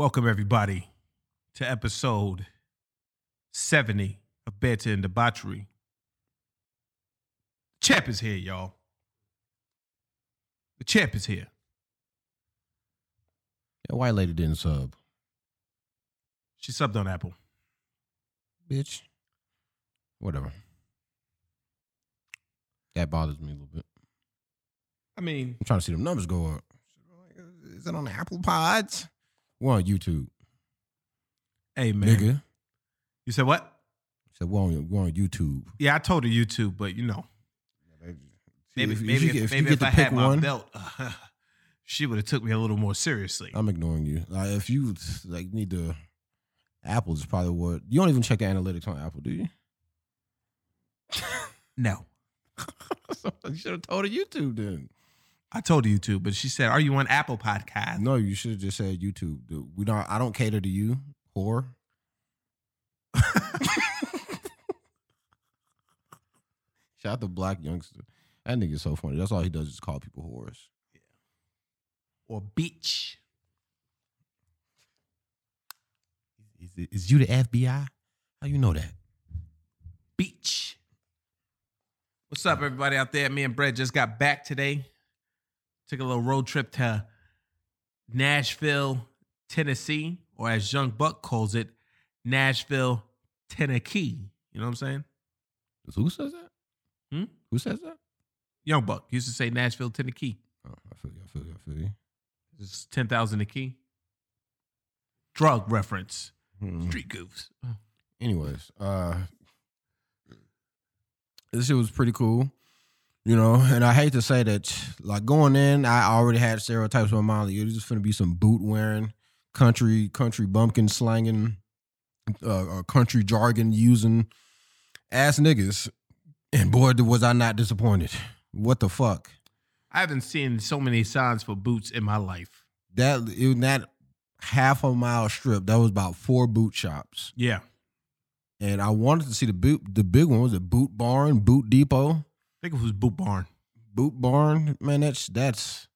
Welcome, everybody, to episode 70 of Banter and Debauchery. Champ is here, y'all. The champ is here. That white lady didn't sub, She subbed on Apple. bitch. Whatever. That bothers me a little bit. I mean, I'm trying to see them numbers go up. Is it on the Apple Pods? We're on YouTube, hey, man. nigga. You said what? So we're on, we're on YouTube. Yeah, I told her YouTube, but you know, maybe if, maybe if, if maybe if I had my one, belt, she would have took me a little more seriously. I'm ignoring you. Like if you like need to, Apple is probably what you don't even check the analytics on Apple, do you? no, so you should have told her YouTube then. I told her YouTube, but she said, "Are you on Apple Podcast?" No, you should have just said YouTube. Dude. We don't. I don't cater to you, whore. Shout out to Black Youngster. That nigga's so funny. That's all he does is call people whores. Yeah. or bitch. Is, it, is you the FBI? How you know that? Beach. What's up, everybody out there? Me and Brett just got back today. Took a little road trip to Nashville, Tennessee, or as Young Buck calls it, Nashville, Tennessee. You know what I'm saying? Who says that? Hmm? Who says that? Young Buck used to say Nashville, Tennessee. Oh, I feel you. I feel you. I feel you. It's 10,000 a key. Drug reference. Hmm. Street goofs. anyways, uh this shit was pretty cool. You know, and I hate to say that like going in, I already had stereotypes in my mind. Like, yo, this is gonna be some boot wearing, country, country bumpkin slanging, uh, uh country jargon using ass niggas. And boy, was I not disappointed. What the fuck? I haven't seen so many signs for boots in my life. That in that half a mile strip, that was about four boot shops. Yeah. And I wanted to see the boot the big one was a Boot Barn, Boot Depot. I think it was Boot Barn. boot barn, man, that's that's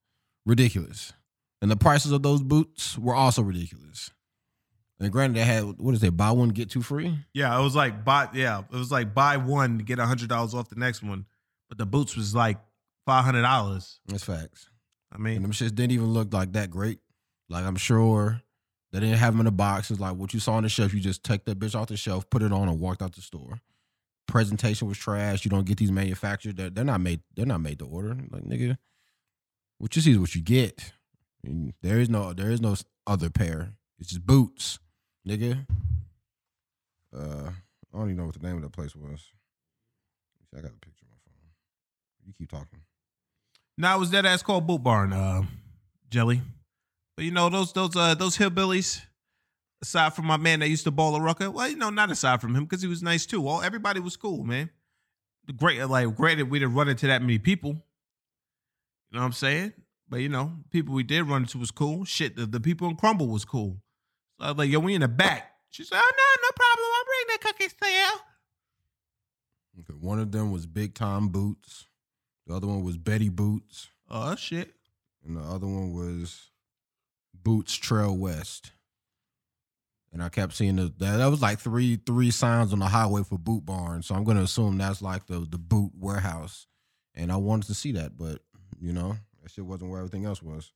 ridiculous. And the prices of those boots were also ridiculous. And granted, they had what is it, buy one get two free. Yeah, it was like buy. Yeah, it was like buy one get a hundred dollars off the next one, but the boots was like five hundred dollars. That's facts. I And mean, them shits didn't even look like that great. Like I'm sure they didn't have them in a box. It's like what you saw on the shelf. You just take that bitch off the shelf, put it on, and walked out the store. Presentation was trash. You don't get these manufactured. They're, they're not made. They're not made to order. Like nigga, what you see is what you get. And there is no. There is no other pair. It's just boots, nigga. Uh, I don't even know what the name of that place was. I got a picture on my phone. You keep talking. now it was that ass called Boot Barn, uh, Jelly. But you know those those uh those hillbillies. Aside from my man that used to ball a rucker, well, you know, not aside from him because he was nice too. All everybody was cool, man. The great, like, granted, we didn't run into that many people. You know what I'm saying? But you know, people we did run into was cool. Shit, the, the people in Crumbl was cool. So I was like, yo, we in the back. She said, oh no, no problem. I'll bring the cookies to you. Okay, one of them was Big Time Boots. The other one was Betty Boots, Oh shit. and the other one was Boots Trail West. And I kept seeing the, that. That was like three three signs on the highway for Boot Barn. So I'm gonna assume that's like the the boot warehouse. And I wanted to see that, but you know that shit wasn't where everything else was.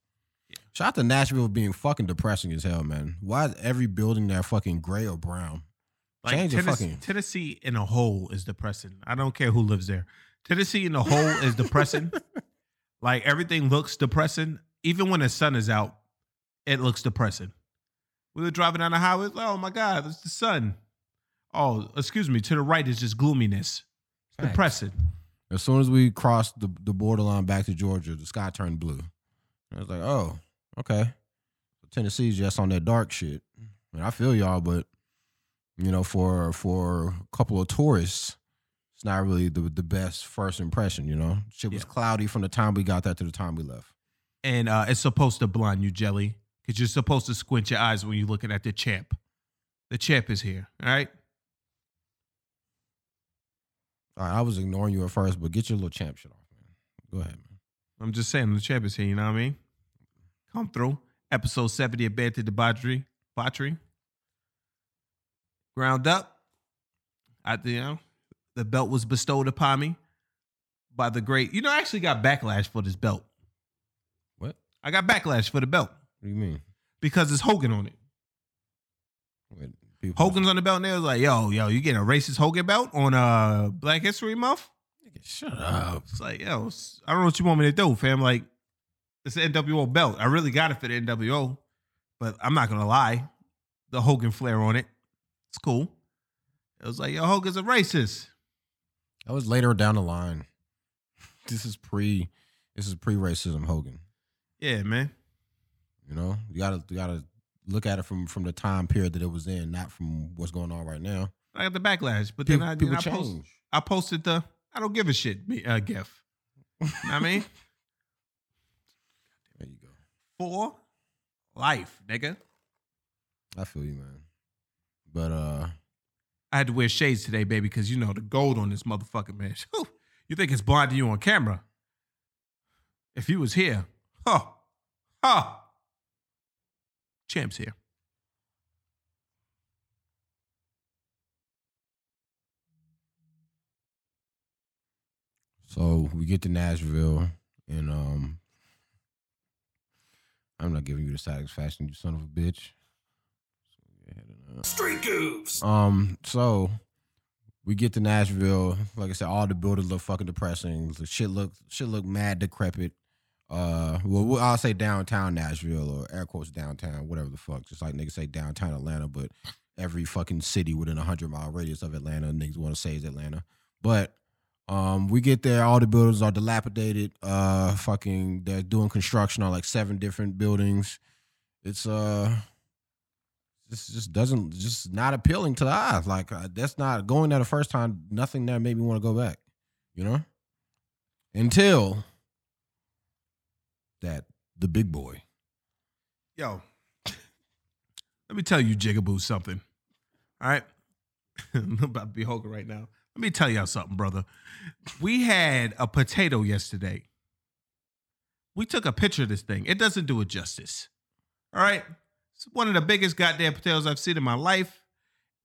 Yeah. Shout out to Nashville being fucking depressing as hell, man. Why is every building there fucking gray or brown? Like Change Tennessee, fucking- Tennessee in a whole is depressing. I don't care who lives there. Tennessee in a whole is depressing. Like everything looks depressing. Even when the sun is out, it looks depressing. We were driving down the highway. oh my God, it's the sun. Oh, excuse me. To the right is just gloominess. It's depressing. As soon as we crossed the, the borderline back to Georgia, the sky turned blue. I was like, oh, okay. Tennessee's just on that dark shit. And I feel y'all, but you know, for for a couple of tourists, it's not really the the best first impression, you know. Shit was Yeah. cloudy from the time we got there to the time we left. And uh, it's supposed to blind you, Jelly, because you're supposed to squint your eyes when you're looking at the champ. The champ is here. All right. All right, I was ignoring you at first, but get your little champ shit off, man. Go ahead, man. I'm just saying the champ is here. You know what I mean? Come through. Episode 70 of to Debauchery. Patry. Ground up. I you know, the belt was bestowed upon me by the great. You know, I actually got backlash for this belt. What? I got backlash for the belt What do you mean? because it's Hogan on it. What, people- Hogan's on the belt, and they was like, "Yo, yo, you getting a racist Hogan belt on uh Black History Month?" Nigga, Shut up. It's like, yo, it's- I don't know what you want me to do, fam. Like, it's an NWO belt. I really got it for the NWO, but I'm not gonna lie, the Hogan flair on it, it's cool. It was like, yo, Hogan's a racist. That was later down the line. This is pre. This is pre-racism Hogan. Yeah, man. You know, you gotta you gotta look at it from from the time period that it was in, not from what's going on right now. I got the backlash, but People, then I, then I, post, change. I posted the I don't give a shit uh, gif. I mean, There you go. for life, nigga. I feel you, man. But uh, I had to wear shades today, baby, because you know the gold on this motherfucker, man. You think it's blinding you on camera? If you was here, huh, huh. Champs here. so we get to Nashville, and um, I'm not giving you the satisfaction, you son of a bitch. So go ahead and, uh, Street goofs. Um, so we get to Nashville. Like I said, all the buildings look fucking depressing. The shit look shit look mad decrepit. Uh, well, we- I'll say downtown Nashville or air quotes downtown, whatever the fuck. Just like niggas say downtown Atlanta, but every fucking city within a hundred mile radius of Atlanta, niggas want to say is Atlanta. But um, we get there, all the buildings are dilapidated. Uh, fucking, they're doing construction on like seven different buildings. It's uh, this just doesn't just not appealing to the eyes. Like uh, that's not going there the first time. Nothing that made me want to go back. You know, until that the big boy. Yo, let me tell you, Jigaboo, something. All right, I'm about to be Hogan right now. Let me tell y'all something, brother. We had a potato yesterday. We took a picture of this thing. It doesn't do it justice. All right, it's one of the biggest goddamn potatoes I've seen in my life.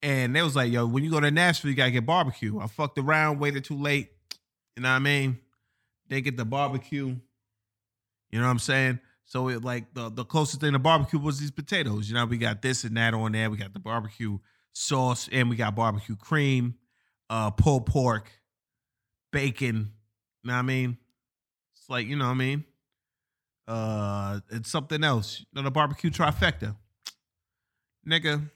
And they was like, yo, when you go to Nashville, you gotta get barbecue. I fucked around, waited too late. You know what I mean? They get the barbecue. You know what I'm saying? So it like the, the closest thing to barbecue was these potatoes. You know, we got this and that on there. We got the barbecue sauce and we got barbecue cream, uh, pulled pork, bacon. You know what I mean? It's like, you know what I mean? Uh it's something else. You know, the barbecue trifecta. Nigga,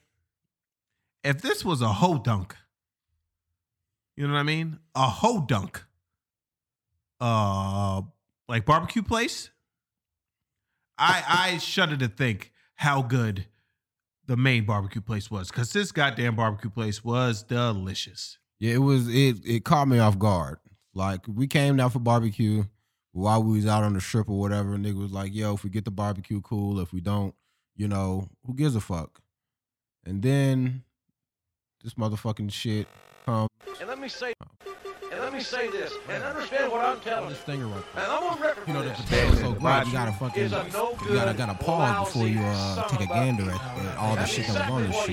if this was a hoe dunk, you know what I mean? A hoe dunk. Uh like barbecue place. I I shudder to think how good the main barbecue place was because this goddamn barbecue place was delicious. Yeah, it was it it caught me off guard. Like we came down for barbecue while we was out on the strip or whatever, and nigga was like, yo, if we get the barbecue, cool. If we don't, you know, who gives a fuck? And then this motherfucking shit come And let me say, and let me say this, and understand what I'm telling you. this thing right And. I'm on record You know for the this. potato's so great, you gotta fucking Is a no you gotta gotta pause before you uh take a son of a gander at, at all the That's shit that was on exactly this what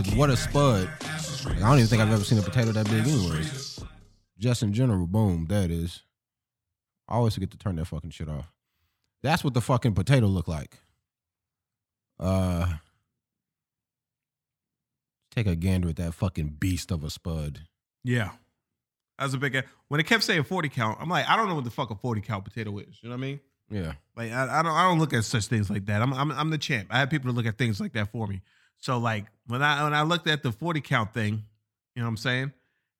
shit. Cause what a spud. Like, I don't even think I've ever seen a potato that big anyways. Just in general, boom, there it is. I always forget to turn that fucking shit off. That's what the fucking potato look like. Uh take a gander at that fucking beast of a spud. Yeah. That was a big when it kept saying 40 count, I'm like, I don't know what the fuck a 40 count potato is. You know what I mean? Yeah. Like I, I don't I don't look at such things like that. I'm I'm I'm the champ. I have people to look at things like that for me. So like when I when I looked at the 40 count thing, you know what I'm saying?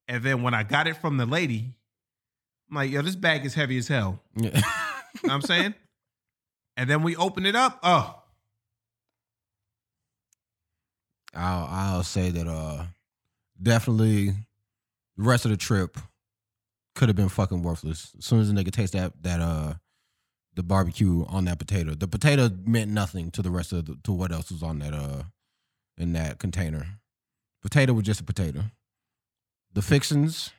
And then when I got it from the lady, I'm like, yo, this bag is heavy as hell. Yeah. You know what I'm saying? And then we open it up. Oh, I'll I'll say that uh definitely the rest of the trip could have been fucking worthless. As soon as the nigga tastes that that uh the barbecue on that potato. The potato meant nothing to the rest of the, to what else was on that uh in that container. Potato was just a potato. The fixings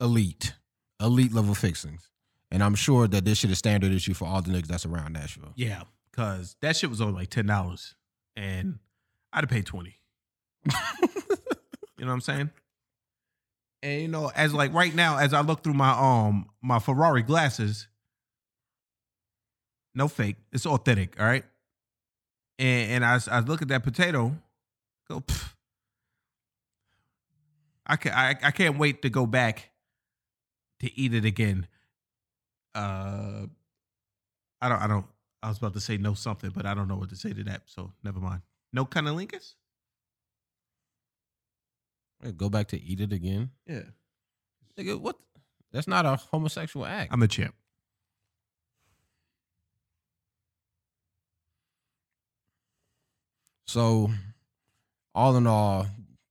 elite. Elite level fixings. And I'm sure that this shit is standard issue for all the niggas that's around Nashville. yeah. Cause that shit was only like ten dollars. and I'd have paid twenty. you know what I'm saying? And you know, as like right now, as I look through my um my Ferrari glasses, no fake, it's authentic. All right, and and I I look at that potato, go. Pff. I can I, I can't wait to go back to eat it again. Uh, I don't I don't. I was about to say no something, but I don't know what to say to that. So never mind. No cunnilingus. Go back to eat it again. Yeah, Nigga, what? That's not a homosexual act. I'm a champ. so, all in all,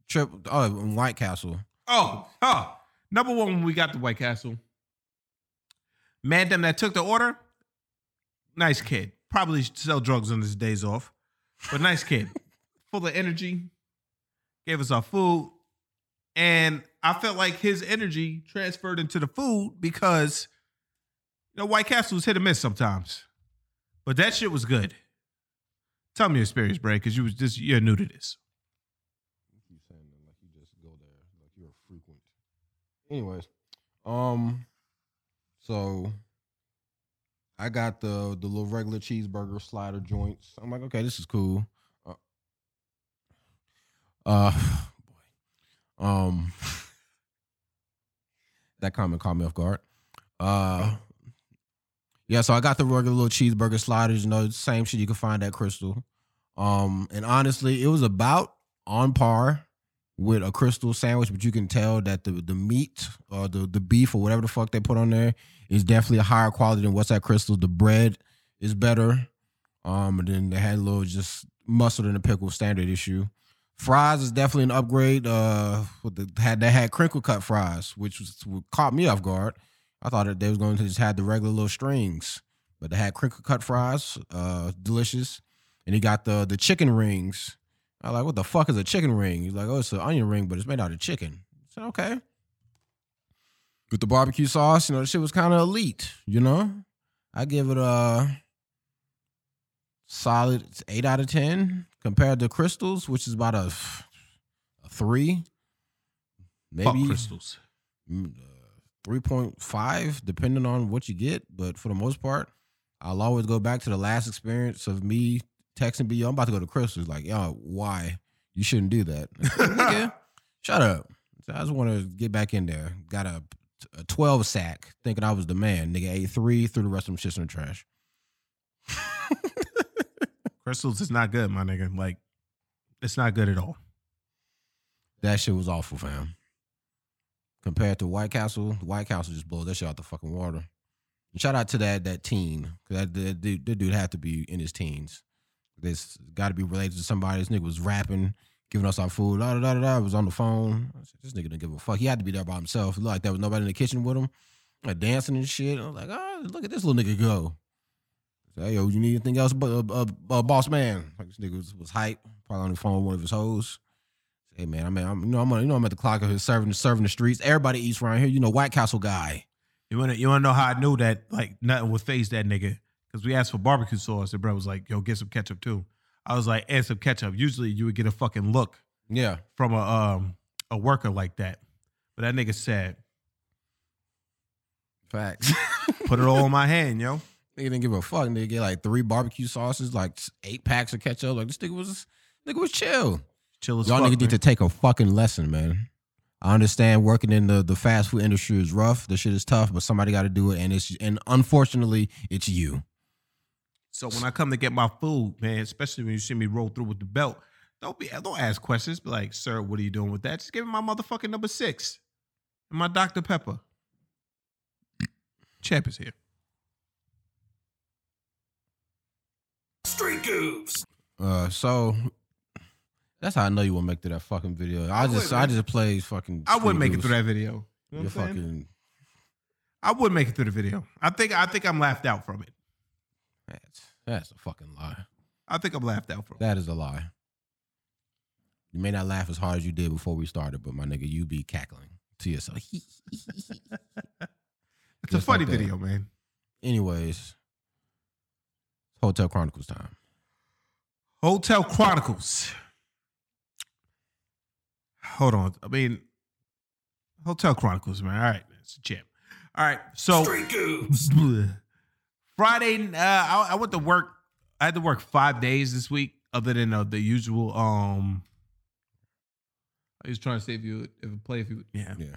trip. Oh, in White Castle. Oh, oh. Number one, when we got to White Castle, man, them that took the order, nice kid. Probably sell drugs on his days off, but nice kid, full of energy. Gave us our food, and I felt like his energy transferred into the food because you know White Castle was hit or miss sometimes, but that shit was good. Tell me your experience, Bray, because you was just you're new to this. keep saying that like you just go there, like you're frequent. Anyways, um, so I got the the little regular cheeseburger slider joints. I'm like, okay, this is cool. Uh, uh um, that comment caught me off guard. Uh. Yeah, so I got the regular little cheeseburger sliders, you know, same shit you can find at Krystal. Um, and honestly, it was about on par with a Krystal sandwich, but you can tell that the the meat or the the beef or whatever the fuck they put on there is definitely a higher quality than what's at Krystal. The bread is better. Um, and then they had a little just mustard and a pickle standard issue. Fries is definitely an upgrade. Uh, the had they had crinkle cut fries, which was caught me off guard. I thought that they was going to just have the regular little strings, but they had crinkle cut fries, uh, delicious. And he got the the chicken rings. I like, what the fuck is a chicken ring? He's like, oh, it's an onion ring, but it's made out of chicken. I said, okay. With the barbecue sauce, you know, the shit was kind of elite, you know? I give it a solid eight out of 10 compared to Krystals, which is about a, a three. Fuck Maybe Krystals. mm, uh, 3.5, depending on what you get. But for the most part, I'll always go back to the last experience of me texting B, yo, I'm about to go to Krystals. Like, yo, why? You shouldn't do that. Nigga, shut up. So I just want to get back in there. Got a, a 12 sack, thinking I was the man. Nigga ate three, threw the rest of them shits in the trash. Krystals is not good, my nigga. Like, it's not good at all. That shit was awful, fam. Compared to White Castle, White Castle just blows that shit out the fucking water. And shout out to that that teen, because that, that, dude, that dude had to be in his teens. This got to be related to somebody. This nigga was rapping, giving us our food. Da da da da. Was on the phone. This nigga didn't give a fuck. He had to be there by himself. It looked like there was nobody in the kitchen with him, like dancing and shit. I was like, oh, look at this little nigga go. Hey, yo, you need anything else, but uh, uh, uh, boss man? Like this nigga was, was hype. Probably on the phone with one of his hoes. Hey man, I mean, I'm, you know, I'm, you know, I'm at the clock of his serving, serving the streets. Everybody eats around here. You know, White Castle guy. You wanna you wanna know how I knew that like nothing would phase that nigga? Because we asked for barbecue sauce, and bro was like, "Yo, get some ketchup too." I was like, "Add some ketchup." Usually, you would get a fucking look Yeah, from a um a worker like that, but that nigga said, facts. "Put it all in my hand, yo." Nigga didn't give a fuck. Nigga get like three barbecue sauces, like eight packs of ketchup. Like this nigga was, nigga was chill. Chill as Y'all fuck, niggas need to take a fucking lesson, man. I understand working in the, the fast food industry is rough. The shit is tough, but somebody got to do it, and it's and unfortunately, it's you. So when I come to get my food, man, especially when you see me roll through with the belt, don't be don't ask questions. Be like, "Sir, what are you doing with that?" Just give me my motherfucking number six and my Dr Pepper. Champ is here. Street Goofs. Uh, so that's how I know you won't make to that fucking video. I, I just I just play fucking. I wouldn't make it through that video. You know You're saying? fucking. I would make it through the video. I think I think I'm laughed out from it. That's, that's a fucking lie. I think I'm laughed out from it. That is a lie. You may not laugh as hard as you did before we started, but my nigga, you be cackling to yourself. It's a funny like video, man. Anyways, Hotel Chronicles time. Hotel Chronicles. Hold on. I mean, Hotel Chronicles, man. All right, it's a champ. All right, so Friday, uh, I, I went to work. I had to work five days this week, other than uh, the usual. Um, I was trying to see if you if it play if you yeah Yeah.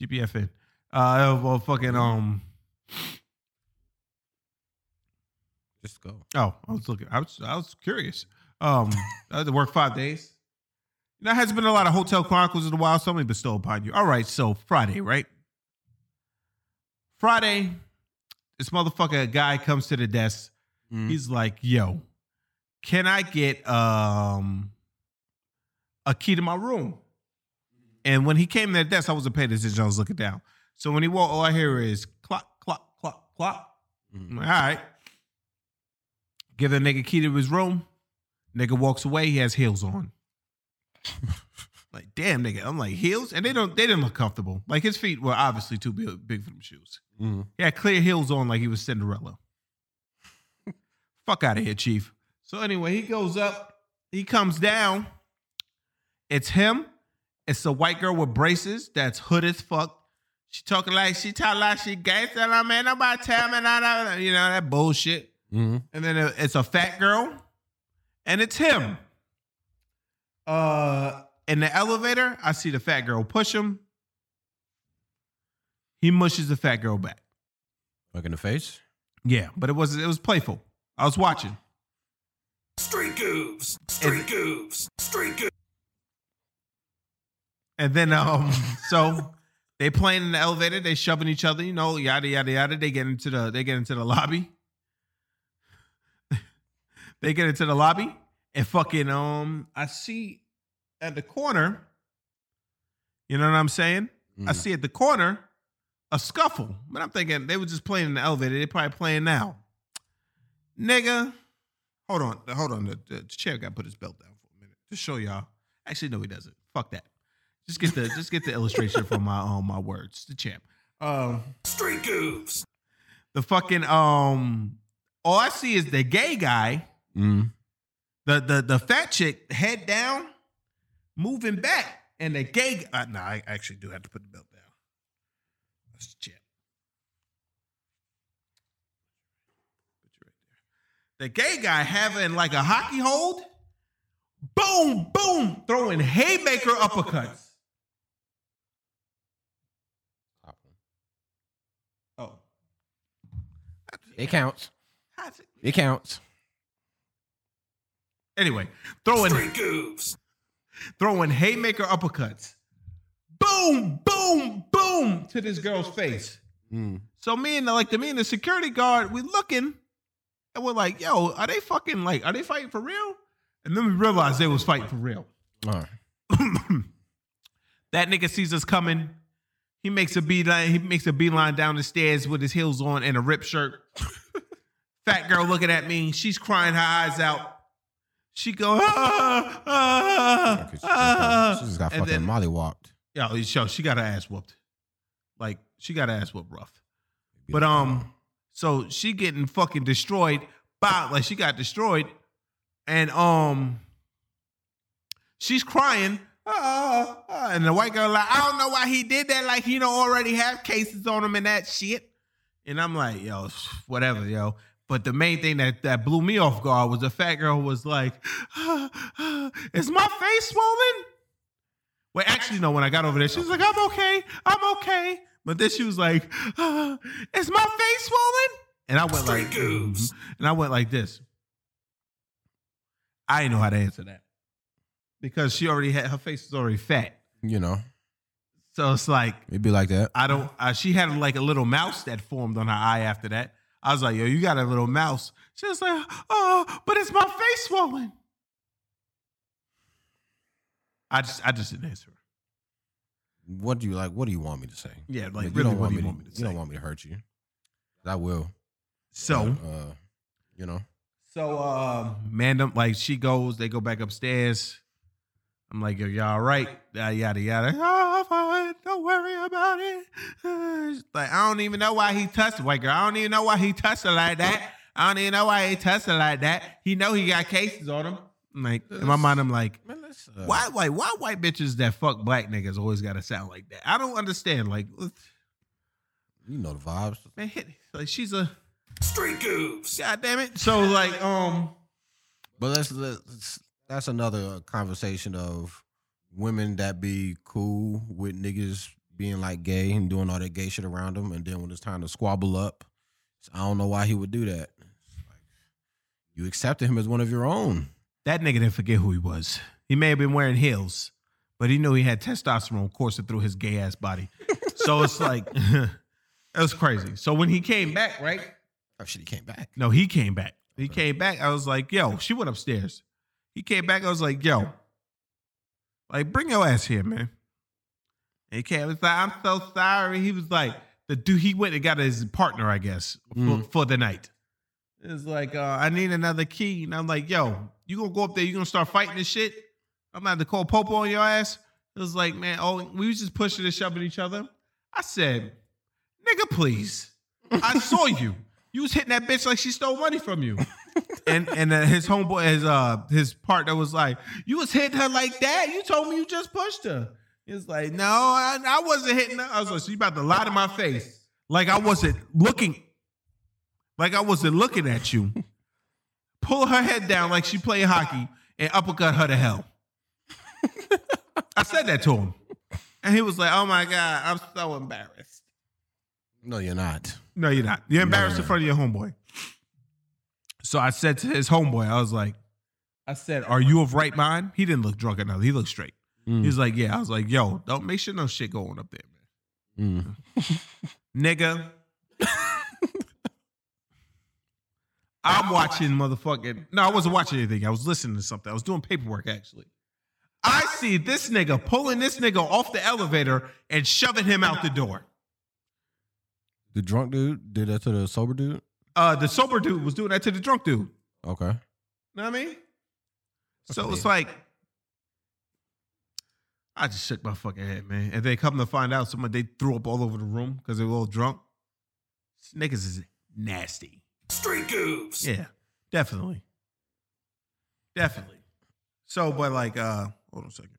GPFN. Uh, well, fucking um. Just go. Oh, I was looking. I was I was curious. Um, I had to work five days. There has been a lot of Hotel Chronicles in a while, so let me bestow upon you. All right, so Friday, right? Friday, this motherfucker guy comes to the desk. Mm. He's like, "Yo, can I get um a key to my room?" And when he came to the desk, I wasn't paying attention. I was looking down. So when he walked, all I hear is clock, clock, clock, clock. Like, all right. Give the nigga key to his room. Nigga walks away. He has heels on. like, damn, nigga. I'm like heels, and they don't. They didn't look comfortable. Like his feet were obviously too big, big for them shoes. Mhm. He had clear heels on, like he was Cinderella. Fuck out of here, chief. So anyway, he goes up. He comes down. It's him. It's a white girl with braces that's hood as fuck. She talking like she talk like she gangster. Like, man, nobody tell me that. You know that bullshit. Mhm. And then it's a fat girl, and it's him. Uh, in the elevator, I see the fat girl push him. He mushes the fat girl back. Look in the face. Yeah, but it was it was playful. I was watching. Street goofs, street goofs, street goofs. And then um so they playing in the elevator, they shoving each other, you know, yada yada yada. They get into the they get into the lobby. They get into the lobby and fucking um I see at the corner, you know what I'm saying? I Mhm. see at the corner a scuffle. But I'm thinking they were just playing in the elevator. They probably playing now. Nigga. Hold on. Hold on. The, the chair got to put his belt down for a minute. To show y'all. Actually, no, he doesn't. Fuck that. Just get the just get the illustration from my um my words. The champ. Um Street goofs. the fucking um all I see is the gay guy, Mhm. the the the fat chick, head down, moving back, and the gay. Uh, no, I actually do have to put the belt down. That's the champ. Put you right there. The gay guy having like a hockey hold, boom, boom, throwing haymaker uppercuts. Oh, It counts. It counts. Anyway, throwing Street goofs. throwing haymaker uppercuts. Boom, boom, boom to this girl's face. Mm. So me and the, like the me and the security guard, we looking and we're like, yo, are they fucking like, are they fighting for real? And then we realized they was fighting for real. All right. that nigga sees us coming. He makes a beeline. He makes a beeline down the stairs with his heels on and a ripped shirt. Fat girl looking at me. She's crying her eyes out. She go, ah, ah, She just ah. got, she just got And fucking then- molly walked. Yo, show she got her ass whooped. Like she got her ass whooped rough. But um, so she getting fucking destroyed. By, like she got destroyed, and um, she's crying. Ah, ah, and the white girl like, I don't know why he did that. Like he don't already have cases on him and that shit. And I'm like, yo, whatever, yo. But the main thing that that blew me off guard was the fat girl was like, ah, ah, "Is my face swollen?" Well, actually, no. When I got over there, she was like, "I'm okay, I'm okay." But then she was like, uh, "Is my face swollen?" And I went like, Street goofs. mhm. and I went like this. I didn't know how to answer that because she already had her face was already fat, You know, so it's like it'd be like that. I don't. Uh, she had like a little mouse that formed on her eye after that. I was like, "Yo, you got a little mouse." She was like, "Oh, but it's my face swollen." I just, I just didn't answer her. What do you like? What do you want me to say? Yeah, like, you really, don't what want do me you to, want me to You say? don't want me to hurt you. I will. So, uh, you know, So uh man, like she goes, they go back upstairs. I'm like, yo, y'all all right? Yada yada yada. Oh, fine. Don't worry about it. Uh, like, I don't even know why he touched the white girl. I don't even know why he touched her like that. I don't even know why he tested like that. He know he got cases on him. I'm like in my mind, I'm like, Man, let's, uh, why, why, why white bitches that fuck black niggas always gotta sound like that? I don't understand. Like, You know the vibes. man, hit, like she's a Street Goofs. god damn it. So like, um, But let's, let's that's another conversation of women that be cool with niggas being like gay and doing all that gay shit around them, and then when it's time to squabble up, I don't know why he would do that. Like, you accepted him as one of your own. that nigga didn't forget who he was. He may have been wearing heels, but he knew he had testosterone coursing through his gay ass body. So it's like, it was crazy. So when he came back, right? Oh shit, he came back. No, he came back. He came back. I was like, yo, she went upstairs. He came back. I was like, yo, like, bring your ass here, man. And he came. Was like, I'm so sorry. He was like, the dude, he went and got his partner, I guess, for, Mm. for the night. It was like, uh, I need another key. And I'm like, yo, you gonna go up there, you gonna start fighting this shit? I'm gonna have to call Popo on your ass. It was like, man, oh, we was just pushing and shoving each other. I said, nigga, please. I saw you. You was hitting that bitch like she stole money from you. And and uh, his homeboy, his uh his partner was like, you was hitting her like that. You told me you just pushed her. He was like, no, I, I wasn't hitting her. I was like, you about to lie to my face, like I wasn't looking, like I wasn't looking at you. Pull her head down like she playing hockey and uppercut her to hell. I said that to him, and he was like, oh my god, I'm so embarrassed. No, you're not. No, you're not. You're embarrassed no. in front of your homeboy. So I said to his homeboy, I was like, I said, Are you of right mind? He didn't look drunk enough. He looked straight. Mm. He was like, Yeah. I was like, Yo, don't make sure no shit going up there, man. Mm. Nigga. I'm watching motherfucking. No, I wasn't watching anything. I was listening to something. I was doing paperwork actually. I see this nigga pulling this nigga off the elevator and shoving him out the door. The drunk dude did that to the sober dude. Uh, the sober dude was doing that to the drunk dude. Okay. You know what I mean? So Okay. it's like, I just shook my fucking head, man. And they come to find out, somebody they threw up all over the room because they were all drunk. Niggas is nasty. Street Goofs. Yeah, definitely, definitely. So, but like, uh, hold on a second.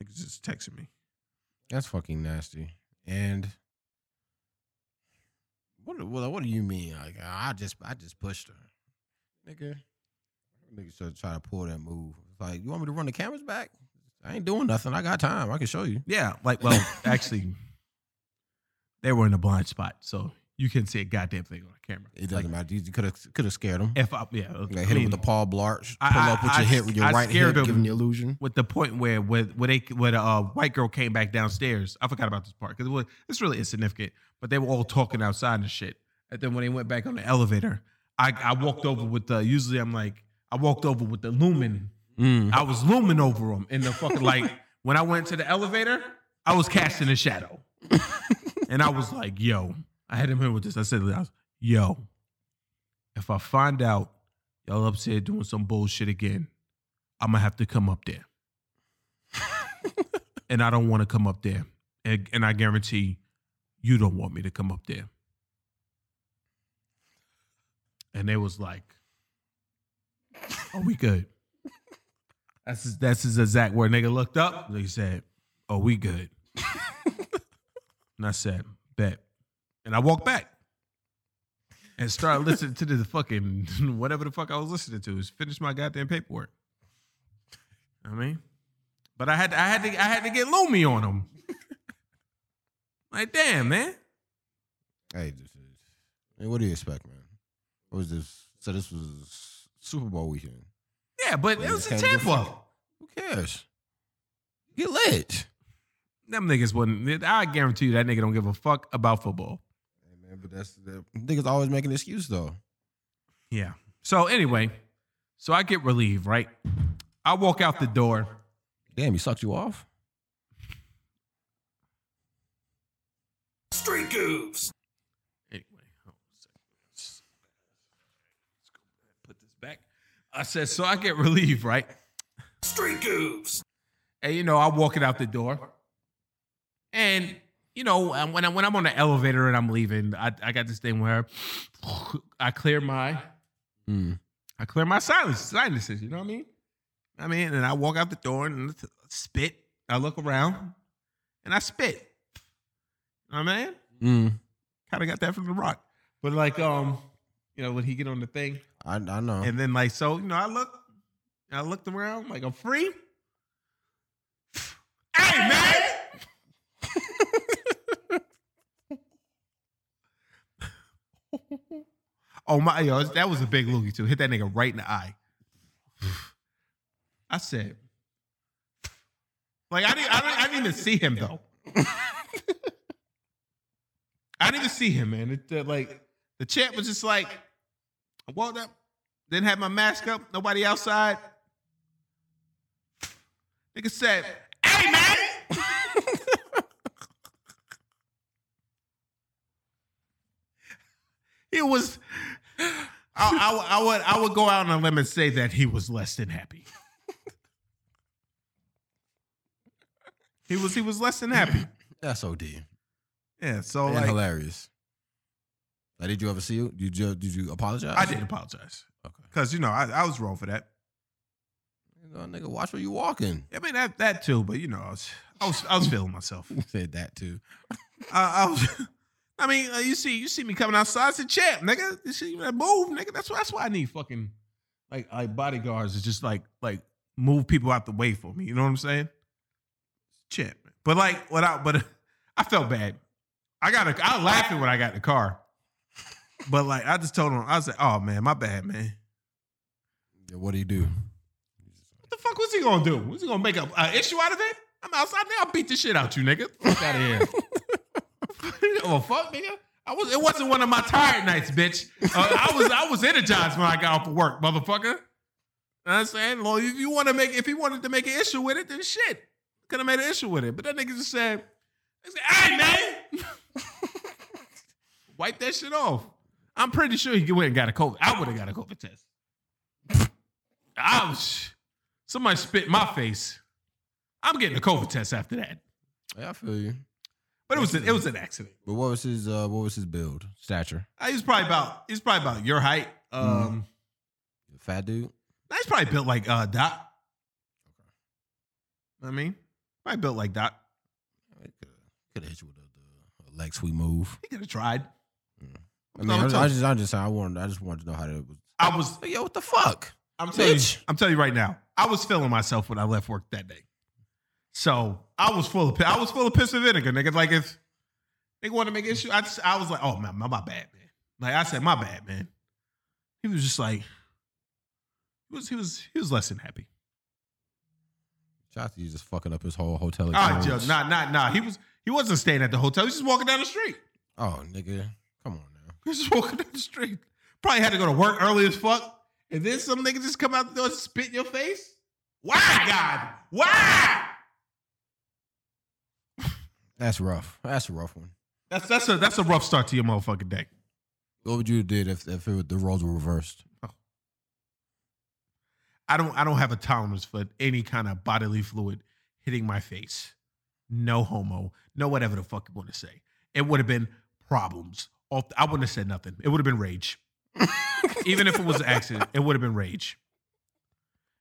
Niggas just texting me. That's fucking nasty. And what what what do you mean? Like I just I just pushed her. Nigga. Nigga should try to pull that move. It's like, you want me to run the cameras back? I ain't doing nothing. I got time. I can show you. Yeah, like, well, actually, they were in a blind spot, so you couldn't see a goddamn thing on the camera. It doesn't Like, matter. You could have could have scared him. If I, yeah, Like, I hit him mean, with the Paul Blart. Pull I- up with your hip with your right hand, him. giving the illusion. with the point where where, where they where the uh, white girl came back downstairs. I forgot about this part because it was it's really insignificant. But they were all talking outside and shit. And then when they went back on the elevator, I I walked over with the. Usually I'm like I walked over with the lumen. Mm. I was looming over them in the fucking like when I went to the elevator. I was casting a shadow, and I was like, "Yo," I had him in with this. I said, "Yo, if I find out y'all upstairs doing some bullshit again, I'm gonna have to come up there." and I don't want to come up there. And, and I guarantee you don't want me to come up there. And they was like, "Are we good?" That's his, that's his exact word. Nigga looked up. They said, "Are we good?" and I said, "Bet." And I walked back and started listening to the fucking whatever the fuck I was listening to. Is finish my goddamn paperwork. I mean, but I had to, I had to I had to get Loomy on him. like, damn, man. Hey, this is. Hey, what do you expect, man? What was this? So this was Super Bowl weekend. Yeah, but it was in Tampa. Who cares? Get lit. Them niggas wouldn't. I guarantee you that nigga don't give a fuck about football. Hey, man, but that's the niggas always making an excuse though. Yeah. So anyway, so I get relieved, right? I walk out the door. Damn, he sucked you off. Street Goofs. Anyway, hold on a second. Let's, let's go put this back. I said, so I get relieved, right? Street Goofs. And you know, I'm walking out the door. And you know, um, when I when I'm on the elevator and I'm leaving, I, I got this thing where I clear my Mm. I clear my silence sinuses. You know what I mean? I mean, and I walk out the door and spit. I look around and I spit. You know what I mean? Mm. Kind of got that from the rock, but like um, you know, when he get on the thing, I I know. and then like so, you know, I look, I looked around like I'm free. Hey man. Oh my, yo, that was a big loogie too. Hit that nigga right in the eye. I said, like I didn't, I didn't, I didn't even see him though. I didn't even see him, man. It, uh, like the champ was just like, I walked up, didn't have my mask up, nobody outside. Nigga said, "Hey man." He was. I, I, I would I would go out on a limb and say that he was less than happy. he was he was less than happy. That's OD. Yeah. So and like hilarious. Like, did you ever see it? Did you did you apologize? I did apologize Okay. because you know I, I was wrong for that. You know, nigga, watch where you walking. I mean that that too, but you know I was I was I was feeling myself. Said that too. I, I was. I mean, uh, you see, you see me coming outside. It's a champ, nigga. You see that move, nigga. That's why. That's why I need fucking like like bodyguards to just like like move people out the way for me. You know what I'm saying? Champ, but like what I but I felt bad. I got a, I was laughing when I got in the car, but like I just told him I was like, oh man, my bad, man. Yeah, what do you do? What the fuck was he gonna do? Was he gonna make a, a issue out of it? I'm outside now. I'll beat the shit out you, nigga. Fuck out of here. oh fuck, nigga. I was. It wasn't one of my tired nights, bitch. Uh, I was. I was energized when I got off of work, motherfucker. I'm saying, well, if you want to make, if he wanted to make an issue with it, then shit, could have made an issue with it. But that nigga just said, he said "Hey man, wipe that shit off." I'm pretty sure he went and got a COVID. I would have got a COVID test. Was. Somebody spit my face. I'm getting a COVID test after that. Yeah, I feel you. But it was an, it was an accident. But what was his uh what was his build? Stature? Uh, he was probably about he was probably about your height. Um, Fat dude? he's probably built like uh Dot. I mean, probably built like Dot. Could have hit you with a, the, a leg sweep move. He could have tried. I mean, I, was- I just, I just, I wanted, I just wanted to know how that was. I was. Yo, what the fuck? I'm telling you. I'm telling you right now. I was feeling myself when I left work that day. So I was full of I was full of piss and vinegar, nigga. Like if they want to make issue, I just I was like, oh man, my, my bad, man. Like I said, my bad, man. He was just like, he was he was he was less than happy. Shout you just fucking up his whole hotel right, experience. Joe. Nah, nah, nah. He was he wasn't staying at the hotel. He was just walking down the street. Oh, nigga. Come on now. He was just walking down the street. Probably had to go to work early as fuck. And then some nigga just come out the door and spit in your face. Why, God? Why? That's rough. That's a rough one. That's that's a that's a rough start to your motherfucking day. What would you have did if, if it, the roles were reversed? Oh. I don't I don't have a tolerance for any kind of bodily fluid hitting my face. No homo. No whatever the fuck you want to say. It would have been problems. I wouldn't have said nothing. It would have been rage. Even if it was an accident, it would have been rage.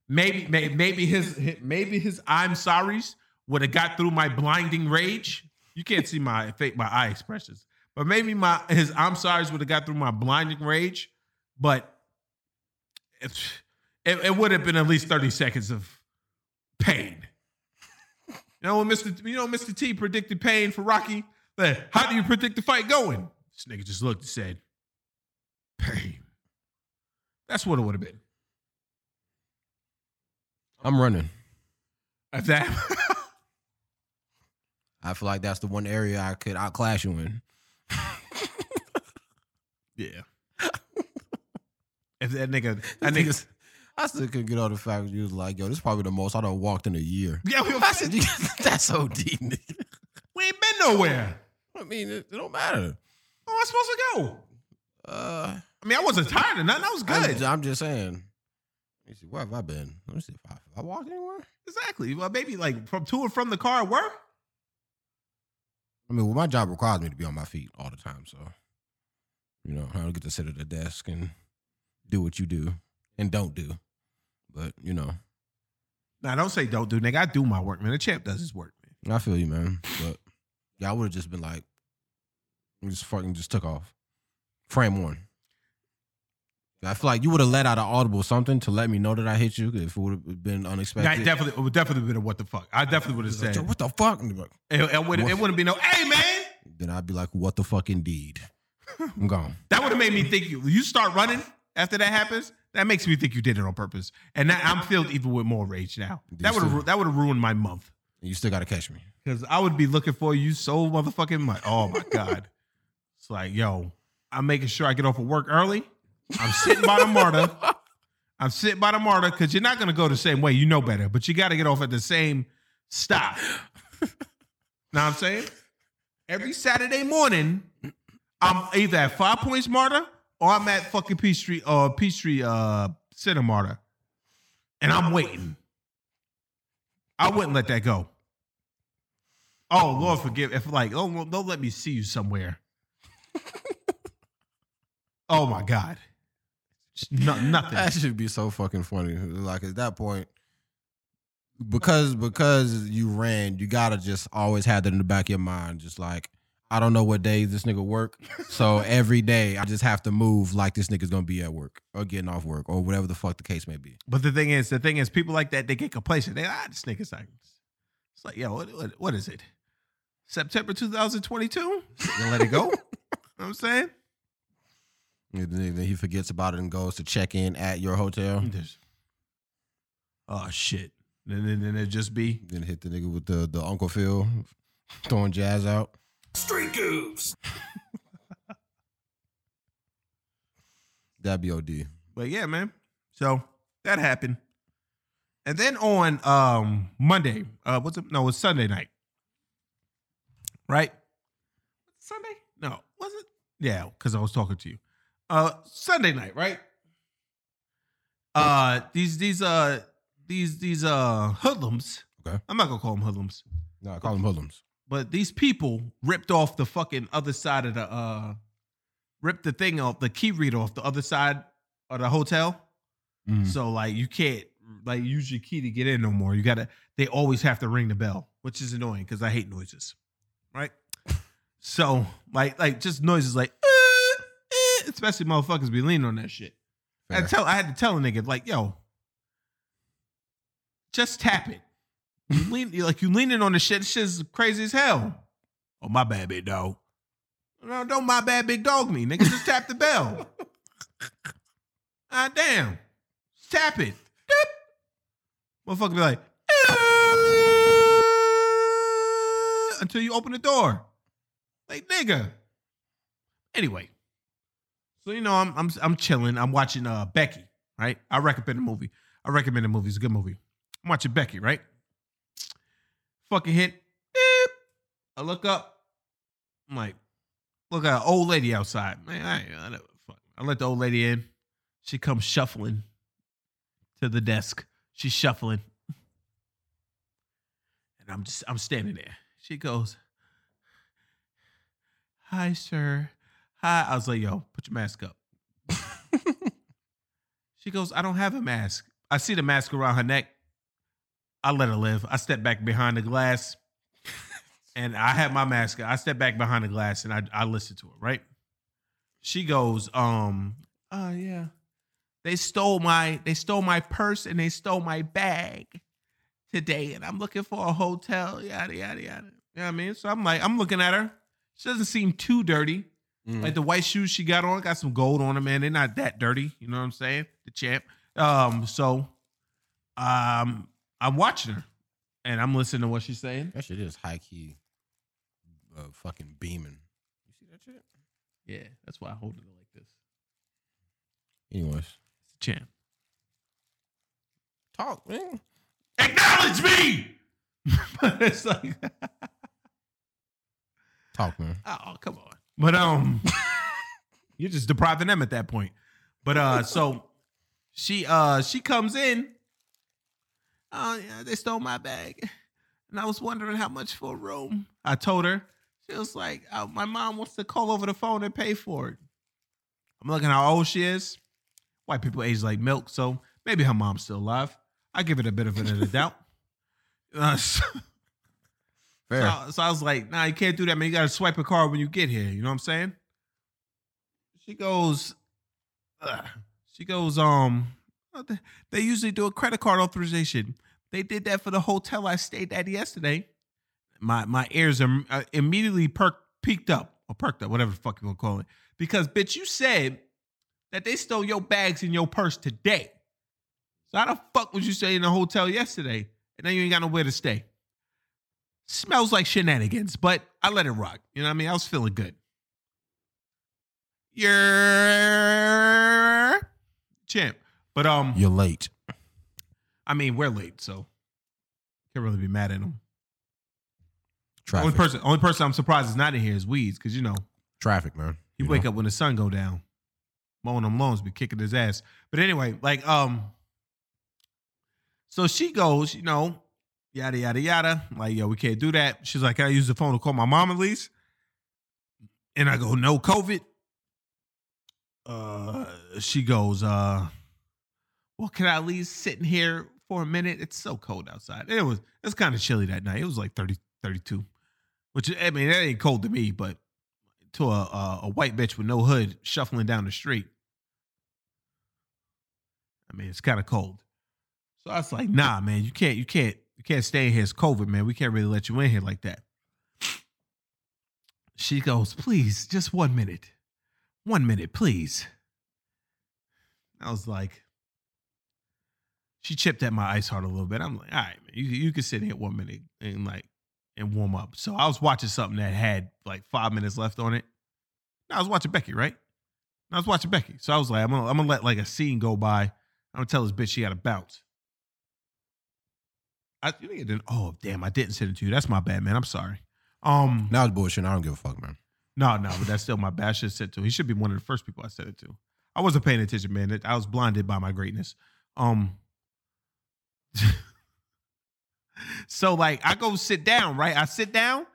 Maybe, maybe, maybe his, maybe his I'm sorry's would have got through my blinding rage. You can't see my fake my eye expressions, but maybe my his I'm sorry's would have got through my blinding rage. But it, it, it would have been at least thirty seconds of pain. You know, when Mr. You know, Mr. T predicted pain for Rocky. Like, how do you predict the fight going? This nigga just looked and said, "Pain." That's what it would have been. I'm running. At that, I feel like that's the one area I could outclass you in. yeah. if that nigga, that I still couldn't get all the fact you was like, yo, this is probably the most I done walked in a year. yeah, we, I said, that's OD, nigga. we ain't been nowhere. I mean, it, it don't matter. Where am I supposed to go? Uh, I mean, I wasn't tired of nothing. I was good. I'm just saying. Let me see, where have I been? Let me see if I, I walked anywhere. Exactly. Well, maybe like from to and from the car at work. I mean, well, my job requires me to be on my feet all the time, so you know, I don't get to sit at a desk and do what you do and don't do. But you know, Now, don't say don't do, nigga. I do my work, man. The champ does his work, man. I feel you, man. But yeah, I would have just been like, just fucking just took off. Frame one. I feel like you would have let out an audible something to let me know that I hit you if it would have been unexpected. I definitely, it would definitely been a what the fuck. I definitely would have said, "Yo, what the fuck? Like, it, it, would, it wouldn't be no, hey, man. Then I'd be like, what the fuck indeed? I'm gone. That would have made me think you, you start running after that happens. That makes me think you did it on purpose. And that, I'm filled even with more rage now. That would have that would have ruined my month. And you still gotta catch me. Because I would be looking for you so motherfucking much. Oh my God. it's like, yo, I'm making sure I get off of work early. I'm sitting by the MARTA. I'm sitting by the MARTA because you're not gonna go the same way. You know better, but you gotta get off at the same stop. know what I'm saying? Every Saturday morning, I'm either at Five Points MARTA or I'm at fucking Peachtree uh Peachtree uh Center MARTA. And I'm waiting. I wouldn't let that go. Oh Lord, forgive if like don't don't let me see you somewhere. oh my God, no, nothing. That should be so fucking funny. Like at that point, because because you ran, you gotta just always have that in the back of your mind. Just like I don't know what days this nigga work, so every day I just have to move like this nigga's gonna be at work or getting off work or whatever the fuck the case may be. But the thing is, the thing is, people like that they get complacent. They ah, this nigga's like, it's like, yo, what, what, what is it? September 2022? You let it go? you know what I'm saying? And then then he forgets about it and goes to check in at your hotel. There's- oh shit. Then, then, then it just be Then hit the nigga with the the Uncle Phil throwing jazz out. Street Goofs. That'd be OD. But yeah, man. So that happened. And then on um Monday, uh what's it? No, it's Sunday night. Right? Sunday? No, was it? Yeah, because I was talking to you. Uh Sunday night, right? Uh these these uh these these uh hoodlums. Okay. I'm not gonna call them hoodlums. No, I call them hoodlums. But these people ripped off the fucking other side of the uh ripped the thing off, the key reader off the other side of the hotel. Mhm. So like you can't like use your key to get in no more. You gotta they always have to ring the bell, which is annoying because I hate noises. Right? so like like just noises like especially motherfuckers be leaning on that shit. I had, to Fair. tell, I had to tell a nigga like, yo, just tap it. You lean you like you leaning on the shit. This shit's crazy as hell. Oh my bad, big dog. No, don't my bad big dog me, nigga. Just tap the bell. Ah damn. Just tap it. Dip. Motherfucker be like, until you open the door. Like nigga. Anyway. So you know, I'm I'm I'm chilling. I'm watching uh Becky, right? I recommend the movie. I recommend the movie. It's a good movie. I'm watching Becky, right? Fucking hit. Beep. I look up. I'm like, look at an old lady outside. Man, I, I, fuck. I let the old lady in. She comes shuffling to the desk. She's shuffling. And I'm just I'm standing there. She goes, Hi, sir. Hi. I was like, yo, put your mask up. she goes, I don't have a mask. I see the mask around her neck. I let her live. I step back behind the glass and I had my mask. I step back behind the glass and I, I listen to her, right? She goes, um, oh yeah. They stole my they stole my purse and they stole my bag today. And I'm looking for a hotel. Yada yada yada. You know what I mean? So I'm like, I'm looking at her. She doesn't seem too dirty. Mhm. Like the white shoes she got on, got some gold on them, man. They're not that dirty. You know what I'm saying? The champ. Um, so um I'm watching her and I'm listening to what she's saying. That shit is high key, uh, fucking beaming. You see that shit? Yeah, that's why I hold it like this. Anyways, It's a champ. talk, man. Acknowledge me. but it's like, Talk, man. oh, come on. But um, you're just depriving them at that point. But uh, so she uh she comes in. Oh yeah, they stole my bag, and I was wondering how much for a room. I told her. She was like, oh, my mom wants to call over the phone and pay for it. I'm looking how old she is. White people age like milk, so maybe her mom's still alive. I give it a benefit of the doubt. Uh, so, Fair. so, so I was like, nah, you can't do that, man. You gotta swipe a card when you get here. You know what I'm saying? She goes, ugh. she goes, um, oh, they- usually do a credit card authorization. They did that for the hotel I stayed at yesterday. My my ears are uh, immediately perked, peaked up or perked up, whatever the fuck you want to call it. Because bitch, you said that they stole your bags in your purse today. So how the fuck was you stay in the hotel yesterday and then you ain't got nowhere to stay? Smells like shenanigans, but I let it rock. You know what I mean? I was feeling good. You're champ. But um, You're late. I mean, we're late, so can't really be mad at him. Traffic. Only person, only person I'm surprised is not in here is Weeds, because you know Traffic, man. he You wake know? up when the sun go down, mowing them lawns, be kicking his ass. But anyway, like um, so she goes, you know, yada yada yada. Like yo, we can't do that. She's like, can I use the phone to call my mom at least? And I go, no COVID. Uh, she goes, uh, well, can I at least sit in here for a minute? It's so cold outside. It was it's kind of chilly that night. It was like 30, 32. Which I mean, that ain't cold to me, but to a, a a white bitch with no hood shuffling down the street. I mean, it's kind of cold. So I was like, nah, man, you can't, you can't, you can't stay in here. It's COVID, man. We can't really let you in here like that. She goes, please, just one minute. One minute, please. I was like, she chipped at my ice heart a little bit. I'm like, all right, man, you, you can sit here one minute and like and warm up. So I was watching something that had like five minutes left on it. I was watching Becky, right? I was watching Becky. So I was like, I'm gonna, I'm gonna let like a scene go by. I'm gonna tell this bitch she got to bounce. I you think it didn't. Oh damn, I didn't send it to you. That's my bad, man. I'm sorry. Um, Now it's bullshit. I don't give a fuck, man. no, no, but that's still my bad. I should have sent to. He should be one of the first people I sent it to. I wasn't paying attention, man. I was blinded by my greatness. Um. so like, I go sit down, right? I sit down.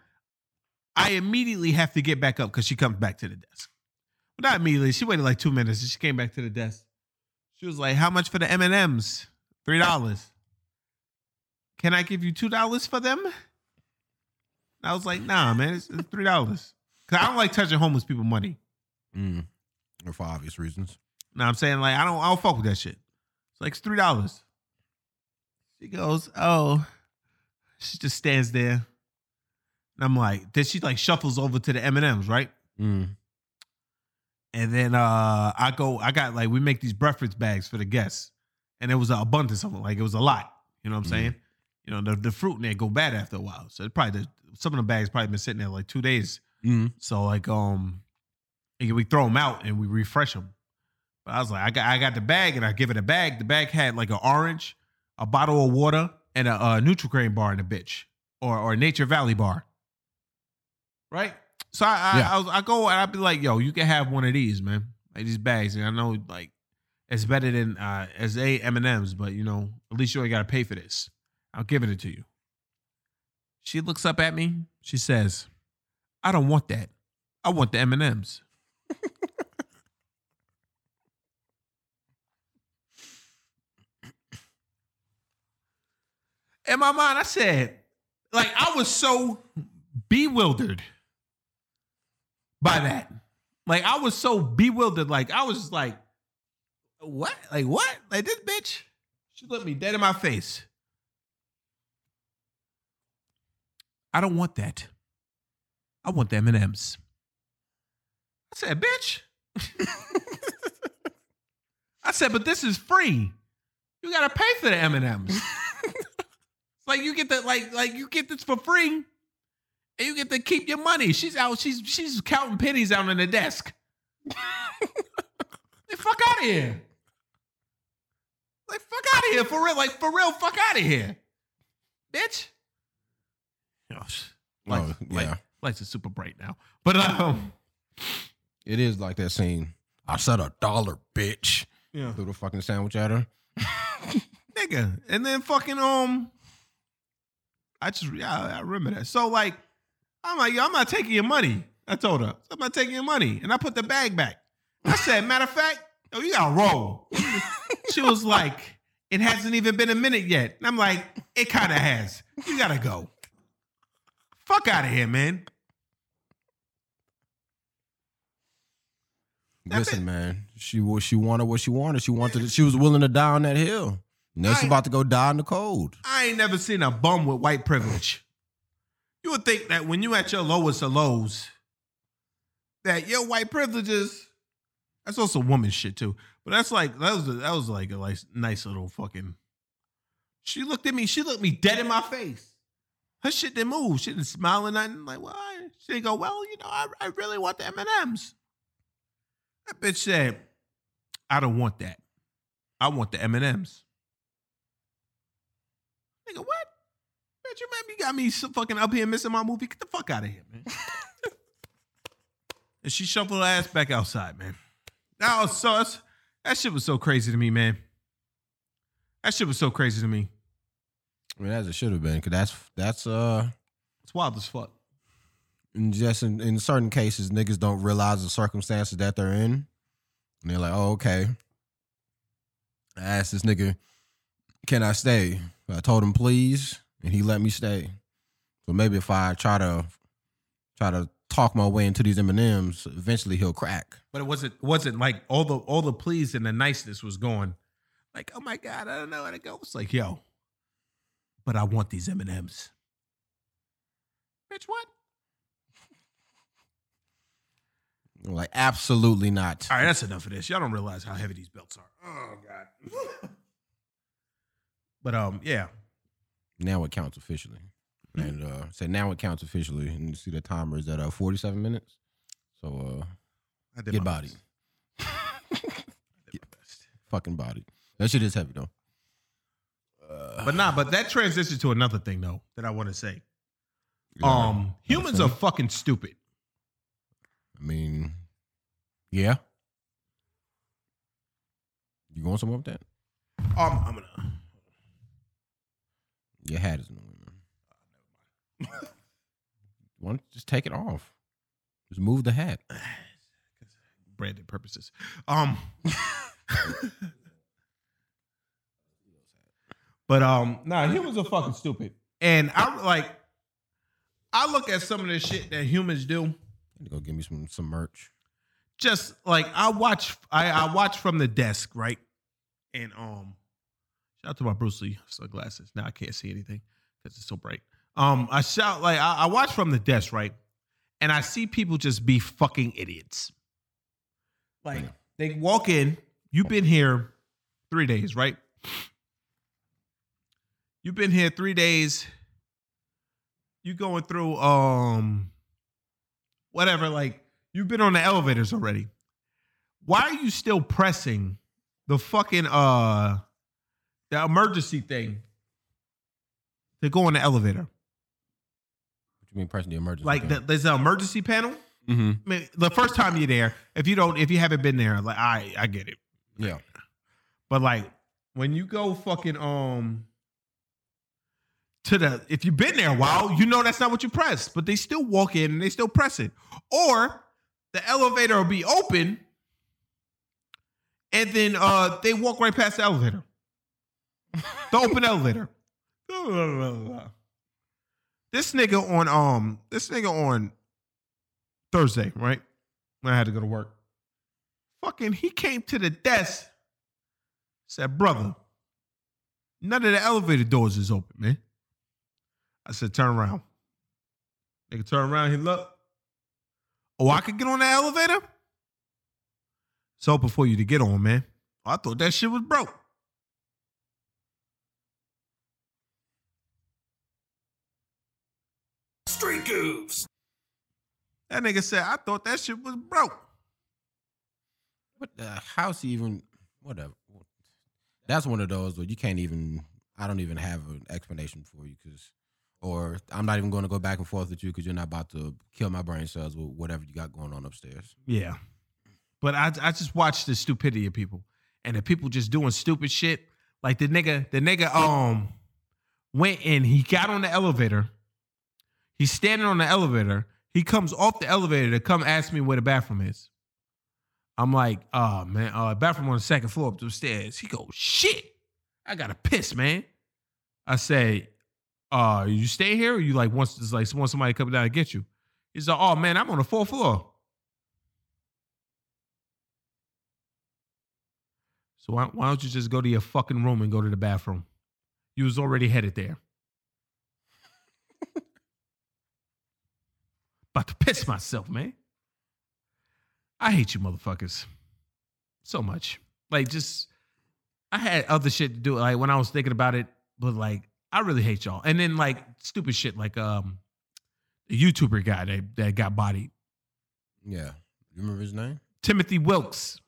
I immediately have to get back up because she comes back to the desk. But not immediately. She waited like two minutes and she came back to the desk. She was like, "How much for the M and M's? Three dollars. Can I give you two dollars for them?" I was like, "Nah, man, it's, it's three dollars." Cause I don't like touching homeless people money. Mm. Or for obvious reasons. Now I'm saying like I don't I don't fuck with that shit. It's like it's three dollars. She goes, oh, she just stands there. And I'm like, then she like shuffles over to the M and M's, right? Mm. And then uh I go, I got like we make these breakfast bags for the guests, and there was an abundance of them. Like it was a lot. You know what I'm Mhm. saying? You know the the fruit in there go bad after a while. So it probably the, some of the bags probably been sitting there like two days. Mm. So like um, we throw them out and we refresh them. But I was like, I got I got the bag and I give it a bag. The bag had like an orange, a bottle of water, and a, a Nutri-Grain bar in a bitch, or or Nature Valley bar. Right. So I I, Yeah. I, was, I go and I'd be like, yo, you can have one of these, man. Like these bags, and I know like it's better than uh as a M and M's, but you know at least you ain't got to pay for this. I'll give it to you. She looks up at me. She says, I don't want that. I want the M and M's. In my mind, I said, like, I was so bewildered by that. Like, I was so bewildered. Like, I was just like, what? Like, what? Like, this bitch? She looked me dead in my face. I don't want that. I want the M&Ms. I said, bitch. I said, but this is free. You gotta pay for the M&Ms. it's like you get the like like you get this for free, and you get to keep your money. She's out. She's she's counting pennies out on the desk. like fuck out of here. Like fuck out of here for real. Like for real. Fuck out of here, bitch. Yo, sh- lights, Oh, light- yeah. lights are super bright now. But um, It is like that scene. I said a dollar, bitch. yeah, Threw the fucking sandwich at her. nigga. And then fucking um, I just yeah, I remember that. So like, I'm like, yo, I'm not taking your money. I told her, I'm not taking your money. And I put the bag back. I said, matter of fact, yo, you gotta roll. she was like, it hasn't even been a minute yet. And I'm like, it kind of has. You gotta go. Fuck out of here, man. Listen, man. She wa- she wanted what she wanted. She wanted. She was willing to die on that hill. Now she's about to go die in the cold. I ain't never seen a bum with white privilege. You would think that when you at your lowest of lows, that your white privileges, that's also woman shit too. But that's like that was that was like a like nice little fucking. She looked at me. She looked me dead in my face. Her shit didn't move. She didn't smile or nothing. Like, I, she didn't go. Well, you know, I, I really want the M and M's. That bitch said, "I don't want that. I want the M and M's." Nigga, what? Bitch, you maybe got me so fucking up here missing my movie. Get the fuck out of here, man. and she shuffled her ass back outside, man. That was so that shit was so crazy to me, man. That shit was so crazy to me. I mean, as it should have been, because that's that's uh, It's wild as fuck. in just in, in certain cases, niggas don't realize the circumstances that they're in, and they're like, "Oh, okay." I asked this nigga, "Can I stay?" I told him please, and he let me stay. So maybe if I try to try to talk my way into these M and M's, eventually he'll crack. But it wasn't wasn't like all the all the pleas and the niceness was going. Like, oh my god, I don't know how to go. It's like, yo, but I want these M and M's. Bitch, what? Like, absolutely not. All right, that's enough of this. Y'all don't realize how heavy these belts are. Oh god. but um, yeah. Now it counts officially. And uh say now it counts officially. And you see the timer is at uh 47 minutes. So uh I did get my body. I did my best. Fucking body. That shit is heavy though. But nah, but that transitions to another thing though that I want to say. Um, humans are fucking stupid. I mean, yeah. You going somewhere with that? Um, I'm gonna. Your hat is in the way, man. Why don't you just take it off? Just move the hat. branded purposes. Um, but um, nah, humans are fucking stupid, and I'm like, I look at some of the shit that humans do. Go give me some some merch. Just like I watch, I I watch from the desk, right? And um, shout out to my Bruce Lee sunglasses. Now I can't see anything because it's so bright. Um, I shout like I, I watch from the desk, right? And I see people just be fucking idiots. Like Yeah. they walk in, you've been here three days, right? You've been here three days. You going through um whatever, like you've been on the elevators already. Why are you still pressing the fucking uh the emergency thing to go in the elevator? What do you mean pressing the emergency? Like the, there's an emergency panel. mm-hmm. I mean, the first time you're there, if you don't, if you haven't been there, like I, I get it. Yeah. But like when you go fucking um to the if you've been there a while, you know that's not what you press. But they still walk in and they still press it. Or the elevator will be open and then uh they walk right past the elevator. The open elevator. This nigga on um this nigga on Thursday, right? When I had to go to work. Fucking he came to the desk, said, brother, none of the elevator doors is open, man. I said, turn around. Nigga turn around, he look. Oh, I could get on the elevator? It's open for you to get on, man. I thought that shit was broke. Street Goofs. That nigga said, I thought that shit was broke. What the house even whatever. That's one of those where you can't even I don't even have an explanation for you because or I'm not even going to go back and forth with you because you're not about to kill my brain cells with whatever you got going on upstairs. Yeah. But I I just watch the stupidity of people. And the people just doing stupid shit. Like the nigga, the nigga um went in, he got on the elevator. He's standing on the elevator. He comes off the elevator to come ask me where the bathroom is. I'm like, oh man, uh, bathroom on the second floor up the stairs. He goes, shit, I gotta piss, man. I say, uh, you stay here or you like once it's like want somebody to come down and get you? He's like, oh man, I'm on the fourth floor. So why, why don't you just go to your fucking room and go to the bathroom? You was already headed there. About to piss myself, man. I hate you motherfuckers so much. Like just I had other shit to do. Like when I was thinking about it, but like I really hate y'all. And then like stupid shit like um the YouTuber guy that, that got bodied. Yeah. You remember his name? Timothy Wilks.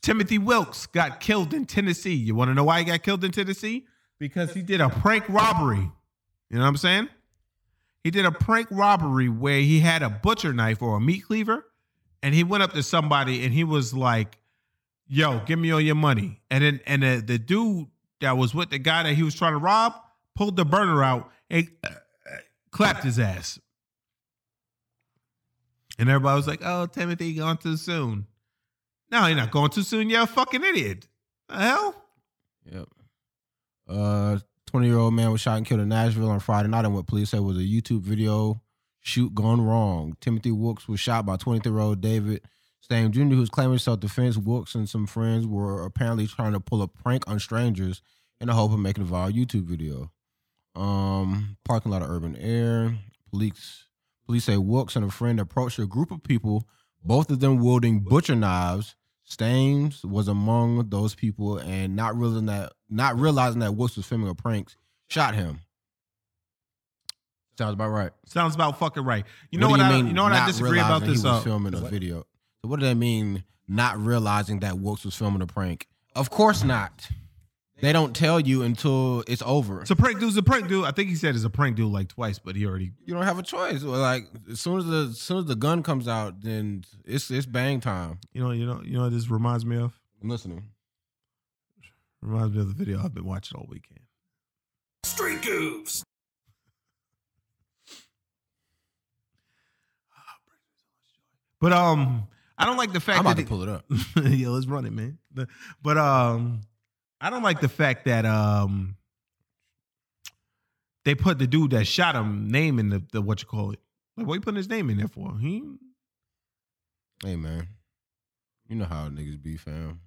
Timothy Wilks got killed in Tennessee. You want to know why he got killed in Tennessee? Because he did a prank robbery. You know what I'm saying? He did a prank robbery where he had a butcher knife or a meat cleaver, and he went up to somebody and he was like, "Yo, give me all your money." And then and the, the dude that was with the guy that he was trying to rob pulled the burner out and uh, clapped his ass. And everybody was like, "Oh, Timothy, gone too soon." No, you're not going too soon. You're a fucking idiot. The hell? Yep. Uh, 20 year old man was shot and killed in Nashville on Friday night in what police said was a YouTube video shoot gone wrong. Timothy Wilks was shot by 23 year old David Starnes Jr., who's claiming self defense. Wilks and some friends were apparently trying to pull a prank on strangers in the hope of making a viral YouTube video. Um, parking lot of Urban Air. Police police say Wilks and a friend approached a group of people, both of them wielding butcher knives. Starnes was among those people, and not realizing that not realizing that Wilks was filming a prank, shot him. Sounds about right. Sounds about fucking right. You know what, do I mean you know what I disagree about this uh, filming a video. So what does that mean? Not realizing that Wilks was filming a prank? Of course not. They don't tell you until it's over. It's a prank dude's a prank dude. I think he said it's a prank dude like twice, but he already you don't have a choice. Like as soon as the as soon as the gun comes out, then it's it's bang time. you know, you know, you know what this reminds me of? I'm listening. Reminds me of the video I've been watching all weekend. Street Goofs. But um I don't like the fact I'm about that to pull it up. yeah, let's run it, man. But, um, I don't like the fact that um, they put the dude that shot him name in the, the what you call it. Like, what you putting his name in there for? He Hey man, you know how niggas be, fam.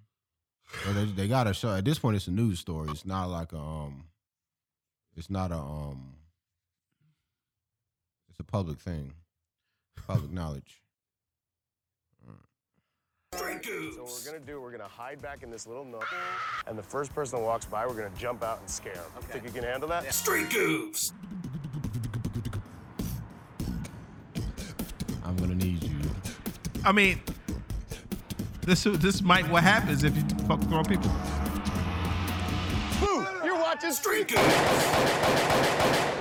But they, they got to show. At this point, it's a news story. It's not like a um. It's not a um. It's a public thing, public knowledge. Street So what we're gonna do, we're gonna hide back in this little nook, and the first person that walks by, we're gonna jump out and scare them. Think you can handle that? Street Goofs. I'm gonna need you. I mean, this this might what happens if you fuck throw people. Boo! You're watching Street Street Goofs.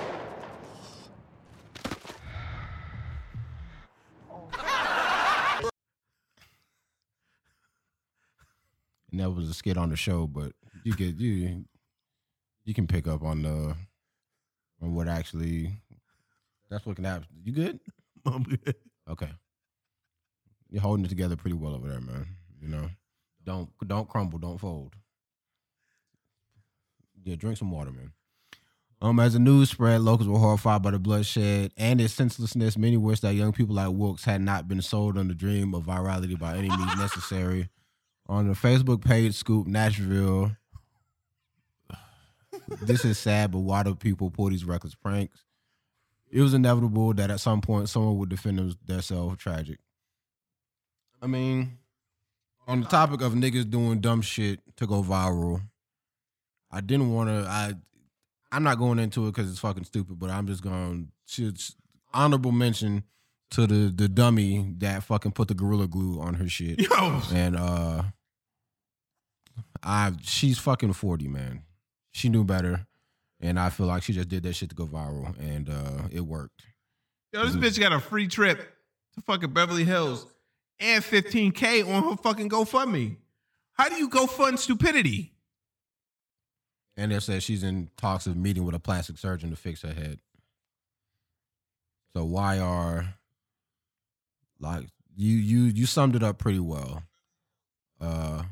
And that was a skit on the show, but you get you you can pick up on the on what actually that's what can happen. You good? I'm good. Okay. You're holding it together pretty well over there, man. You know, don't don't crumble, don't fold. Yeah, drink some water, man. Um, as the news spread, locals were horrified by the bloodshed and its senselessness. Many wished that young people like Wilks had not been sold on the dream of virality by any means necessary. On the Facebook page, Scoop Nashville. this is sad, but why do people pull these reckless pranks? It was inevitable that at some point someone would defend themselves tragic. I mean, on the topic of niggas doing dumb shit to go viral, I didn't want to. I I'm not going into it because it's fucking stupid, but I'm just going to honorable mention to the the dummy that fucking put the gorilla glue on her shit. Yo, And uh I she's fucking 40, man. She knew better. And I feel like she just did that shit to go viral and uh it worked. yo, this bitch got a free trip to fucking Beverly Hills and 15k on her fucking GoFundMe. How do you go fund stupidity? And they said she's in talks of meeting with a plastic surgeon to fix her head. So why are like you you you summed it up pretty well. Uh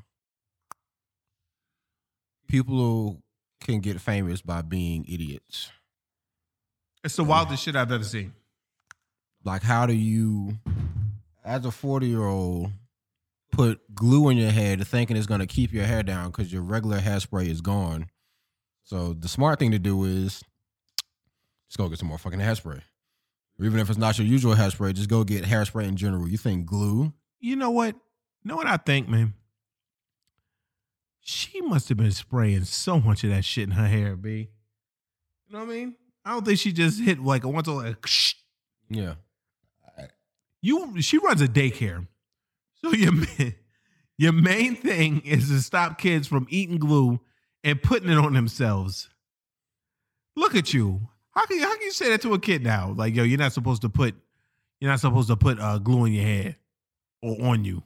people can get famous by being idiots. It's the wildest shit I've ever seen. Like how do you as a 40 year old put glue in your head thinking it's gonna keep your hair down because your regular hairspray is gone. So the smart thing to do is just go get some more fucking hairspray. Or even if it's not your usual hairspray, just go get hairspray in general. You think glue? You know what? You know what I think, man? She must have been spraying so much of that shit in her hair, B. You know what I mean? I don't think she just hit like a once or like Yeah. you she runs a daycare. So your your main thing is to stop kids from eating glue and putting it on themselves. Look at you. How can you, how can you say that to a kid now? Like, yo, you're not supposed to put you're not supposed to put uh, glue in your hair or on you.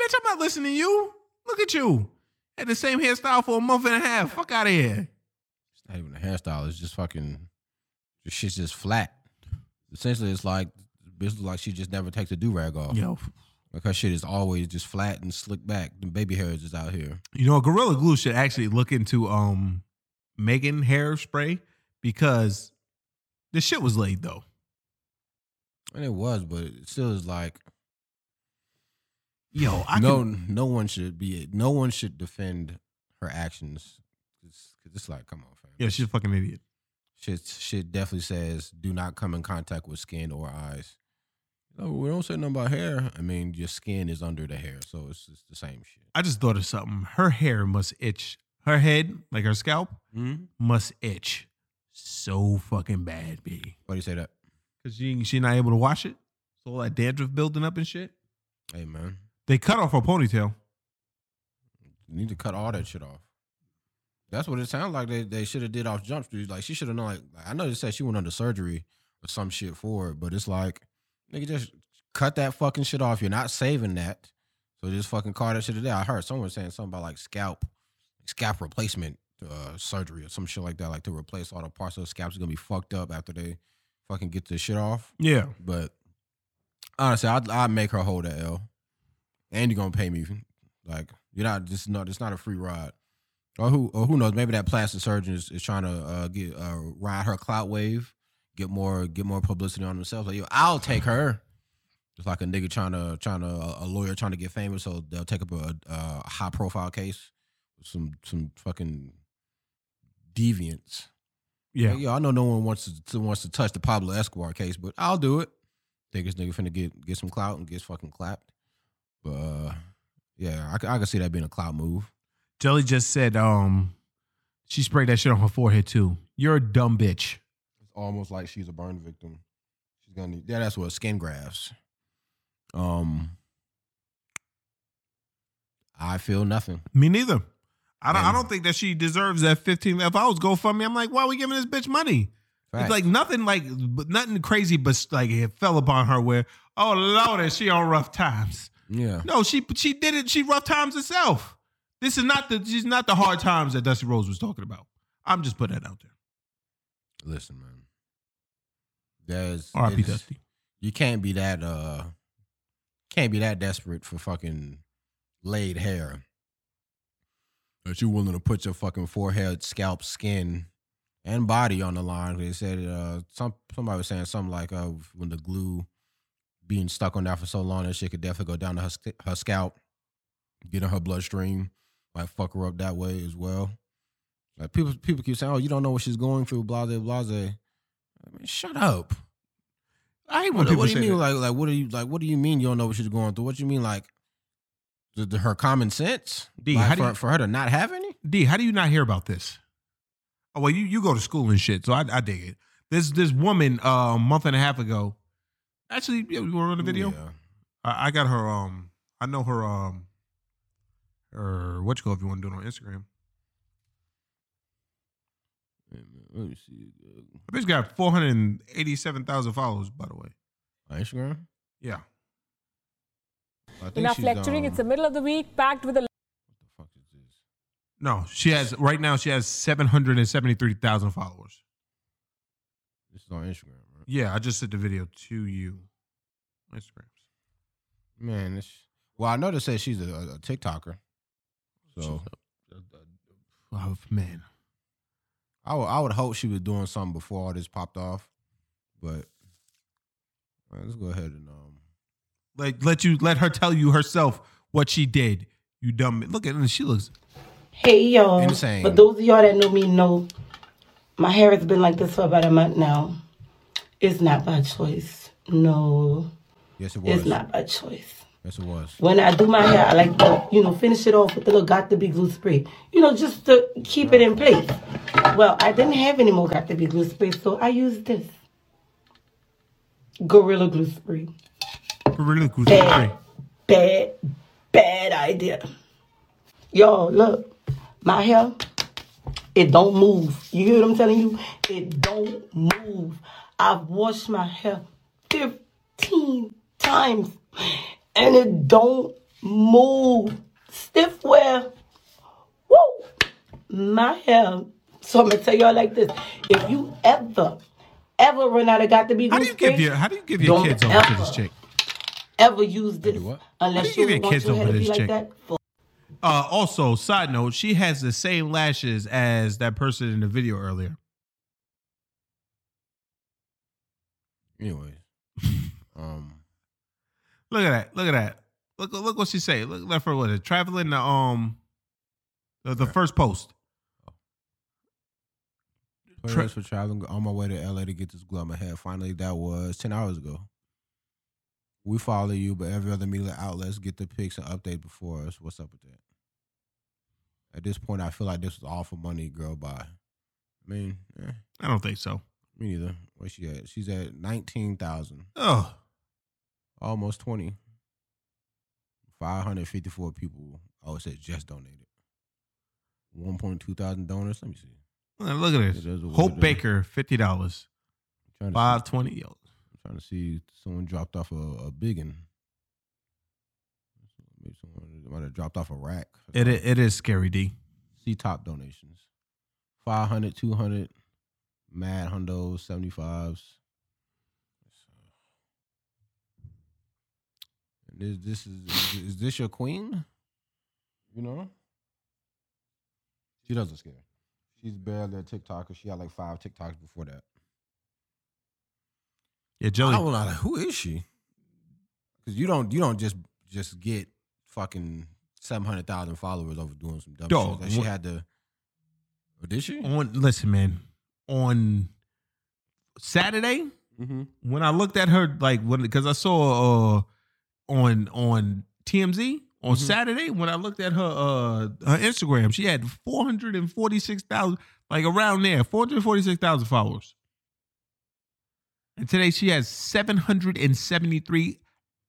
Bitch, I'm not listening to you. Look at you. Had the same hairstyle for a month and a half. Fuck out of here. It's not even a hairstyle. It's just fucking. The shit's just flat. Essentially, it's like look like she just never takes a do rag off. Yo, Like her shit is always just flat and slicked back. The baby hairs is out here. You know, Gorilla Glue should actually look into um making hairspray because the shit was laid though. And it was, but it still is like Yo, I no, can, no one should be. No one should defend her actions. It's, 'cause it's like, come on, fam. yeah, she's a fucking idiot. Shit, shit definitely says do not come in contact with skin or eyes. No, we don't say nothing about hair. I mean, your skin is under the hair, so it's just the same shit. I just thought of something. Her hair must itch. Her head, like her scalp, Mm-hmm. must itch so fucking bad, B. Why do you say that? Cause she she not able to wash it. So all that dandruff building up and shit. Hey, man, They cut off her ponytail. you need to cut all that shit off. That's what it sounds like. They they should have did off Jump Street. Like she should have known. Like I know they said she went under surgery or some shit for it, but it's like nigga just cut that fucking shit off. You're not saving that, so just fucking call that shit a day. I heard someone saying something about like scalp scalp replacement uh, surgery or some shit like that, like to replace all the parts of the scalps gonna be fucked up after they fucking get this shit off. Yeah. But honestly, I'd, I'd make her hold that L, and you're gonna pay me. Like you're not just not. It's not a free ride. Or who or who knows? Maybe that plastic surgeon is, is trying to uh, get uh, ride her clout wave, get more get more publicity on themselves. Like yo, I'll take her. It's like a nigga trying to trying to a lawyer trying to get famous, so they'll take up a, a high profile case with some some fucking deviants. Yeah. Like, yo, I know no one wants to wants to touch the Pablo Escobar case, but I'll do it. Think this nigga finna get get some clout and get fucking clapped. But uh, yeah, I can see that being a clout move. Jelly just said um she sprayed that shit on her forehead too. You're a dumb bitch. It's almost like she's a burn victim. She's gonna need yeah, that's what skin grafts. Um, I feel nothing. Me neither. I don't. I don't think that she deserves that fifteen. If I was GoFundMe, I'm like, why are we giving this bitch money? It's like nothing, like nothing crazy, but like it fell upon her where, oh lord, is she on rough times? Yeah, No, she she did it. She rough times herself. This is not the. She's not the hard times that Dusty Rose was talking about. I'm just putting that out there. listen, man. There's R.I.P. Dusty. you can't be that uh can't be that desperate for fucking laid hair that you're willing to put your fucking forehead scalp skin and body on the line they said uh some somebody was saying something like uh when the glue being stuck on that for so long that shit could definitely go down to her, her scalp get in her bloodstream might fuck her up that way as well like people people keep saying oh you don't know what she's going through blase blase I mean, shut up I hate when what, people what do you mean? that. Like, like, what do you like? What do you mean you don't know what she's going through? What do you mean, like, the, the- her common sense? D, Like, how do for, you- for her to not have any? D, how do you not hear about this? Oh well, you, you go to school and shit, so I, I dig it. This this woman uh, a month and a half ago. Actually, yeah, we were on the video. Yeah. I, I got her. Um, I know her. Um, her what you call if you want to do it on Instagram. Wait a minute, Let me see. I bitch got four hundred eighty-seven thousand followers. By the way, Uh, Instagram. yeah. Enough lecturing. um, It's the middle of the week, packed with a What the fuck is this? No, she has right now. She has seven hundred and seventy-three thousand followers. This is on Instagram, right? Yeah, I just sent the video to you. Instagrams. Man, it's, well, I know they say she's a, a TikToker. So Oh man. I would I would hope she was doing something before all this popped off. But all right, let's go ahead and um Like let you let her tell you herself what she did. You dumb. Look at her. She looks. Hey y'all. Insane. For those of y'all that know me know my hair has been like this for about a month now. It's not by choice. No. yes it was. It's not by choice. Yes it was. When I do my hair, I like to, you know, finish it off with a little got to be glue spray. You know, just to keep it in place. Well, I didn't have any more got to be glue spray, so I used this. Gorilla glue spray. Really cool. Bad, bad, bad idea. Y'all, look, my hair, it don't move. You hear what I'm telling you? It don't move. I've washed my hair 15 times and it don't move. Stiff wear. Woo! My hair. So I'm gonna tell y'all like this. If you ever, ever run out of got to be How do you give your How do you give your kids over to this ever. chick? ever use this what? unless How do you you, give your kids your over to this be like chick? that. For Uh, also, side note, she has the same lashes as that person in the video earlier. Anyways. um Look at that. Look at that. Look look what she say. Look left her with it. Traveling the um the, the first post. Prayers for traveling on my way to LA to get this glue on my head. Finally, that was 10 hours ago. We follow you, but every other media outlets get the pics and update before us. What's up with that? At this point, I feel like this was all for money, girl. Bye. I mean, eh, I don't think so. Me neither. Where's she at? She's at 19,000, Oh, almost 20. 554 people. Oh, it said just donated. 1.2 thousand donors. Let me see. look at this. Hope. Baker, fifty dollars. Trying to see- Five twenty. Yo, I'm trying to see someone dropped off a, a big one. Maybe someone might have dropped off a rack. It it is scary. D. See top donations. 500, 200, mad hundos, 75s. This, this is, is this your queen? You know? She doesn't scare. She's barely a TikToker. She had like five TikToks before that. Yeah, I Jelly. don't know who is she? Because you don't you don't just just get fucking seven hundred thousand followers over doing some dumb Dog, shit. That she had to. Or did she? On listen, man. On Saturday, Mm-hmm. when I looked at her, like when because I saw uh on on TMZ on Mhm. Saturday when I looked at her uh her Instagram, she had four hundred and forty six thousand, like around there, four hundred forty six thousand followers. And today she has seven hundred and seventy three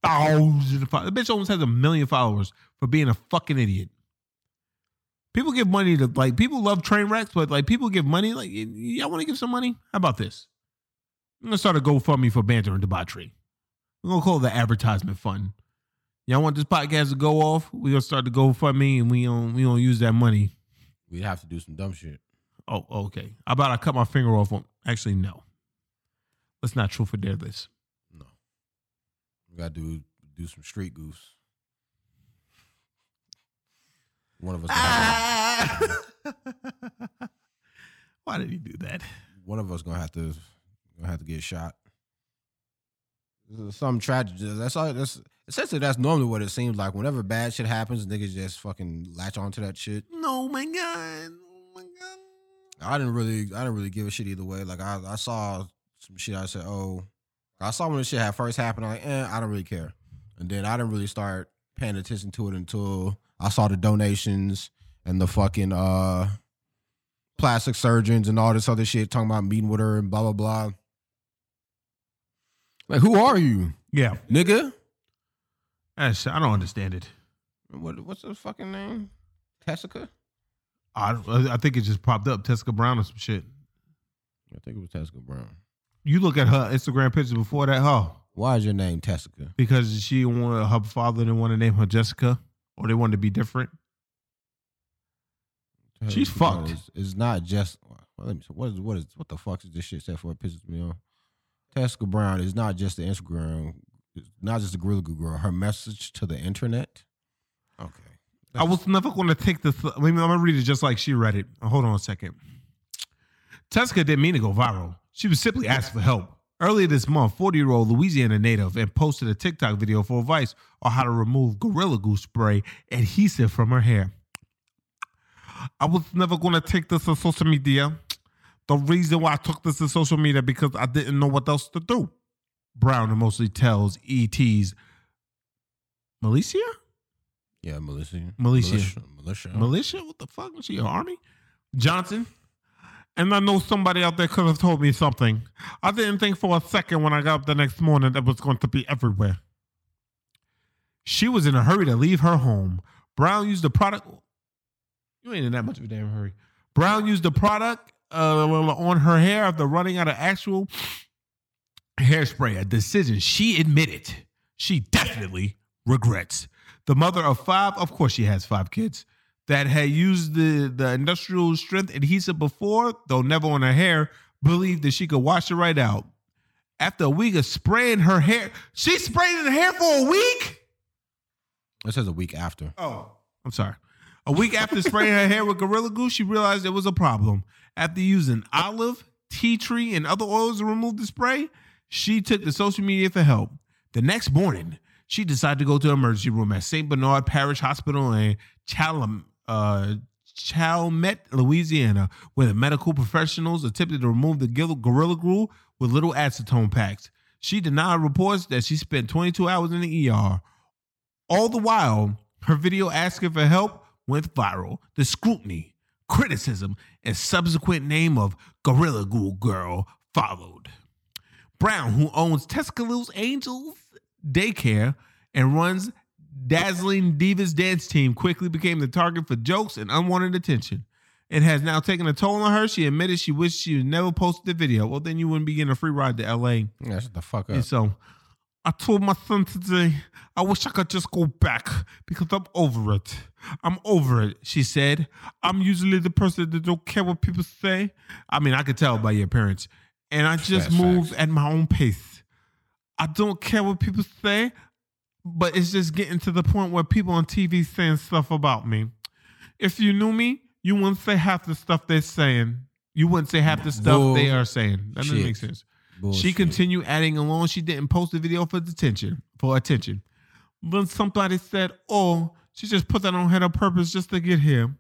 thousand followers. The bitch almost has a million followers for being a fucking idiot. People give money to like people love train wrecks, but like people give money. Like y- y'all want to give some money? How about this? I'm gonna start a GoFundMe for banter and debauchery. We're gonna call it the advertisement fund. Y'all want this podcast to go off? We're gonna start the GoFundMe and we don't we don't use that money. We'd have to do some dumb shit. Oh, okay. How about I cut my finger off on actually no. Let's not truth or dare this. No. We gotta do do some Street Goofs. One of us gonna Why did he do that? one of us gonna have to gonna have to get shot. Some tragedy. That's all. That's essentially that's normally what it seems like. Whenever bad shit happens, niggas just fucking latch onto that shit. No, my God. Oh my God. I didn't really, I didn't really give a shit either way. Like I, I saw some shit. I said, oh, I saw when this shit had first happened. I'm like, eh, I don't really care. And then I didn't really start paying attention to it until I saw the donations and the fucking uh plastic surgeons and all this other shit talking about meeting with her and blah blah blah. Like, who are you, Yeah. nigga? That's, I don't understand it. What, what's the fucking name? Tessica? I I think it just popped up. Tessica Brown or some shit. I think it was Tessica Brown. You look at her Instagram pictures before that, huh? Why is your name Tessica? Because she wanted her father didn't want to name her Jessica, or they wanted to be different. She's fucked. It's, it's not just. Well, let me. What is what is what the fuck is this shit set for? It pisses me off. Tessica Brown is not just the Instagram, not just a Gorilla Glue girl. Her message to the internet. Okay. I was never going to take this. I mean, I'm going to read it just like she read it. Hold on a second. Tessica didn't mean to go viral. She was simply asked for help. Earlier this month, 40 year old Louisiana native and posted a TikTok video for advice on how to remove Gorilla Glue spray adhesive from her hair. I was never going to take this to social media. The reason why I took this to social media because I didn't know what else to do. Brown mostly tells ET's Militia? Yeah, militia. Militia. Militia. Militia. What the fuck? Was she an army? Johnson. And I know somebody out there could have told me something. I didn't think for a second when I got up the next morning that was going to be everywhere. She was in a hurry to leave her home. Brown used the product. You ain't in that much of a damn hurry. Brown used the product uh, on her hair after running out of actual hairspray, a decision she admitted she definitely regrets. The mother of five, of course, she has five kids that had used the, the industrial strength adhesive before, though never on her hair, believed that she could wash it right out. After a week of spraying her hair, she sprayed the hair for a week? It says a week after. Oh, I'm sorry. A week after spraying her hair with Gorilla Glue, she realized there was a problem. After using olive, tea tree, and other oils to remove the spray, she took to social media for help. The next morning, she decided to go to the emergency room at St. Bernard Parish Hospital in Chalem, uh, Chalmette, Louisiana, where the medical professionals attempted to remove the Gorilla Glue with little acetone packs. She denied reports that she spent 22 hours in the ER. All the while, her video asking for help went viral. The scrutiny, criticism, and subsequent name of Gorilla Glue Girl followed. Brown, who owns Tuscaloosa Angels Daycare and runs Dazzling Divas Dance Team, quickly became the target for jokes and unwanted attention. It has now taken a toll on her. She admitted she wished she had never posted the video. Well, then you wouldn't be getting a free ride to LA. Yeah, shut the fuck up. And so I told my son today, I wish I could just go back because I'm over it. I'm over it, she said. I'm usually the person that don't care what people say. I mean, I could tell by your appearance. And I just That's move facts. at my own pace. I don't care what people say, but it's just getting to the point where people on TV saying stuff about me. If you knew me, you wouldn't say half the stuff they're saying. You wouldn't say half the stuff they are saying. That doesn't Shit. make sense. She continued adding along. She didn't post the video for attention. For attention, but somebody said, "Oh, she just put that on her on purpose just to get here."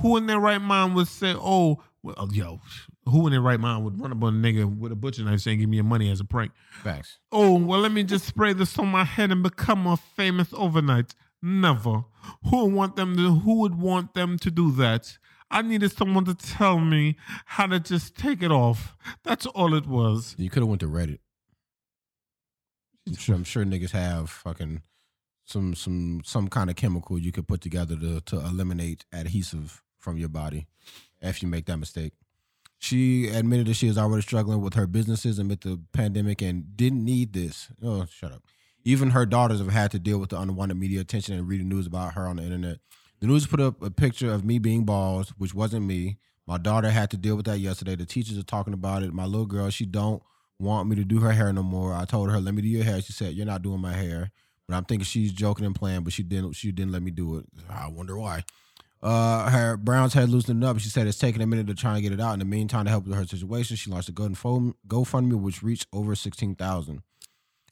Who in their right mind would say, "Oh, well, yo, who in their right mind would run up on a nigga with a butcher knife saying, "Give me your money" as a prank"? Facts. Oh, well, let me just spray this on my head and become more famous overnight. Never. Who would want them to who would want them to do that? I needed someone to tell me how to just take it off. That's all it was. You could have went to Reddit. I'm sure, I'm sure niggas have fucking some some some kind of chemical you could put together to to eliminate adhesive from your body if you make that mistake. She admitted that she is already struggling with her businesses amid the pandemic and didn't need this. Oh, shut up. Even her daughters have had to deal with the unwanted media attention and reading news about her on the internet. The news put up a picture of me being bald, which wasn't me. My daughter had to deal with that yesterday. The teachers are talking about it. My little girl, she don't want me to do her hair no more. I told her, "Let me do your hair." She said, "You're not doing my hair." But I'm thinking she's joking and playing, but she didn't. She didn't let me do it. I wonder why. Uh, her Brown's had loosened up. She said it's taking a minute to try and get it out. In the meantime, to help with her situation, she launched a GoFundMe which reached over sixteen thousand.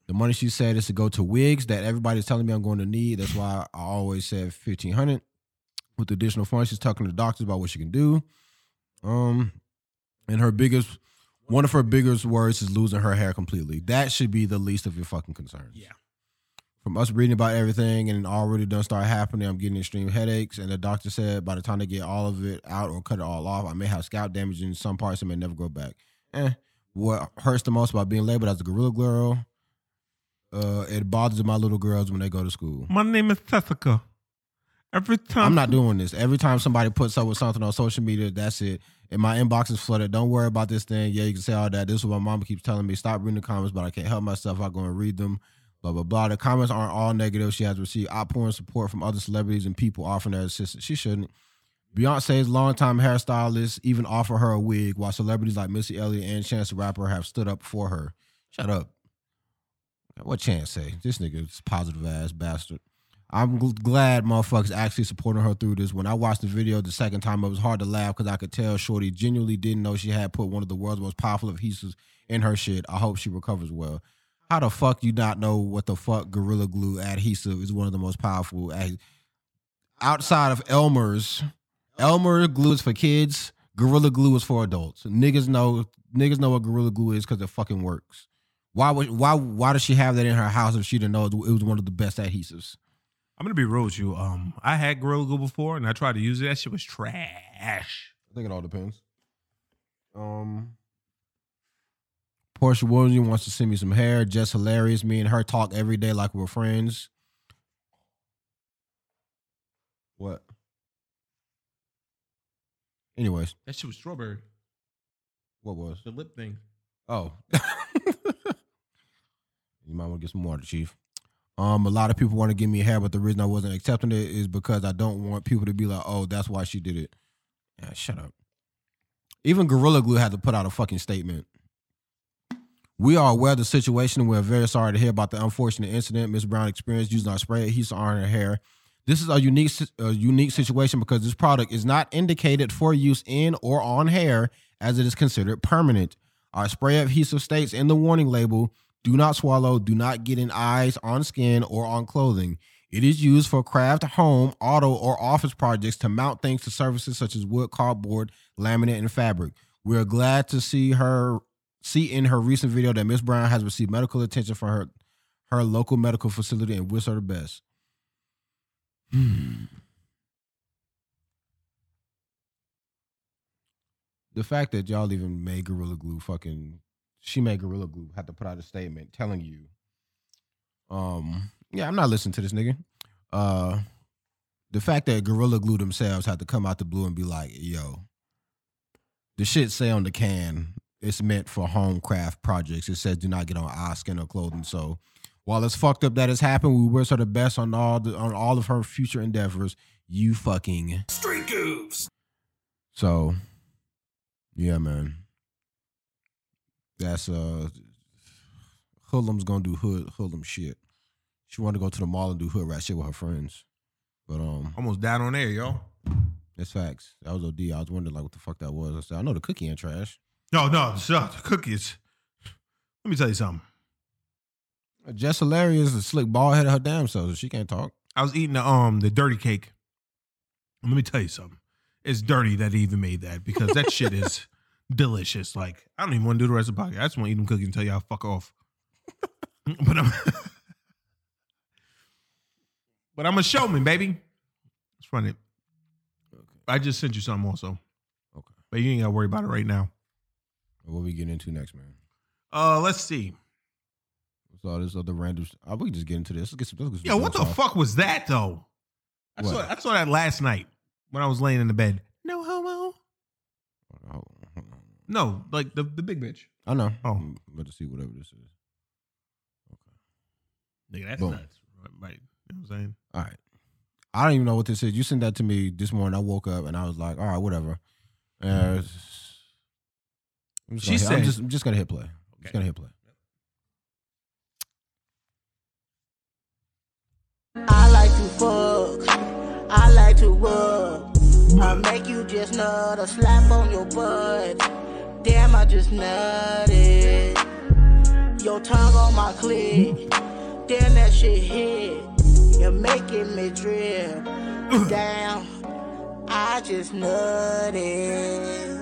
The money she said is to go to wigs that everybody's telling me I'm going to need. That's why I always said fifteen hundred. With additional funds, she's talking to doctors about what she can do. Um, and her biggest, one of her biggest worries is losing her hair completely. That should be the least of your fucking concerns. Yeah. From us reading about everything and it already done start happening, I'm getting extreme headaches. And the doctor said by the time they get all of it out or cut it all off, I may have scalp damage in some parts and may never grow back. Eh. What hurts the most about being labeled as a gorilla girl, uh, it bothers my little girls when they go to school. My name is Tessica. Every time I'm not doing this. Every time somebody puts up with something on social media, that's it. And my inbox is flooded. Don't worry about this thing. Yeah, you can say all that. This is what my mama keeps telling me. Stop reading the comments, but I can't help myself. I go and read them. Blah blah blah. The comments aren't all negative. She has received outpouring support from other celebrities and people offering her assistance. She shouldn't. Beyonce's longtime hairstylist even offered her a wig, while celebrities like Missy Elliott and Chance the Rapper have stood up for her. Shut up. What chance say? This nigga's positive ass bastard. I'm gl- glad motherfuckers actually supporting her through this. When I watched the video the second time, it was hard to laugh because I could tell Shorty genuinely didn't know she had put one of the world's most powerful adhesives in her shit. I hope she recovers well. How the fuck you not know what the fuck Gorilla Glue adhesive is one of the most powerful ad- outside of Elmer's. Elmer glue is for kids. Gorilla Glue is for adults. Niggas know niggas know what Gorilla Glue is because it fucking works. Why would why why does she have that in her house if she didn't know it was one of the best adhesives? I'm gonna be real with you. Um, I had Gorilla Glue before, and I tried to use it. That shit was trash. I think it all depends. Um, Portia Williams wants to send me some hair. Just hilarious. Me and her talk every day like we're friends. What? Anyways, That shit was strawberry. what was? The lip thing. Oh. you might want to get some water, Chief. Um, a lot of people want to give me hair, but the reason I wasn't accepting it is because I don't want people to be like, "Oh, that's why she did it." Yeah, shut up. Even Gorilla Glue had to put out a fucking statement. We are aware of the situation. We're very sorry to hear about the unfortunate incident Miss Brown experienced using our spray adhesive on her hair. This is a unique, a unique situation because this product is not indicated for use in or on hair, as it is considered permanent. Our spray adhesive states in the warning label: "Do not swallow. Do not get in eyes, on skin, or on clothing." It is used for craft, home, auto, or office projects to mount things to surfaces such as wood, cardboard, laminate, and fabric. We are glad to see her see in her recent video that Miss Brown has received medical attention from her her local medical facility and wish her the best. Hmm. The fact that y'all even made Gorilla Glue fucking she made Gorilla Glue had to put out a statement telling you um yeah, I'm not listening to this nigga. Uh the fact that Gorilla Glue themselves had to come out the blue and be like, yo, the shit say on the can it's meant for home craft projects. It says do not get on eye, skin, or clothing. So while it's fucked up that it's happened, we wish her the best on all the on all of her future endeavors. You fucking Street Goofs. so yeah, man. That's uh Hoodlum's gonna do hood hoodlum shit. She wanted to go to the mall and do hood rat shit with her friends. But um Almost died on air, y'all. that's facts. That was OD. I was wondering like what the fuck that was. I said, I know the cookie ain't trash. No, no, the cookies. Let me tell you something. Jess hilarious, a slick bald head of her damn self, she can't talk. I was eating the um the dirty cake. Let me tell you something. It's dirty that he even made that because that shit is delicious. Like I don't even want to do the rest of the podcast. I just want to eat them cookies and tell y'all fuck off. but I'm but I'm a showman, baby. Let's run it. I just sent you something also. Okay. But you ain't gotta worry about it right now. What we getting into next, man? Uh let's see. What's all this other random? Oh, we can just get into this. Let's get some. Let's get some Yo, what the off. fuck was that though? I What? saw I saw that last night when I was laying in the bed. No homo. Oh, No, like the, the big bitch. I know. Oh. I'm about to see whatever this is. Nigga, that's Boom. nuts. Right. You know what I'm saying? All right. I don't even know what this is. You sent that to me this morning. I woke up and I was like, all right, whatever. Uh, I'm just She gonna hit, I'm said- just, I'm just gonna hit play. Just gonna hit play. I like to fuck. I like to rub. I make you just nut a slap on your butt. Damn, I just nutted. Your tongue on my clit. Damn, that shit hit. You're making me drip. Damn, I just nutted.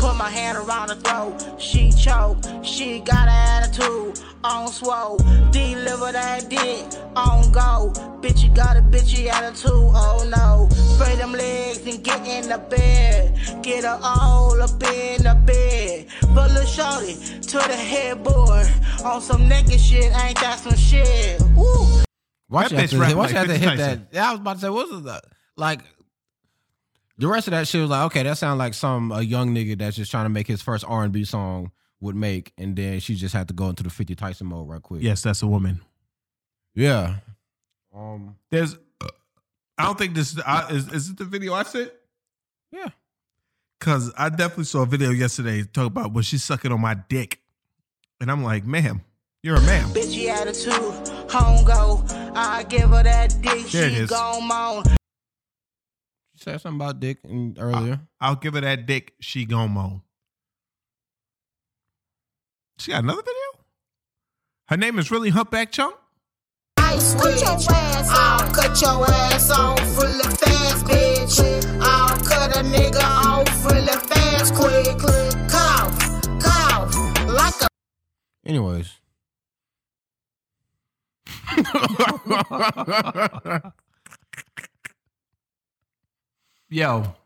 Put my hand around her throat. She choke. She got an attitude. On swole. Deliver that dick. On go. Bitch, you got a bitchy attitude. Oh no. Spray them legs and get in the bed. Get her all up in the bed. But look shorty to the headboard. On some naked shit. Ain't that some shit? Woo. Watch That you have bitch to, rap watch like you have to 50 hit that. Yeah, I was about to say, what was that? Like, the rest of that shit was like, okay, that sounds like some a young nigga that's just trying to make his first R and B song would make, and then she just had to go into the Fifty Tyson mode right quick. Yes, that's a woman. yeah. Um, There's, I don't think this I, is. Is it the video I sent? yeah. Cause I definitely saw a video yesterday talk about when she's sucking on my dick. And I'm like, ma'am, you're a ma'am. Bitchy attitude, home go. I give her that dick, There she is. gone moan. You said something about dick in, earlier. I'll give her that dick. She gon' moan. She got another video. Her name is really Humpback Chunk. Ice bitch, I'll cut your ass off really fast, bitch. I'll cut a nigga off really fast, quick, quick. Cough, cough, like a Anyways, Yo,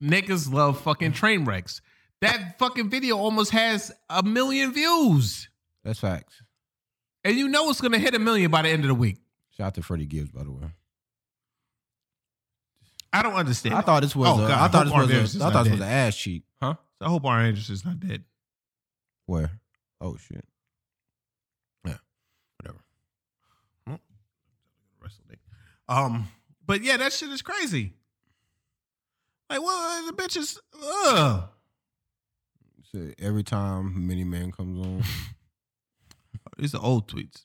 niggas love fucking train wrecks. That fucking video almost has a million views. that's facts. And you know it's gonna hit a million by the end of the week. Shout out to Freddie Gibbs, by the way. I don't understand. I thought this was. Oh, a, God, I thought this Hope was. Armand's A, is I thought this was an ass cheek. Huh? I hope our Andrews is not dead. Where? Oh shit. Yeah. Whatever. Wrestling. Um, but yeah, that shit is crazy. Like, what the bitches? Ugh. Every time Mini Man comes on, These are old tweets.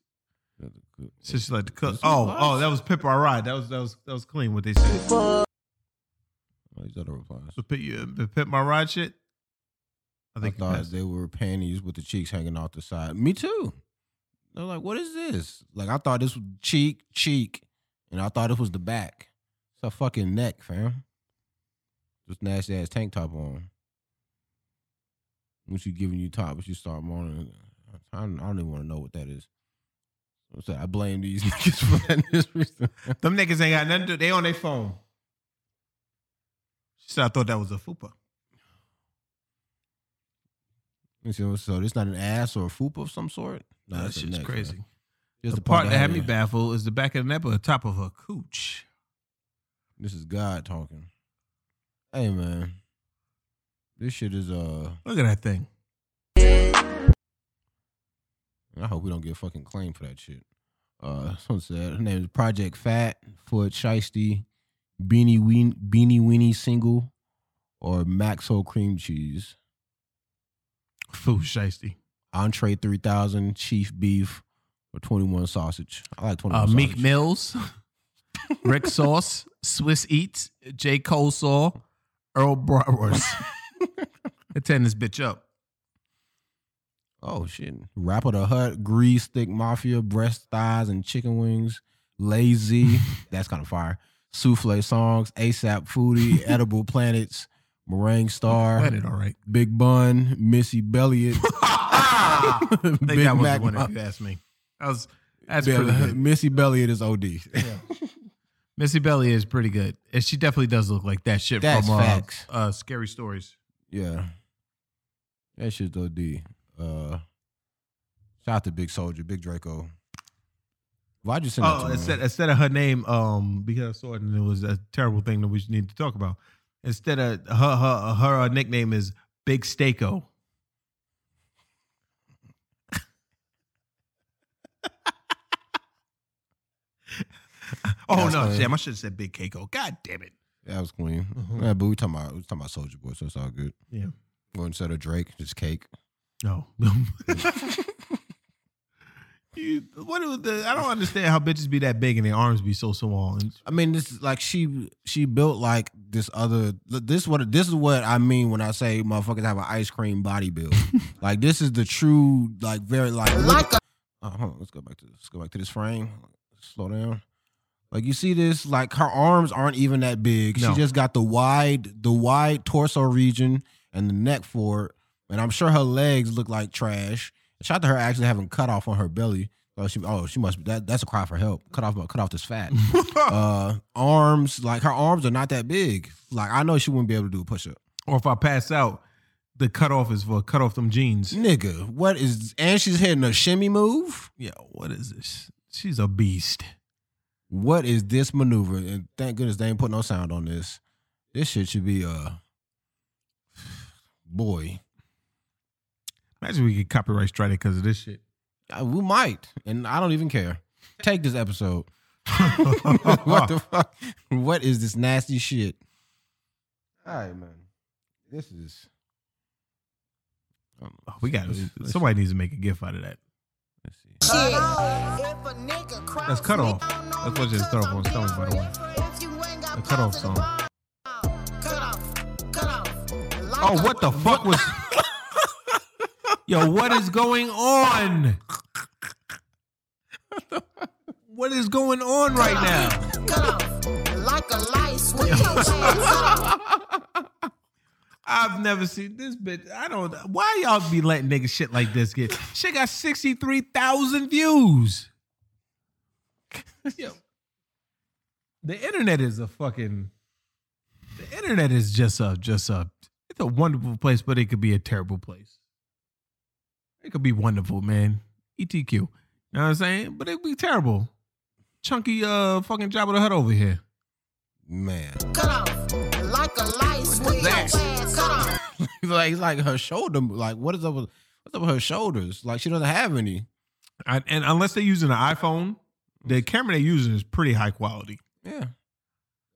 that's good- Since she like. This is Oh, oh, that was Pip Our Ride. That was that was that was clean. What they said. oh, these other replies. So Pip, you, the Pip My Ride shit. I I think it thought they were panties with the cheeks hanging off the side. Me too. They're like, what is this? Like I thought this was cheek, cheek, and I thought this was the back. It's a fucking neck, fam. Just nasty ass tank top on. Once you giving you top, but you start moaning. I don't, I don't even want to know what that is. So I blame these niggas for that. Them niggas ain't got nothing to do. They on their phone. She said, I thought that was a fupa. So, so this not an ass or a foop of some sort? That that's shit's neck, crazy. Just the the part that had me baffled is the back of the neck, but the top of her cooch. This is God talking. Hey man, this shit is uh. Look at that thing. I hope we don't get fucking claimed for that shit. Uh, someone said her name is Project Fat, Foot Shiesty, Beanie Ween, Beanie Weenie Single, or Maxo Cream Cheese. Foo shiesty. Entree three thousand, Chief Beef, or twenty one Sausage. I like twenty one. Uh, Meek. Mills, Rick Sauce, Swiss Eats, J. Cole Saw, Earl Bratwurst. Attend this bitch up. Oh shit! Rapper the Hut, Grease, Thick Mafia, Breast Thighs, and Chicken Wings. Lazy, that's kind of fire. Souffle songs, ASAP Foodie, Edible Planets, Meringue Star, it all right. Big Bun, Missy Belliot, I think Big that was Mac the one if you ask me. That was that's Belly- pretty good. Missy Belliot is OD. Missy Belly is pretty good. And she definitely does look like that shit That's from uh, facts. uh, Scary Stories. yeah, that shit's OD. Uh, shout out to Big Soldier, Big Draco. Why'd you send that Oh, to me? instead, instead of her name, um, because I saw it and it was a terrible thing that we need to talk about. Instead of her, her, her uh, nickname is Big Steako. oh That's no, funny. damn! I should have said Big Keiko. God damn it! That was clean. Mhm. Yeah, but we talking about we talking about Soldier Boy, so it's all good. Yeah. Go instead of Drake, just cake. No. you, what was the? I don't understand how bitches be that big and their arms be so small. And I mean, this is like she she built like this other. This what this is what I mean when I say motherfuckers have an ice cream body build. like this is the true like very like. Like a Oh, hold on, let's go back to let's go back to this frame. Slow down. Like you see this, like her arms aren't even that big. No. She just got the wide, the wide torso region and the neck for it. And I'm sure her legs look like trash. Shout out to her actually having cut off on her belly. Oh, she oh she must be that that's a cry for help. Cut off cut off this fat. uh arms, like her arms are not that big. Like I know she wouldn't be able to do a push up. or if I pass out, the cutoff is for cut off them jeans. Nigga, what is and she's hitting a shimmy move? Yeah, what is this? She's a beast. What is this maneuver? And thank goodness they ain't put no sound on this. This shit should be uh boy. Imagine we get copyright strike because of this shit. uh, We might, and I don't even care. Take this episode. what the fuck? What is this nasty shit? All right, man. This is Um, Oh, we got let's- let's- somebody needs to make a gift out of that. let's see. That's cut off. That's what just cut off on stomach, by the way. The cut off song. Oh, what the fuck was? Yo, what is going on? What is going on right now? I've never seen this bitch. I don't. Why y'all be letting niggas shit like this get? Shit got sixty three thousand views. Yo, the internet is a fucking. The internet is just a just a. It's a wonderful place, but it could be a terrible place. It could be wonderful, man. ETQ. You know what I'm saying? But it could be terrible. Chunky uh fucking Jabba the Hutt over here. Man, Cut off. Like a light switch. Cut off. like like her shoulder. Like what is up with what's up with her shoulders? Like she doesn't have any. I, and unless they're using an iPhone, the camera they're using is pretty high quality. Yeah.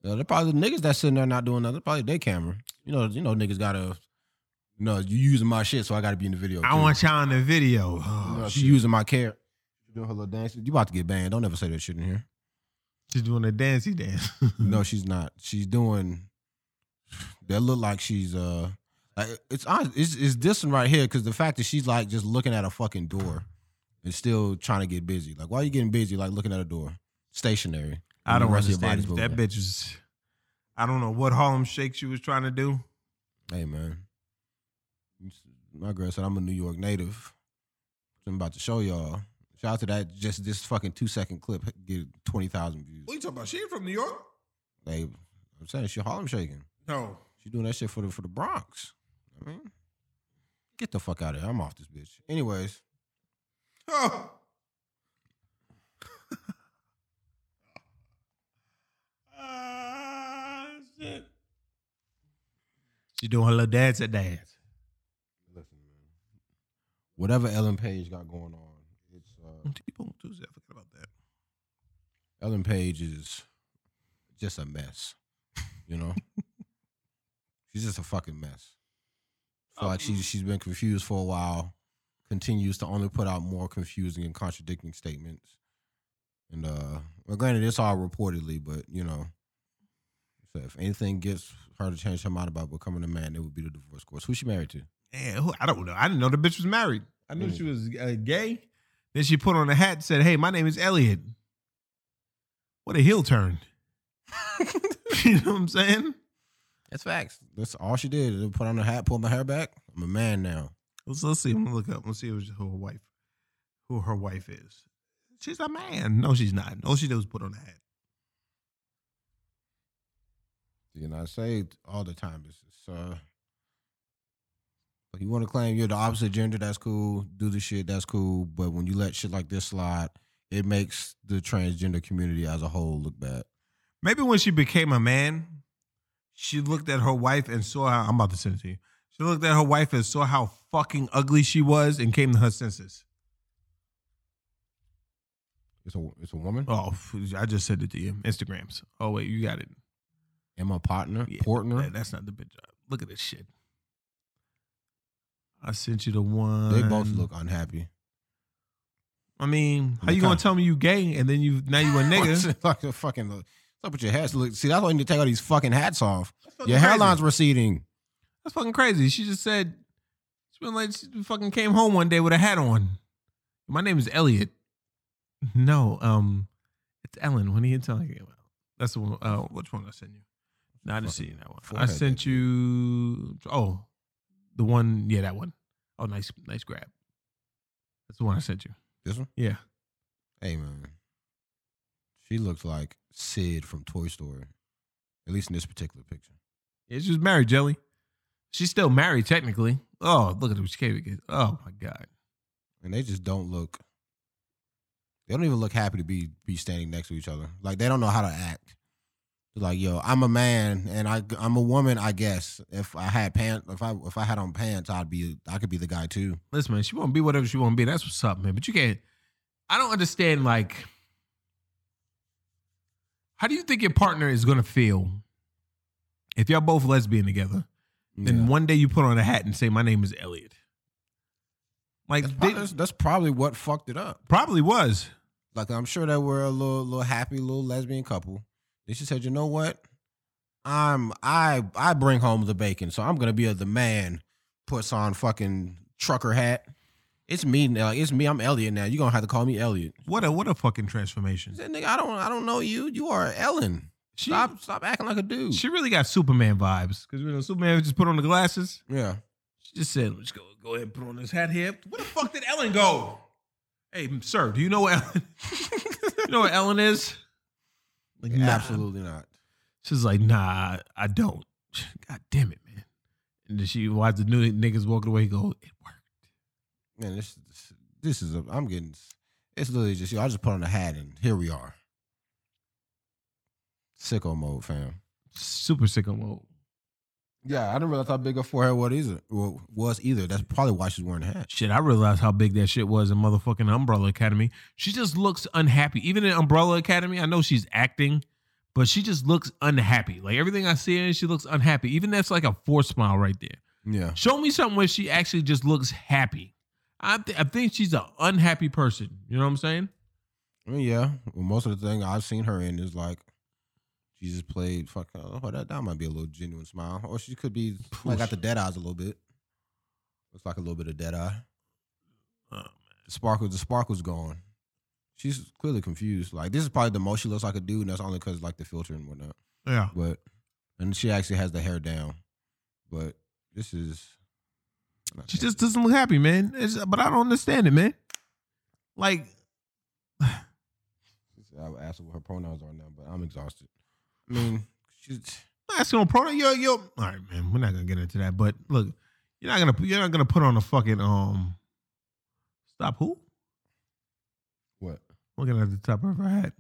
Yeah, they're probably the niggas that's sitting there not doing nothing. Probably their camera. You know, you know, niggas gotta. You know, you using my shit, so I gotta be in the video. I too. want y'all in the video. You Oh, know, she using my care. She doing her little dance. You about to get banned? Don't ever say that shit in here. She's doing a dancey dance. No, she's not. She's doing. That look like she's uh. Like it's honest. It's it's this one right here because the fact that she's like just looking at a fucking door, and still trying to get busy. Like why are you getting busy? Like looking at a door, stationary. I don't rest of your understand. That bitch is. I don't know what Harlem Shake she was trying to do. Hey man, my girl said I'm a New York native. I'm about to show y'all. Shout out to that. Just this fucking two second clip get twenty thousand views. What you talking about? She ain't from New York? Hey, I'm saying she Harlem shaking. No. She doing that shit for the for the Bronx. I mean, get the fuck out of here. I'm off this bitch. Anyways, Oh. Ah, shit. She doing her little dance at dance. listen, man. Whatever Ellen Page got going on, it's uh, Tuesday. I forgot about that. Ellen Page is just a mess. You know, she's just a fucking mess. Feel like she's she's been confused for a while. Continues to only put out more confusing and contradicting statements. And uh, well, granted, it's all reportedly, but you know, so if anything gets her to change her mind about becoming a man, it would be the divorce course. Who she married to? Man, who, I don't know. I didn't know the bitch was married. I knew Mm. she was uh, gay. Then she put on a hat and said, "Hey, my name is Elliot." What a heel turn. you know what I'm saying? That's facts. That's all she did. Put on a hat, pull my hair back. I'm a man now. Let's, let's see. I'm gonna look up. Let's see who her wife, who her wife is. She's a man. No, she's not. All she did was put on a hat. You know, I say all the time. It's uh, you want to claim you're the opposite gender, that's cool. Do the shit, that's cool. But when you let shit like this slide, it makes the transgender community as a whole look bad. Maybe when she became a man, she looked at her wife and saw how I'm about to send it to you. She looked at her wife and saw how fucking ugly she was and came to her senses. It's a it's a woman. Oh, I just sent it to you. Instagrams. Oh wait, you got it. And my partner, Yeah, partner. that- that's not the bitch. Look at this shit. I sent you the one. They both look unhappy. I mean, how you gonna tell me you gay and then you now you a nigga? like a fucking. What's up with your hats? Look, see, that's why you need to take all these fucking hats off. fucking Your crazy. hairline's receding. That's fucking crazy. She just said she been like she fucking came home one day with a hat on. My name is Elliot. No, um, it's Ellen. What are you talking about? That's the one. Uh, which one I sent you? No, I didn't see that one. I sent you. Oh, the one. Yeah, that one. Oh, nice, nice grab. That's the one I sent you. This one. Yeah. Hey man, she looks like Sid from Toy Story. At least in this particular picture. Yeah, she was married, Jelly. She's still married technically. Oh, look at what she came again. Oh my god. And they just don't look. They don't even look happy to be be standing next to each other. Like they don't know how to act. They're like, yo, I'm a man and I I'm a woman. I guess if I had pants, if I if I had on pants, I'd be I could be the guy too. Listen, man, she won't be whatever she won't be. That's what's up, man. But you can't. I don't understand. Like, how do you think your partner is gonna feel if y'all both lesbian together? Then Yeah. one day you put on a hat and say, "My name is Elliot." Like That's they probably, that's, that's probably what fucked it up. probably was. Like I'm sure they were a little, little happy, little lesbian couple. They just said, "You know what? I'm I I bring home the bacon, so I'm gonna be a, the man." Puts on fucking trucker hat. It's me now. Like, it's me. I'm Elliot now. You're gonna have to call me Elliot. What a what a fucking transformation. Said, nigga, I don't I don't know you. You are Ellen. She Stop stop acting like a dude. she really got Superman vibes because you know Superman just put on the glasses. yeah. She just said, "Let's go go ahead and put on this hat here." Where the fuck did Ellen go? Hey, sir, do you know what Ellen? you know what Ellen is? Like, nah. Absolutely not. She's like, nah, I don't. God damn it, man. And then she watched the new niggas walking away. He go, it worked. Man, this this, is a I'm getting it's literally just you I just put on a hat and here we are. Sicko mode, fam. Super sicko mode. Yeah, I didn't realize how big her forehead was either. Well, was either. That's probably why she's wearing a hat. Shit, I realized how big that shit was in motherfucking Umbrella Academy. She just looks unhappy. Even in Umbrella Academy, I know she's acting, but she just looks unhappy. Like everything I see in, she looks unhappy. Even that's like a forced smile right there. Yeah. Show me something where she actually just looks happy. I, th- I think she's an unhappy person. You know what I'm saying? I mean, yeah. Well, most of the thing I've seen her in is like she just played fuck. Oh, that that might be a little genuine smile, or she could be like got the dead eyes a little bit. Looks like a little bit of dead eye. Oh, man. The sparkle, the sparkle's gone. She's clearly confused. Like this is probably the most she looks like a dude, and that's only because like the filter and whatnot. Yeah. But and she actually has the hair down. But this is. She just doesn't look happy, man. It's, but I don't understand it, man. Like, I would ask her what her pronouns are now, but I'm exhausted. I mean, she's That's gonna pronoun. Yo, yo. All right, man. We're not gonna get into that. But look, you're not gonna you're not gonna put on a fucking um. Stop who? what? Looking at the top of her hat.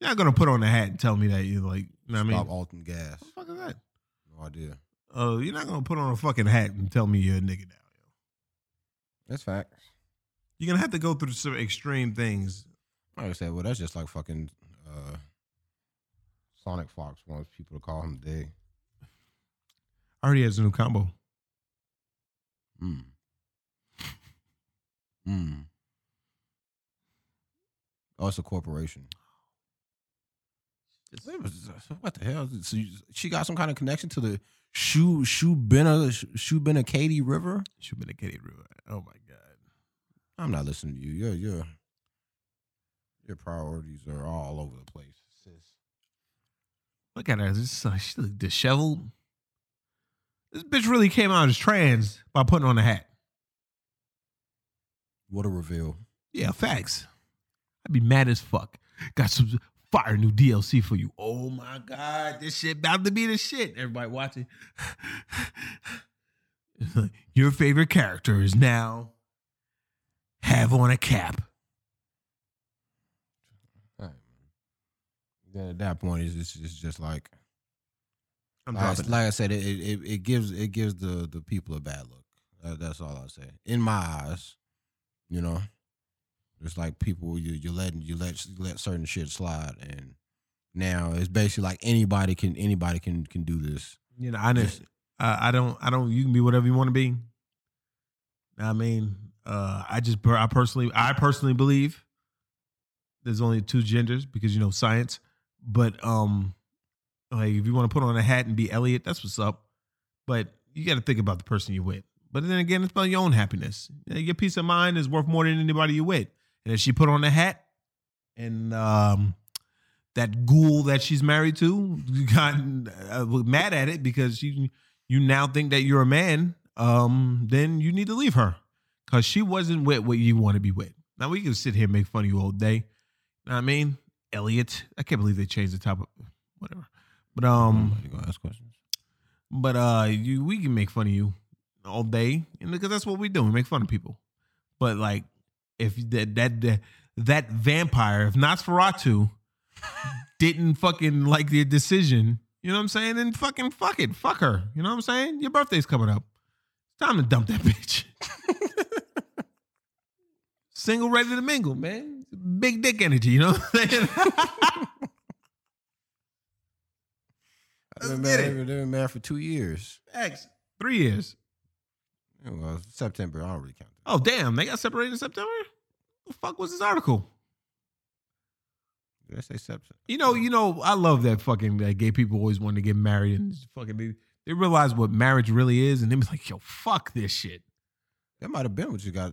You're not gonna put on a hat and tell me that you're like. You know what I mean, Stop Alton gas. what the fuck is that? No idea. Oh, you're not gonna put on a fucking hat and tell me you're a nigga now. Yo. That's facts. You're gonna have to go through some extreme things. Like I said, well, that's just like fucking uh, Sonic Fox wants people to call him Day. Already has a new combo. Hmm. Hmm. Oh, it's a corporation. What the hell? So she got some kind of connection to the Shu Shubena Shubenacadie River. Should been a kitty river. Oh my god. I'm not listening to you. Your your your priorities are all over the place. Look at her. This uh, she look disheveled. This bitch really came out as trans by putting on a hat. What a reveal. Yeah, facts. I'd be mad as fuck. Got some fire new DLC for you. Oh my god, this shit about to be the shit. Everybody watching. Your favorite character is now have on a cap. All right, man. Then at that point, it's, it's, it's just like I'm like, I- like I said, it, it it gives it gives the the people a bad look. That, that's all I say. In my eyes, you know, it's like people you you letting you let you let certain shit slide, and now it's basically like anybody can anybody can can do this. You know, I didn't. I, I don't. I don't. You can be whatever you want to be. I mean, uh, I just. I personally. I personally believe there's only two genders because you know science. But um, like if you want to put on a hat and be Elliot, that's what's up. But you got to think about the person you're with. But then again, it's about your own happiness. Your peace of mind is worth more than anybody you're with. And if she put on a hat and um, that ghoul that she's married to got uh, mad at it because you you now think that you're a man, um, then you need to leave her because she wasn't with what you want to be with. Now we can sit here and make fun of you all day. You know what I mean, Elliot, I can't believe they changed the topic. Whatever, but um, you gonna ask questions? but uh, you we can make fun of you all day, and because that's what we do. We make fun of people. But like, if that that that, that vampire, if Nosferatu didn't fucking like the decision, you know what I'm saying? Then fucking fuck it, fuck her. You know what I'm saying? Your birthday's coming up. It's time to dump that bitch. Single, ready to mingle, man. Big dick energy, you know what I'm saying? I've been get married, it. they've been married for two years. X, three years. Yeah, Well, September. I don't really count that. Oh damn, they got separated in September. The fuck was this article? Did I say September? You know, you know, I love that fucking that gay people always want to get married and just fucking they, they realize what marriage really is, and they be like, yo, fuck this shit. That might have been what you got.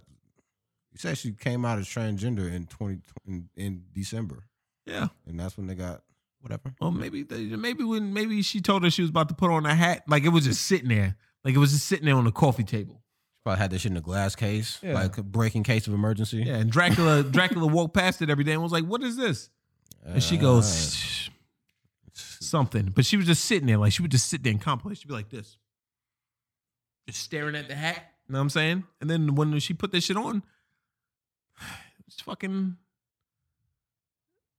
You said she came out as transgender in twenty in, in December, Yeah. and that's when they got whatever. Well, maybe they, maybe when maybe she told her she was about to put on a hat, like it was just sitting there, like it was just sitting there on the coffee table. She probably had that shit in a glass case, Yeah. like a breaking case of emergency. Yeah, and Dracula Dracula walked past it every day and was like, "What is this?" And she goes, uh, "Something," but she was just sitting there, like she would just sit there and contemplate. She'd be like this, just staring at the hat. You know what I'm saying? And then when she put this shit on, it's fucking.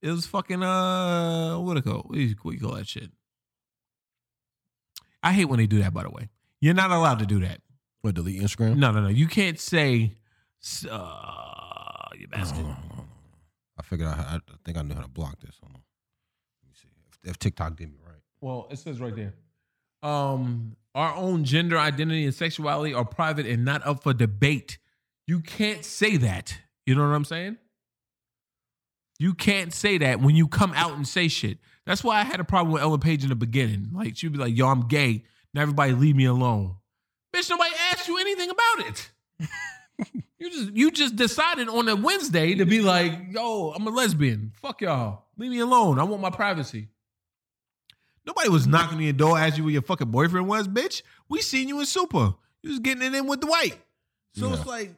It was fucking uh what it call what do you, what you call that shit? I hate when they do that. By the way, you're not allowed to do that. what delete Instagram? No, no, no. You can't say, uh, you bastard. I figured out. How, I think I knew how to block this. Hold on. Let me see if, if TikTok did me right. Well, it says right there. Um, our own gender identity and sexuality are private and not up for debate. You can't say that. You know what I'm saying? You can't say that when you come out and say shit. That's why I had a problem with Ellen Page in the beginning. Like she'd be like, "Yo, I'm gay." Now everybody leave me alone. Bitch, nobody asked you anything about it. you just you just decided on a Wednesday to be like, "Yo, I'm a lesbian. Fuck y'all. Leave me alone. I want my privacy." Nobody was knocking on your door, asking you where your fucking boyfriend was, bitch. We seen you in Super. You was getting it in with white. So Yeah. it's like,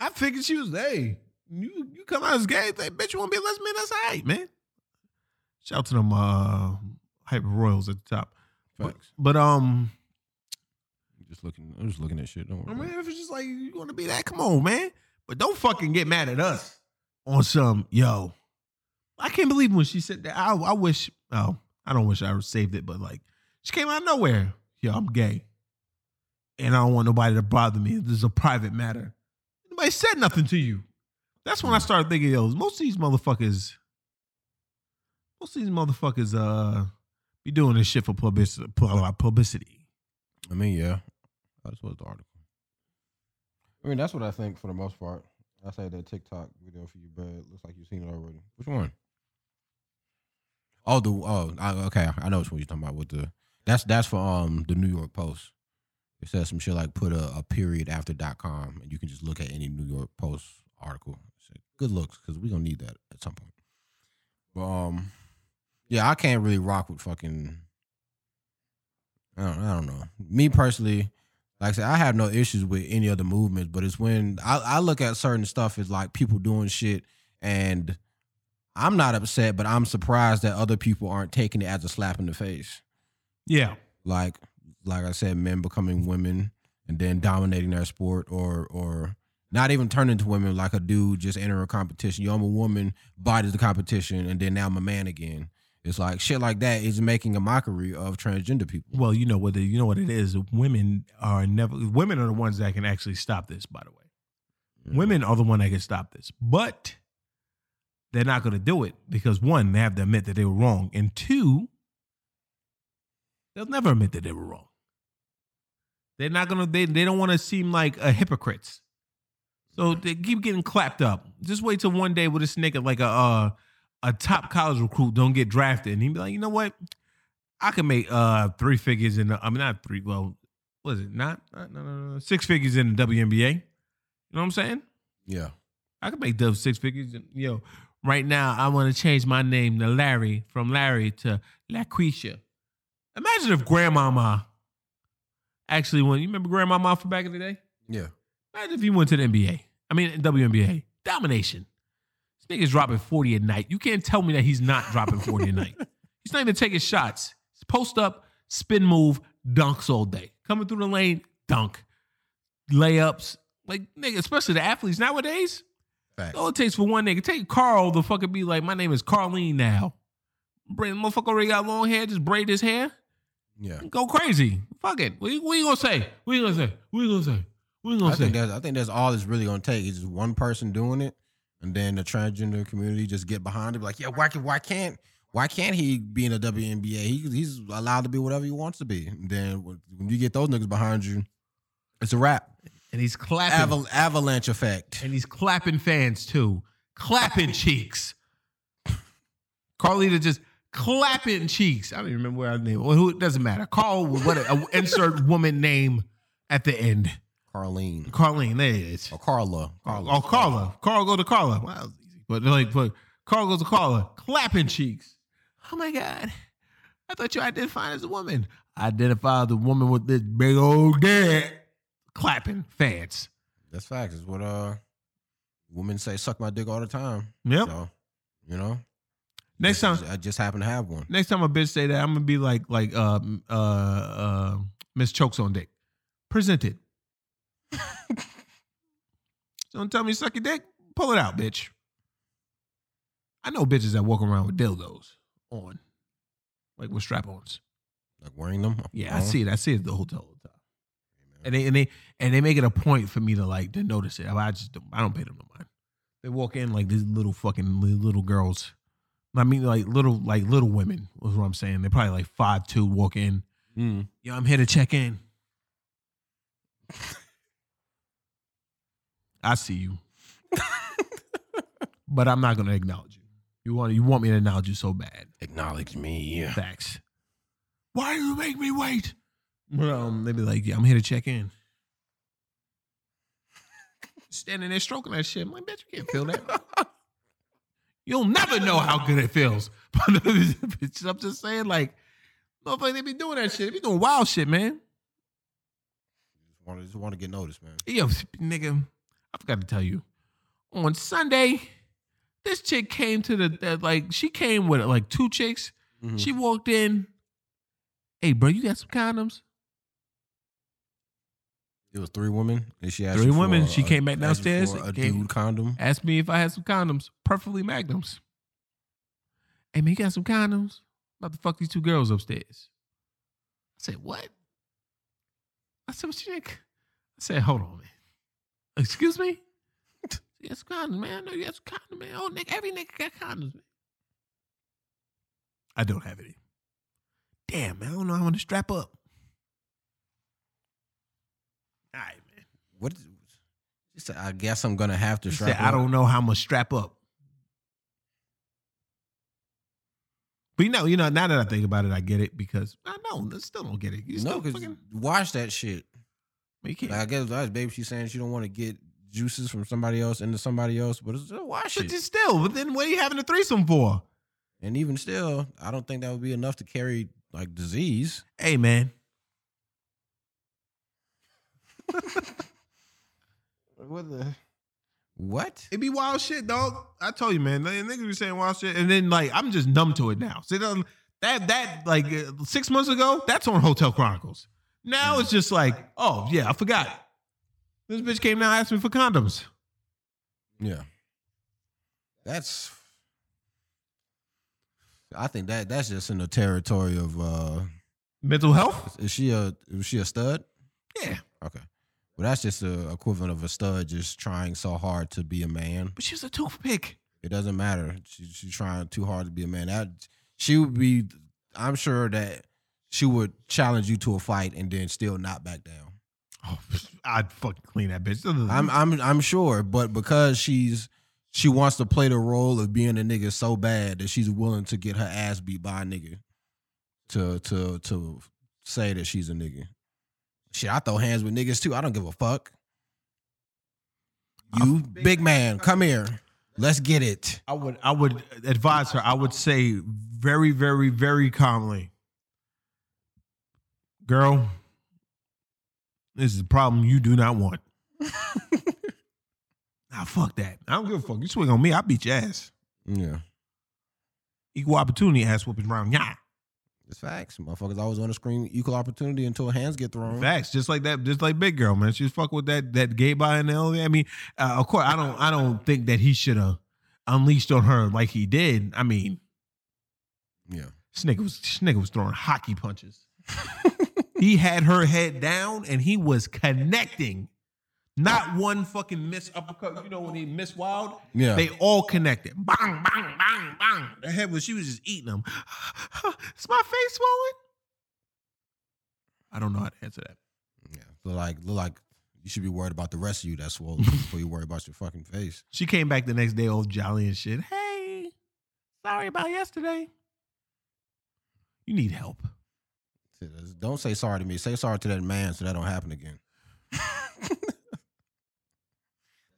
I figured she was, hey, you you come out as gay, like, bitch, you want to be a lesbian? That's all right, man. Shout out to them uh, hyper royals at the top. But, Facts. but um, just looking. I'm just looking at shit. Don't I worry. mean, if it's just like you want to be that, come on, man. But don't fucking get mad at us on some yo. I can't believe when she said that. I, I wish. Oh, I don't wish I saved it, but like she came out of nowhere. Yo, I'm gay, and I don't want nobody to bother me. This is a private matter. Nobody said nothing to you. That's when I started thinking, yo, most of these motherfuckers, most of these motherfuckers, uh, be doing this shit for publicity. Publicity. I mean, yeah, that's what the article. I mean, that's what I think for the most part. I say that TikTok video for you, but it looks like you've seen it already. Which one? Oh, the oh, I, okay, I know which one you're talking about. With the that's that's for um the New York Post. It says some shit like put a, a period after dot com, and you can just look at any New York Post article. Good looks, because we're gonna need that at some point. But um, yeah, I can't really rock with fucking. I don't, I don't know. Me personally, like I said, I have no issues with any other movements, but it's when I, I look at certain stuff as like people doing shit, and I'm not upset, but I'm surprised that other people aren't taking it as a slap in the face. Yeah. Like, like I said, men becoming women and then dominating their sport, or or not even turning to women like a dude just entering a competition. Yo, I'm a woman, bodies the competition, and then now I'm a man again. It's like shit like that is making a mockery of transgender people. Well, you know what the, you know what it is. Women are never women are the ones that can actually stop this. By the way, mm. women are the one that can stop this, but they're not going to do it because one, they have to admit that they were wrong, and two, they'll never admit that they were wrong. They're not gonna. They they don't want to seem like a hypocrites, so they keep getting clapped up. Just wait till one day with this nigga like a uh, a top college recruit don't get drafted, and he'd be like, you know what? I can make uh three figures in the, I mean not three, well, was it? Not, no, no, no, six figures in the WNBA. You know what I'm saying? Yeah. I could make those six figures. Yo, right now I want to change my name to Larry from Larry to LaQuisha. Imagine if Grandmama actually went. You remember Grandmama from back in the day? Yeah. Imagine if he went to the NBA. I mean WNBA. Domination. This nigga's dropping 40 a night. You can't tell me that he's not dropping 40 a night. He's not even taking shots. Post up, spin move, dunks all day. Coming through the lane, dunk. Layups. Like, nigga, especially the athletes nowadays. Facts. All it takes for one nigga. Take Carl the fucking be like, my name is Carlene now. Braid, motherfucker already got long hair, just braid his hair. Yeah. Go crazy. Fuck it. What, you- gonna say? What you gonna say? What you gonna say? What you gonna I say? think that's I think that's all it's really gonna take is just one person doing it, and then the transgender community just get behind it. Be like, yeah, why can why can't why can't he be in the WNBA? He, he's allowed to be whatever he wants to be. And then when when you get those niggas behind you, it's a wrap. and he's clapping, Aval- avalanche effect. and he's clapping fans too, clapping cheeks. Carlita just clapping cheeks. I don't even remember what her name. Well, who it doesn't matter. Carl, what a, a- insert woman name at the end. Carlene. Carlene, there it is. Or Carla. Carla. Oh, Carla. Carl go to Carla. Wow, that was easy. But like, but Carl goes to Carla, clapping cheeks. Oh my God. I thought you identified as a woman. I identify as a woman with this big old dick. Clapping fans. That's facts. Is what uh women say suck my dick all the time. Yep. So, you know. Next time, I just happen to have one. next time a bitch say that, I'm gonna be like, like, uh, uh, uh, Miss Chokes on dick. Present it. Don't tell me you suck your dick. Pull it out, bitch. I know bitches that walk around with dildos on, like with strap-ons. Like wearing them. Yeah, I see it. I see it the whole time. And they and they and they make it a point for me to like to notice it. I just don't, I don't pay them no mind. They walk in like these little fucking little girls. I mean, like little like little women was what I'm saying. They're probably like five two. Walk in. Mm. Yo, I'm here to check in. I see you, but I'm not gonna acknowledge you. You want you want me to acknowledge you so bad. Acknowledge me. Facts. Why do you make me wait? Um, they be like, yeah, I'm here to check in. Standing there stroking that shit. I'm like, bitch, you can't feel that. You'll never know how good it feels. But I'm just saying, like, motherfucker, they be doing that shit. They be doing wild shit, man. Just want to just want to get noticed, man. Yo, nigga, I forgot to tell you. On Sunday, this chick came to the, the like, she came with like two chicks. Mhm. She walked in. Hey, bro, you got some condoms? It was three women, and she asked Three women. a- She came back downstairs a and dude condom. Asked me if I had some condoms, perfectly magnums. Hey, man, you got some condoms? About to fuck these two girls upstairs. I said, what? I said, what you think? I said, hold on, man. Excuse me? Yes, condoms, man. I know you got some condoms, man. Oh, nigga, every nigga got condoms, man. I don't have any. Damn, man, I don't know how gonna strap up. All right, man. What? She I guess I'm gonna have to He strap. said, I don't know how I'm gonna strap up. But you know, you know, now that I think about it, I get it because I know I still don't get it. You No, because fucking, watch that shit. you can't. Like, I guess that's baby. She's saying she don't want to get juices from somebody else into somebody else, but it's just watch but it. you still, but then what are you having a threesome for? And even still, I don't think that would be enough to carry like disease. Hey, man. what the? What? It'd be wild shit, dog. I told you, man. Like, Niggas be saying wild shit, and then like I'm just numb to it now. See that that that like uh, six months ago, that's on Hotel Chronicles. Now it's just like, oh yeah, I forgot. This bitch came and asked me for condoms. Yeah. That's. I think that that's just in the territory of. uh Mental health? Is she a is she a stud? Yeah, Okay. Well, that's just the equivalent of a stud just trying so hard to be a man. but she's a toothpick. It doesn't matter. She, she's trying too hard to be a man. That she would be. I'm sure that she would challenge you to a fight and then still not back down. Oh, I'd fucking clean that bitch. I'm I'm I'm sure, but because she's she wants to play the role of being a nigga so bad that she's willing to get her ass beat by a nigga to to to say that she's a nigga. Shit, I throw hands with niggas too. I don't give a fuck. You big man, come here. Let's get it. I would I would advise her. I would say very, very, very calmly, girl, this is a problem you do not want. nah, fuck that. I don't give a fuck. You swing on me, I'll beat your ass. Yeah. Equal opportunity ass whooping round. Yeah. It's facts. Motherfuckers always want to scream equal opportunity until hands get thrown. Facts, just like that, just like Big Girl, man. She's fucking with that that gay guy in the elevator. I mean, uh, of course, I don't, I don't think that he should have unleashed on her like he did. I mean, Yeah. This nigga was this nigga was throwing hockey punches. he had her head down and he was connecting. Not one fucking miss uppercut. You know when he miss wild? Yeah. They all connected. Bang, bang, bang, bang. The head was she was just eating them. Is my face swollen? I don't know how to answer that. Yeah. Look like look like You should be worried about the rest of you that's swollen before you worry about your fucking face. She came back the next day all jolly and shit. Hey, sorry about yesterday. You need help. Don't say sorry to me. Say sorry to that man so that don't happen again.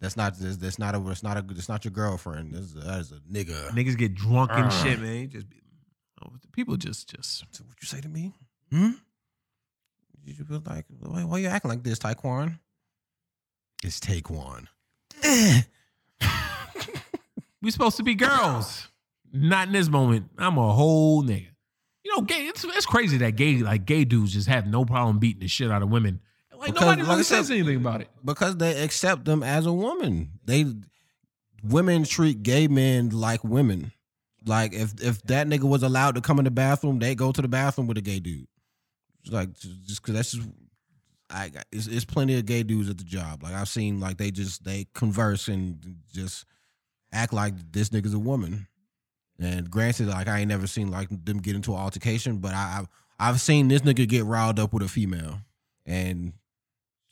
that's not that's, that's not a that's not a that's not your girlfriend. That's that is a nigga. Niggas get drunk and Uh. shit, man. You Just be, oh, people just just So what you say to me? Hmm? You should be like, why, why you acting like this, Taekwon? It's Taekwon. we supposed to be girls. Not in this moment. I'm a whole nigga. You know, gay. It's, it's crazy that gay like gay dudes just have no problem beating the shit out of women. Like Because, nobody like really said- says anything about it. because they accept them as a woman. They women treat gay men like women. Like if if that nigga was allowed to come in the bathroom, they go to the bathroom with a gay dude. Like just because that's just. I got- it's, it's plenty of gay dudes at the job. Like I've seen, like they just they converse and just act like this nigga's a woman. And granted, like I ain't never seen like them get into an altercation, but I, I've I've seen this nigga get riled up with a female, and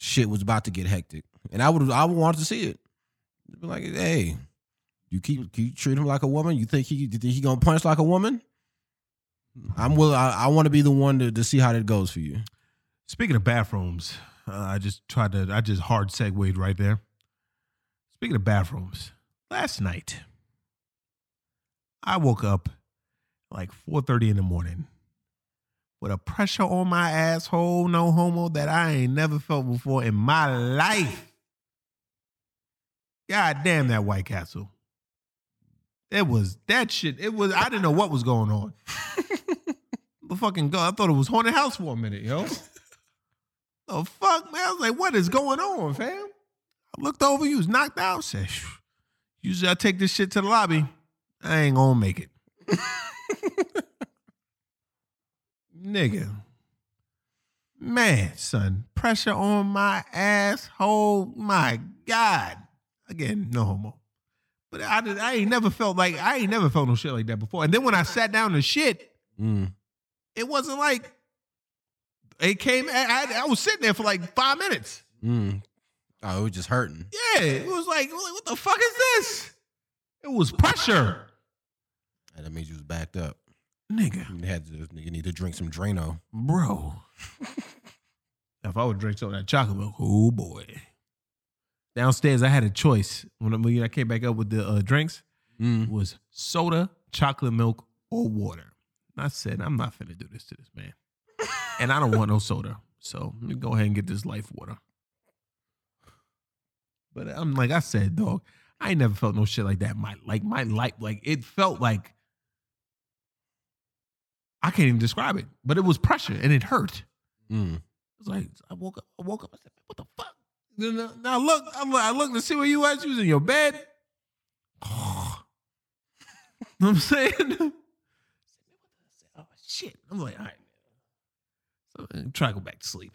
shit was about to get hectic, and I would I would want to see it. Be like, hey, you keep you treat him like a woman. You think he you think he gonna punch like a woman? I'm will I, I want to be the one to, to see how that goes for you. Speaking of bathrooms, uh, I just tried to. I just hard segued right there. Speaking of bathrooms, last night I woke up like four thirty in the morning with a pressure on my asshole, no homo, that I ain't never felt before in my life. God damn that White Castle. It was that shit. It was. I didn't know what was going on. the fucking god. I thought it was haunted house for a minute, yo. The fuck, man? I was like, what is going on, fam? I looked over, you was knocked out. Said, "Phew, usually I take this shit to the lobby. I ain't gonna make it. Nigga. Man, son, pressure on my asshole. My God. Again, no homo. But I, I ain't never felt like, I ain't never felt no shit like that before. And then when I sat down to shit, Mm. it wasn't like it came. I, I, was sitting there for like five minutes. Mm. Oh, it was just hurting. Yeah, it was like, what the fuck is this? It was pressure, that means you was backed up. Nigga, You had to need to drink some Drano. bro. if I would drink some of that chocolate milk, oh boy. Downstairs, I had a choice when I, when I came back up with the uh, drinks. Mm. Was soda, chocolate milk, or water. And I said, I'm not finna do this to this man, and I don't want no soda. So let me go ahead and get this life water. But I'm like I said, dog, I ain't never felt no shit like that. My like my life, like it felt like I can't even describe it, but it was pressure and it hurt. Mm. It was like I woke up, I woke up, I said, "What the fuck?" Then, uh, Now look, I'm I looked to see where you at. You was in your bed. know what I'm saying? oh shit! I'm like, all right, so uh, try to go back to sleep.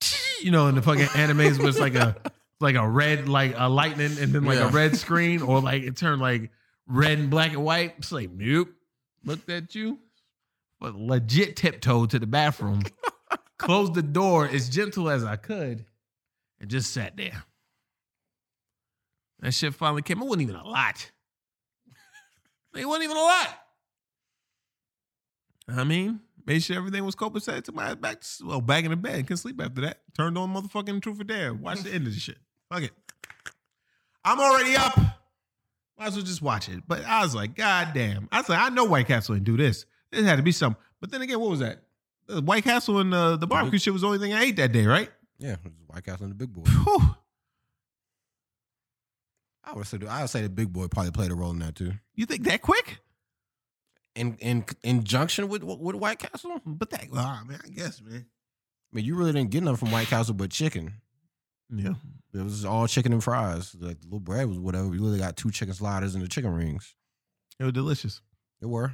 You know, in the fucking animes, where it's like a like a red, like a lightning, and then like Yeah. a red screen, or like it turned like red and black and white. It's like, nope. Looked at you, but legit tiptoed to the bathroom, closed the door as gentle as I could, and just sat there. That shit finally came. It wasn't even a lot. It wasn't even a lot. I mean, made sure everything was copacetic. Took my back, to, well, back in the bed. Couldn't sleep after that. Turned on motherfucking Truth or Dare. Watched the end of the shit. Fuck it. I'm already up. Might as well just watch it. But I was like, God damn. I was like, I know White Castle didn't do this. There had to be some. But then again, what was that? White Castle and uh, the barbecue shit was the only thing I ate that day, right? Yeah, it was White Castle and the Big Boy. Whew. I would say I would say the Big Boy probably played a role in that too. You think that quick? In in injunction with with White Castle. But that, oh, man, I guess, man. I mean, you really didn't get nothing from White Castle but chicken. Yeah. It was all chicken and fries. Like the little bread was whatever. You literally got two chicken sliders and the chicken rings. It was delicious. It were.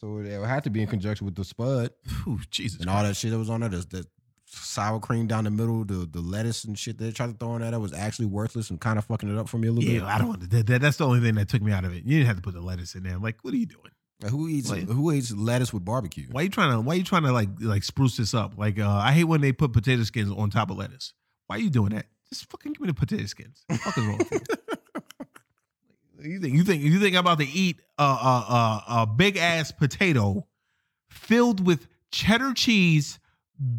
So it had to be in conjunction with the spud Whew, Jesus. and all that shit that was on there. The, the sour cream down the middle, the the lettuce and shit they tried to throw in there that was actually worthless and kind of fucking it up for me a little bit. Yeah. I don't want to. That, that's the only thing that took me out of it. You didn't have to put the lettuce in there. I'm like, what are you doing? Like, who eats Like- who eats lettuce with barbecue? Why you trying to? Why you trying to like like spruce this up? Like uh, I hate when they put potato skins on top of lettuce. Why are you doing that? Just fucking give me the potato skins. What the fuck is wrong with you? You think you think you think I'm about to eat a a, a, a big ass potato filled with cheddar cheese,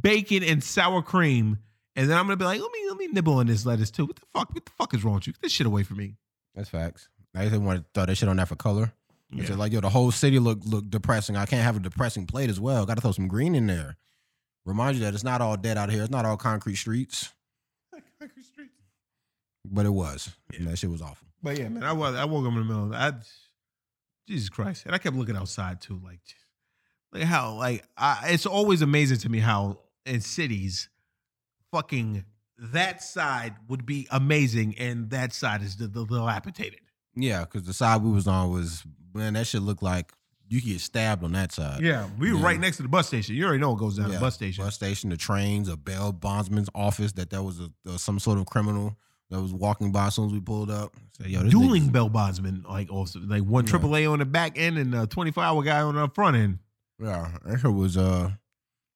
bacon, and sour cream, and then I'm gonna be like, let me let me nibble on this lettuce too. What the fuck? What the fuck is wrong with you? Get this shit away from me. That's facts. I just want to throw that shit on that for color. Yeah. just like yo, the whole city look look depressing. I can't have a depressing plate as well. Got to throw some green in there. Remind you that it's not all dead out here. It's not all concrete streets, but it was. And that shit was awful. But yeah, man, I was I woke up in the middle. Of the, I, Jesus Christ, and I kept looking outside too, like, like how like I, it's always amazing to me how in cities, fucking that side would be amazing, and that side is the, the dilapidated. Yeah, because the side we was on was man, that shit looked like you could get stabbed on that side. Yeah, we were right next to the bus station. You already know what goes down at the bus station. bus station, the trains, a bail bondsman's office. That there was a uh, some sort of criminal that was walking by as soon as we pulled up. Said, yo, this Dueling nigga's- bell bondsman, like also like one Yeah. triple A on the back end and a twenty four hour guy on the front end. Yeah, that shit was uh,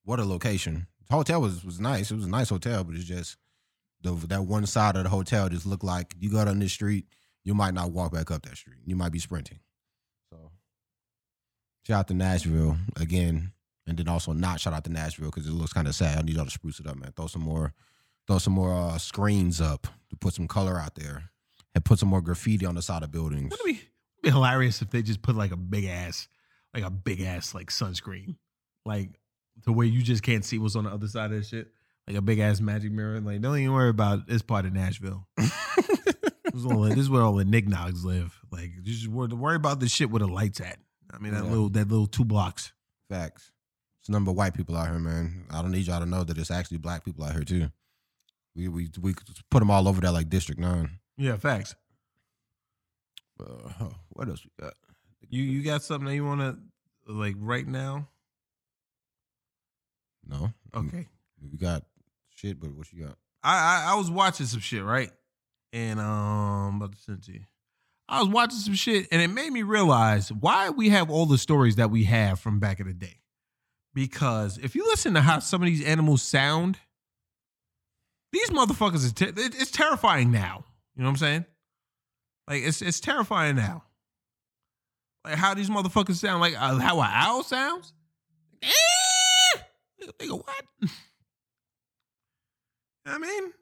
what a location. The hotel was was nice. It was a nice hotel, but it's just the that one side of the hotel just looked like you got on this street, you might not walk back up that street. You might be sprinting. Shout out to Nashville again, and then also not shout out to Nashville because it looks kind of sad. I need y'all to spruce it up, man. Throw some more, throw some more uh, screens up to put some color out there, and put some more graffiti on the side of buildings. Wouldn't it be, it'd be hilarious if they just put like a big ass, like a big ass like sunscreen, like to where you just can't see what's on the other side of the shit, like a big ass magic mirror. Like don't even worry about this part of Nashville. this, is all, this is where all the knickknacks live. Like you just worry, worry about the shit where the lights at. I mean that Yeah. little that little two blocks. Facts. It's a number of white people out here, man. I don't need y'all to know that it's actually black people out here too. We we we could put them all over there like District Nine. Yeah, facts. Uh, what else we got? You you got something that you want to like right now? No. Okay. We got shit, but what you got? I, I I was watching some shit, right? And um, about to send to you. I was watching some shit, and it made me realize why we have all the stories that we have from back in the day. Because if you listen to how some of these animals sound, these motherfuckers is te- it- it's terrifying now. You know what I'm saying? Like it's it's terrifying now. Like how these motherfuckers sound, like uh, how an owl sounds. Eh! Nigga, what? I mean,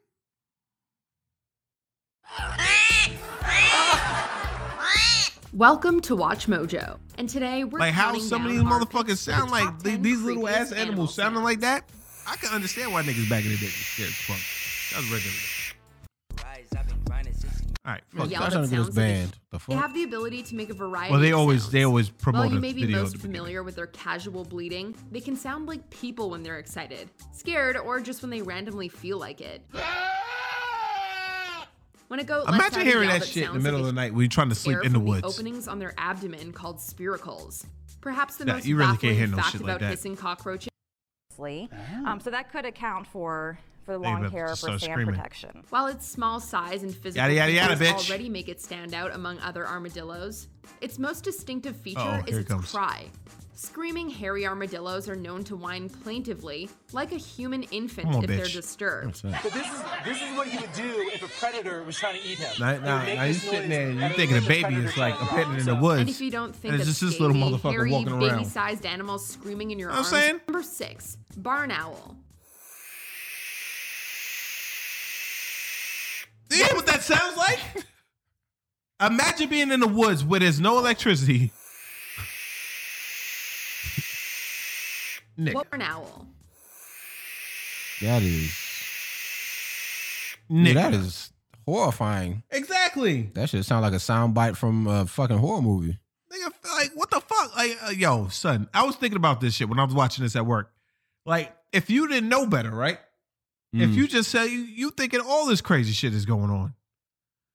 Welcome to Watch Mojo. And today we're like how counting some of these motherfuckers sound like top th- these little ass animal animals sounding like that. I can understand why niggas back in the day was scared as fuck. That was regular. All right, fuck Yeah, that. that trying to get us sounds like a- banned. The They have the ability to make a variety. Well, they of always sounds. they always promote While you may be most at the beginning. familiar with their casual bleeding, they can sound like people when they're excited, scared, or just when they randomly feel like it. When a goat lets out Imagine hearing yell that shit in the middle like of the night when you're trying to sleep in the from woods. openings on their abdomen called spiracles. Perhaps the Yeah, most you really can't hear no fact shit like about that. hissing cockroaches Um, so that could account for for the long hair for start sand screaming. protection. While its small size and physical Yada, yada, yada, bitch. already make it stand out among other armadillos, its most distinctive feature Uh-oh, is its comes. cry. Screaming hairy armadillos are known to whine plaintively, like a human infant Come on, if they're disturbed. So this is this is what he would do if a predator was trying to eat him. Now, now, now you this sitting there and and you it would thinking a baby is like a pet in the woods. And if you don't think and it's of just this little motherfucker hairy, walking around. baby-sized animals screaming in your Know what arms. I'm saying? Number six, barn owl. Do you hear what that sounds like? Imagine being in the woods where there's no electricity. Nick, Barn owl. That is. Nick, that is horrifying. exactly. That should sound like a soundbite from a fucking horror movie. Nigga, like what the fuck? Like, uh, yo, son, I was thinking about this shit when I was watching this at work. Like, if you didn't know better, right? If Mm. you just say you, you thinking all this crazy shit is going on.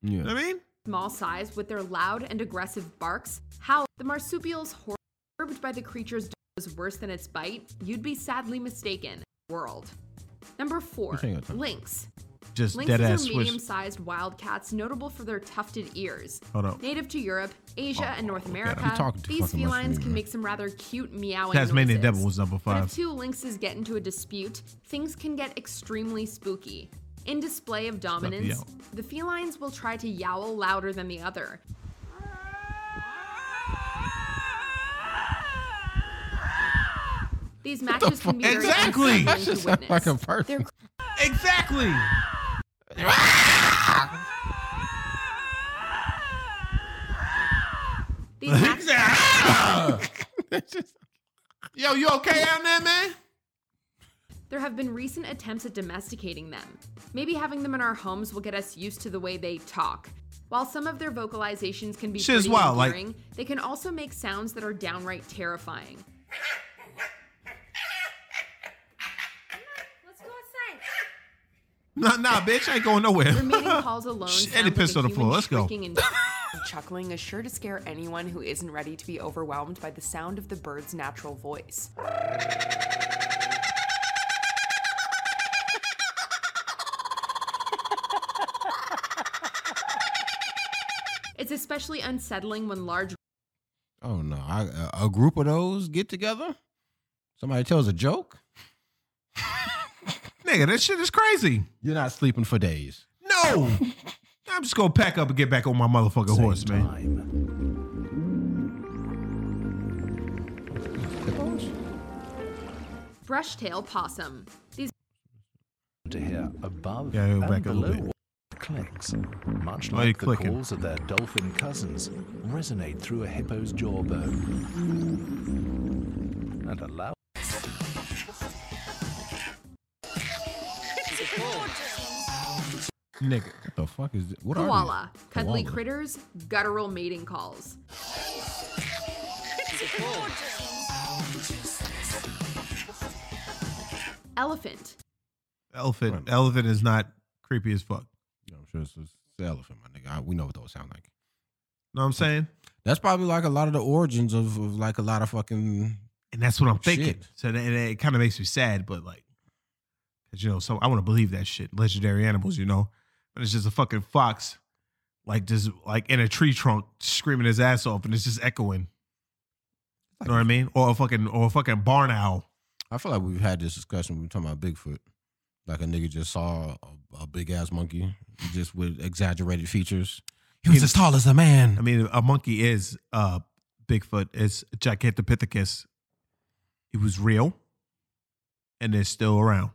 yeah. You know what I mean? Small size with their loud and aggressive barks, how the marsupial's horror disturbed by the creature's was worse than its bite, you'd be sadly mistaken. World. Number four, Which ain't got time. lynx. just Lynxes dead ass are medium-sized wildcats notable for their tufted ears. Hold up. Native to Europe, Asia, oh, and North America, these fucking much to felines can make some rather cute meowing Tasmanian noises. Devil was number But five. if two lynxes get into a dispute, things can get extremely spooky. In display of dominance, the felines will try to yowl louder than the other. These matches can be Exactly. unsettling That to just sound witness. like a person. They're Exactly. These matches, Yo, you okay out there, man? there have been recent attempts at domesticating them. Maybe having them in our homes will get us used to the way they talk. While some of their vocalizations can be Shit is pretty wild, like- endearing, they can also make sounds that are downright terrifying. Let's go outside. Nah, nah, bitch, I ain't going nowhere. Mating calls alone Shh, sound Eddie pissed on the floor. Let's go. in Chuckling is sure to scare anyone who isn't ready to be overwhelmed by the sound of the bird's natural voice. It's especially unsettling when large Oh no, I, a- a group of those get together. Somebody tells a joke. Nigga, that shit is crazy. You're not sleeping for days. No. I'm just gonna pack up and get back on my motherfucking horse, man. brushtail possum. These to hear above Yeah, and back below clicks, much Why are like the clicking? calls of their dolphin cousins, resonate through a hippo's jawbone and allow. Nigga. What the fuck is it? What are koala, these? cuddly Koala. critters, guttural mating calls. Elephant. Elephant. Elephant is not creepy as fuck. Yeah, I'm sure it's, it's the elephant, my nigga. I- we know what those sound like. Know what I'm saying? That's probably like a lot of the origins of, of like a lot of fucking. And that's what I'm thinking. Shit. So that, and it kind of makes me sad, but like, cause you know, so I want to believe that shit. Legendary animals, you know, but it's just a fucking fox, like just like in a tree trunk screaming his ass off, and it's just echoing. You know what I mean? Or a fucking or a fucking barn owl. I feel like we've had this discussion. We were talking about Bigfoot. Like a nigga just saw a, a big ass monkey, just with exaggerated features. He was as tall as a man. I mean, a monkey is uh Bigfoot. It's Gigantopithecus. It was real, and it's still around.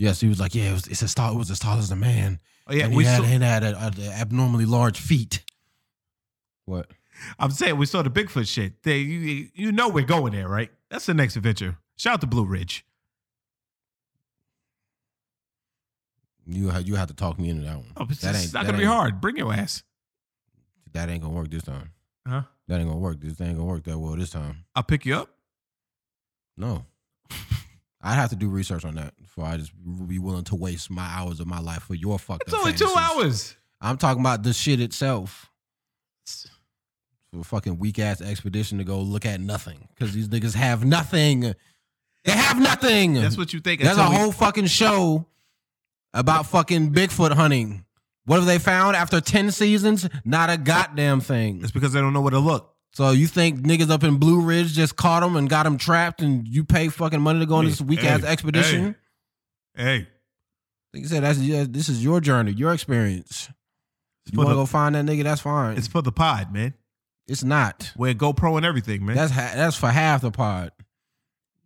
Yes, he was like, yeah, it was, it's as tall. It was as tall as a man. Oh yeah, and we he had, saw- and had a, a- abnormally large feet. What? I'm saying we saw the Bigfoot shit. They, you, you know we're going there, right? That's the next adventure. Shout out to Blue Ridge. You ha- you have to talk me into that one. Oh, it's, that it's not that gonna be hard. Bring your ass. That ain't gonna work this time. Huh? That ain't gonna work. This ain't gonna work that well this time. I'll pick you up. No. I'd have to do research on that before I just be willing to waste my hours of my life for your fucked It's only two hours. I'm talking about the shit itself. For a fucking weak ass expedition to go look at nothing because these niggas have nothing. They have nothing. That's what you think. There's a whole fucking show about fucking Bigfoot hunting. What have they found after 10 seasons? Not a goddamn thing. It's because they don't know where to look. So you think niggas up in Blue Ridge just caught them and got them trapped and you pay fucking money to go on this weak ass hey, expedition? Hey, Like I said, that's yeah, this is your journey, your experience. You want to go find that nigga? That's fine. it's for the pod, man. It's not. We're GoPro and everything, man. That's ha- that's for half the pod.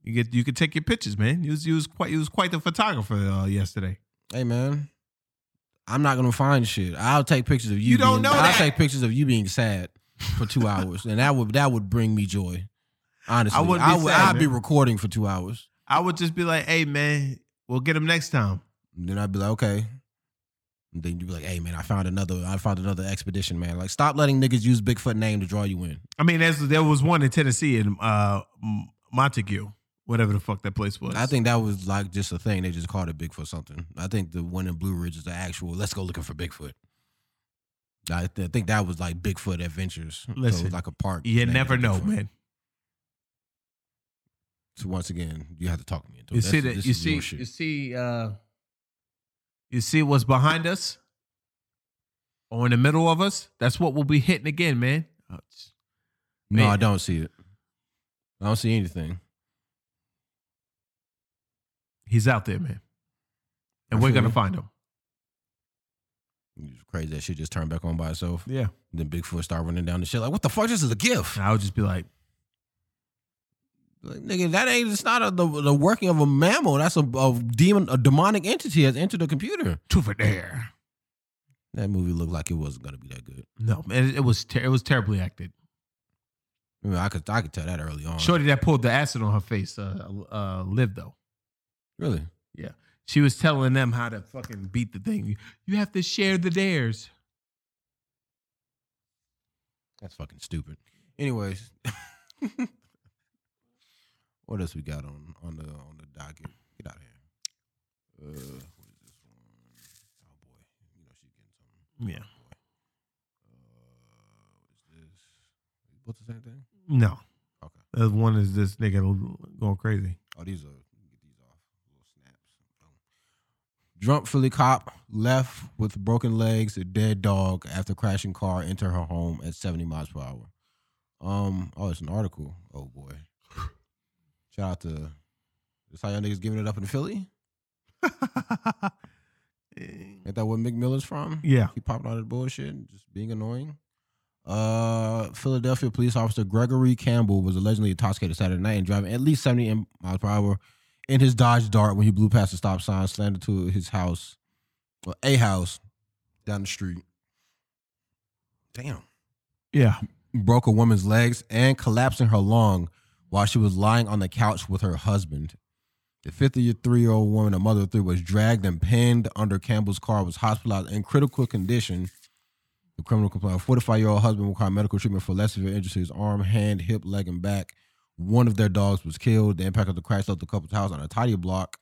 you get you could take your pictures, man. You was you was quite you was quite the photographer uh, yesterday. Hey man, I'm not gonna find shit. I'll take pictures of you. You don't being- know I'll that. take pictures of you being sad for two hours, and that would that would bring me joy. Honestly, I wouldn't be would, sad, I'd be recording for two hours. I would just be like, "Hey, man, we'll get him next time." And then I'd be like, okay. And then you'd be like, hey man, I found another. I found another expedition, man. Like, stop letting niggas use Bigfoot name to draw you in. I mean, there's, there was one in Tennessee in uh, Montague, whatever the fuck that place was. I think that was like just a thing. They just called it Bigfoot something. I think the one in Blue Ridge is the actual. Let's go looking for Bigfoot. I, th- I think that was like Bigfoot Adventures. so it was like a park. you never know, Bigfoot. man. So once again, you have to talk to me into it. You see that? You see? You see? uh You see what's behind us, or in the middle of us? That's what we'll be hitting again, man. Oh, No, Man. I don't see it. I don't see anything. He's out there, man, and I we're gonna find him. It's crazy that shit just turned back on by itself. Yeah. Then Bigfoot started running down the shit like, what the fuck? This is a gift. And I would just be like, Like, nigga, that ain't. It's not a, the the working of a mammal. That's a, a demon, a demonic entity has entered the computer. "Truth or dare." That movie looked like it wasn't gonna be that good. No, man, it, it was ter- it was terribly acted. I, mean, I could I could tell that early on. Shorty that pulled the acid on her face, uh, uh, lived though. Really? Yeah, she was telling them how to fucking beat the thing. You, have to share the dares. That's fucking stupid. Anyways, what else we got on on the on the docket? Get out of here. Uh, what is this one? Oh boy, you know she's getting something. Yeah. Uh, what is this? What's the same thing? No. Okay. The one is this nigga going crazy. Oh, these are get these off. Little snaps. Drunk Philly cop left with broken legs, a dead dog after crashing car into her home at 70 miles per hour. Um, oh, it's an article. Oh boy. Shout out to this how y'all niggas giving it up in Philly? Ain't that what Meek Mill's from? Yeah. He popping all that bullshit just being annoying. Uh, Philadelphia police officer Gregory Campbell was allegedly intoxicated Saturday night and driving at least 70 miles per hour in his Dodge Dart when he blew past the stop sign, slammed into his house, well, a house down the street. Damn. Yeah. Broke a woman's legs and collapsing her lung while she was lying on the couch with her husband. The 53 year old woman, a mother of three, was dragged and pinned under Campbell's car, was hospitalized in critical condition. The criminal complained. 45 year old husband required medical treatment for less severe injuries to his arm, hand, hip, leg, and back. One of their dogs was killed. The impact of the crash left the couple's house on a tidy block.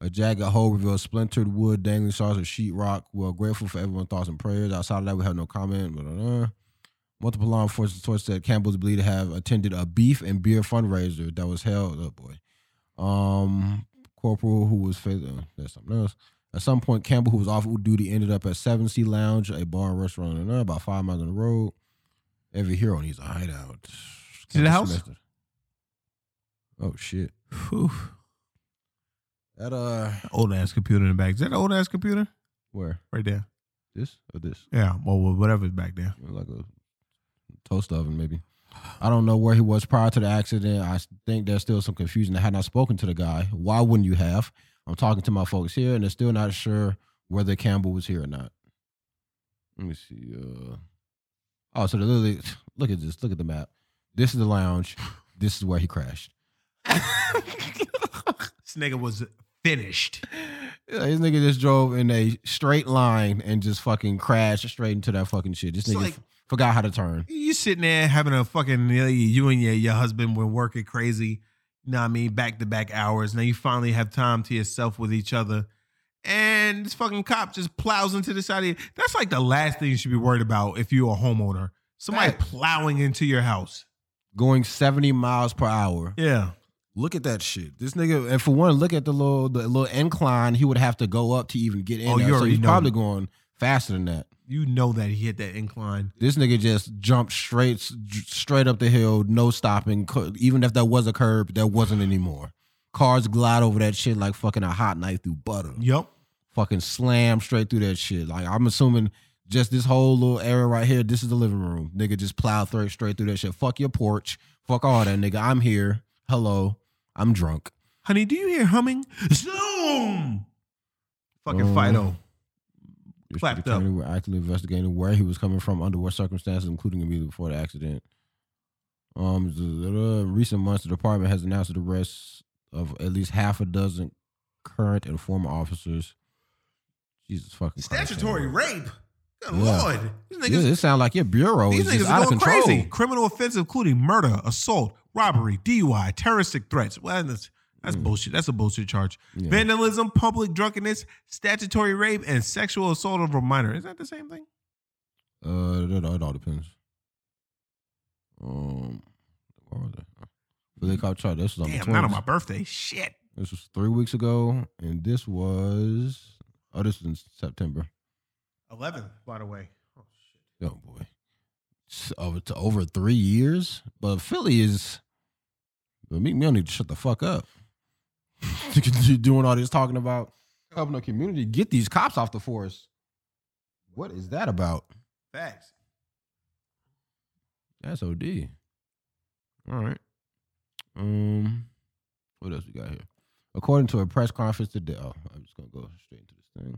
A jagged hole revealed splintered wood, dangling shards of sheetrock. We're grateful for everyone's thoughts and prayers. Outside of that, we have no comment. Blah, blah, blah. Multiple law enforcement sources said Campbell is believed to have attended a beef and beer fundraiser that was held. Oh boy. Um, corporal who was fa- uh, that's something else. At some point, Campbell, who was off duty, ended up at Seven Sea Lounge, a bar and restaurant, and about five miles on the road. Every hero needs a hideout. See the house? semester. Oh shit! Whew. That uh, Old ass computer in the back. Is that an old ass computer? where Right there. this or this? Yeah. Well, whatever's back there. like a toast oven, maybe. I don't know where he was prior to the accident. I think there's still some confusion. I had not spoken to the guy. Why wouldn't you have? I'm talking to my folks here, and they're still not sure whether Campbell was here or not. Let me see. Uh, oh, so the literally look at this. Look at the map. This is the lounge. This is where he crashed. This nigga was finished. Yeah, this nigga just drove in a straight line and just fucking crashed straight into that fucking shit. This It's nigga like- f- forgot how to turn. You sitting there having a fucking you, and your your husband were working crazy. You know what I mean? Back to back hours. Now you finally have time to yourself with each other. And this fucking cop just plows into the side of you. That's like the last thing you should be worried about if you're a homeowner. Somebody Facts. plowing into your house. Going 70 miles per hour. Yeah. Look at that shit. This nigga, and for one, look at the little the little incline he would have to go up to even get in. Oh, there. you so already he's know. probably going faster than that. You know that he hit that incline. This nigga just jumped straight straight up the hill, no stopping. Even if there was a curb, there wasn't anymore. Cars glide over that shit like fucking a hot knife through butter. Yep. Fucking slam straight through that shit. Like I'm assuming just this whole little area right here, this is the living room. Nigga just plowed through, straight through that shit. Fuck your porch. Fuck all that, nigga. I'm here. Hello. I'm drunk. Honey, do you hear humming? Zoom! Fucking Um, Fido. Clapped up. were actively investigating where he was coming from, under what circumstances, including immediately before the accident. Um, the, recent months, the department has announced the arrest of at least half a dozen current and former officers. Jesus fucking Statutory man. rape. Good Yeah. lord. These Yeah, niggas, it sounds like your bureau these is just niggas out of going control. crazy. Criminal offenses including murder, assault, robbery, DUI, terroristic threats. Well, that's, that's bullshit. That's a bullshit charge. Mm. Yeah. Vandalism, public drunkenness, statutory rape, and sexual assault of a minor. Is that the same thing? Uh, that, it all depends. Um, where was it? Cop charge. This was on Damn, the not on my birthday. Shit. This was three weeks ago, and this was oh, this was in September. 11, by the way. Oh boy, It's over to over three years. But Philly is. But Meek Mill need to shut the fuck up. You doing all this talking about helping the community. Get these cops off the force. What is that about? Facts. That's OD. All right. Um, what else we got here? According to a press conference today, oh, I'm just gonna go straight into this thing.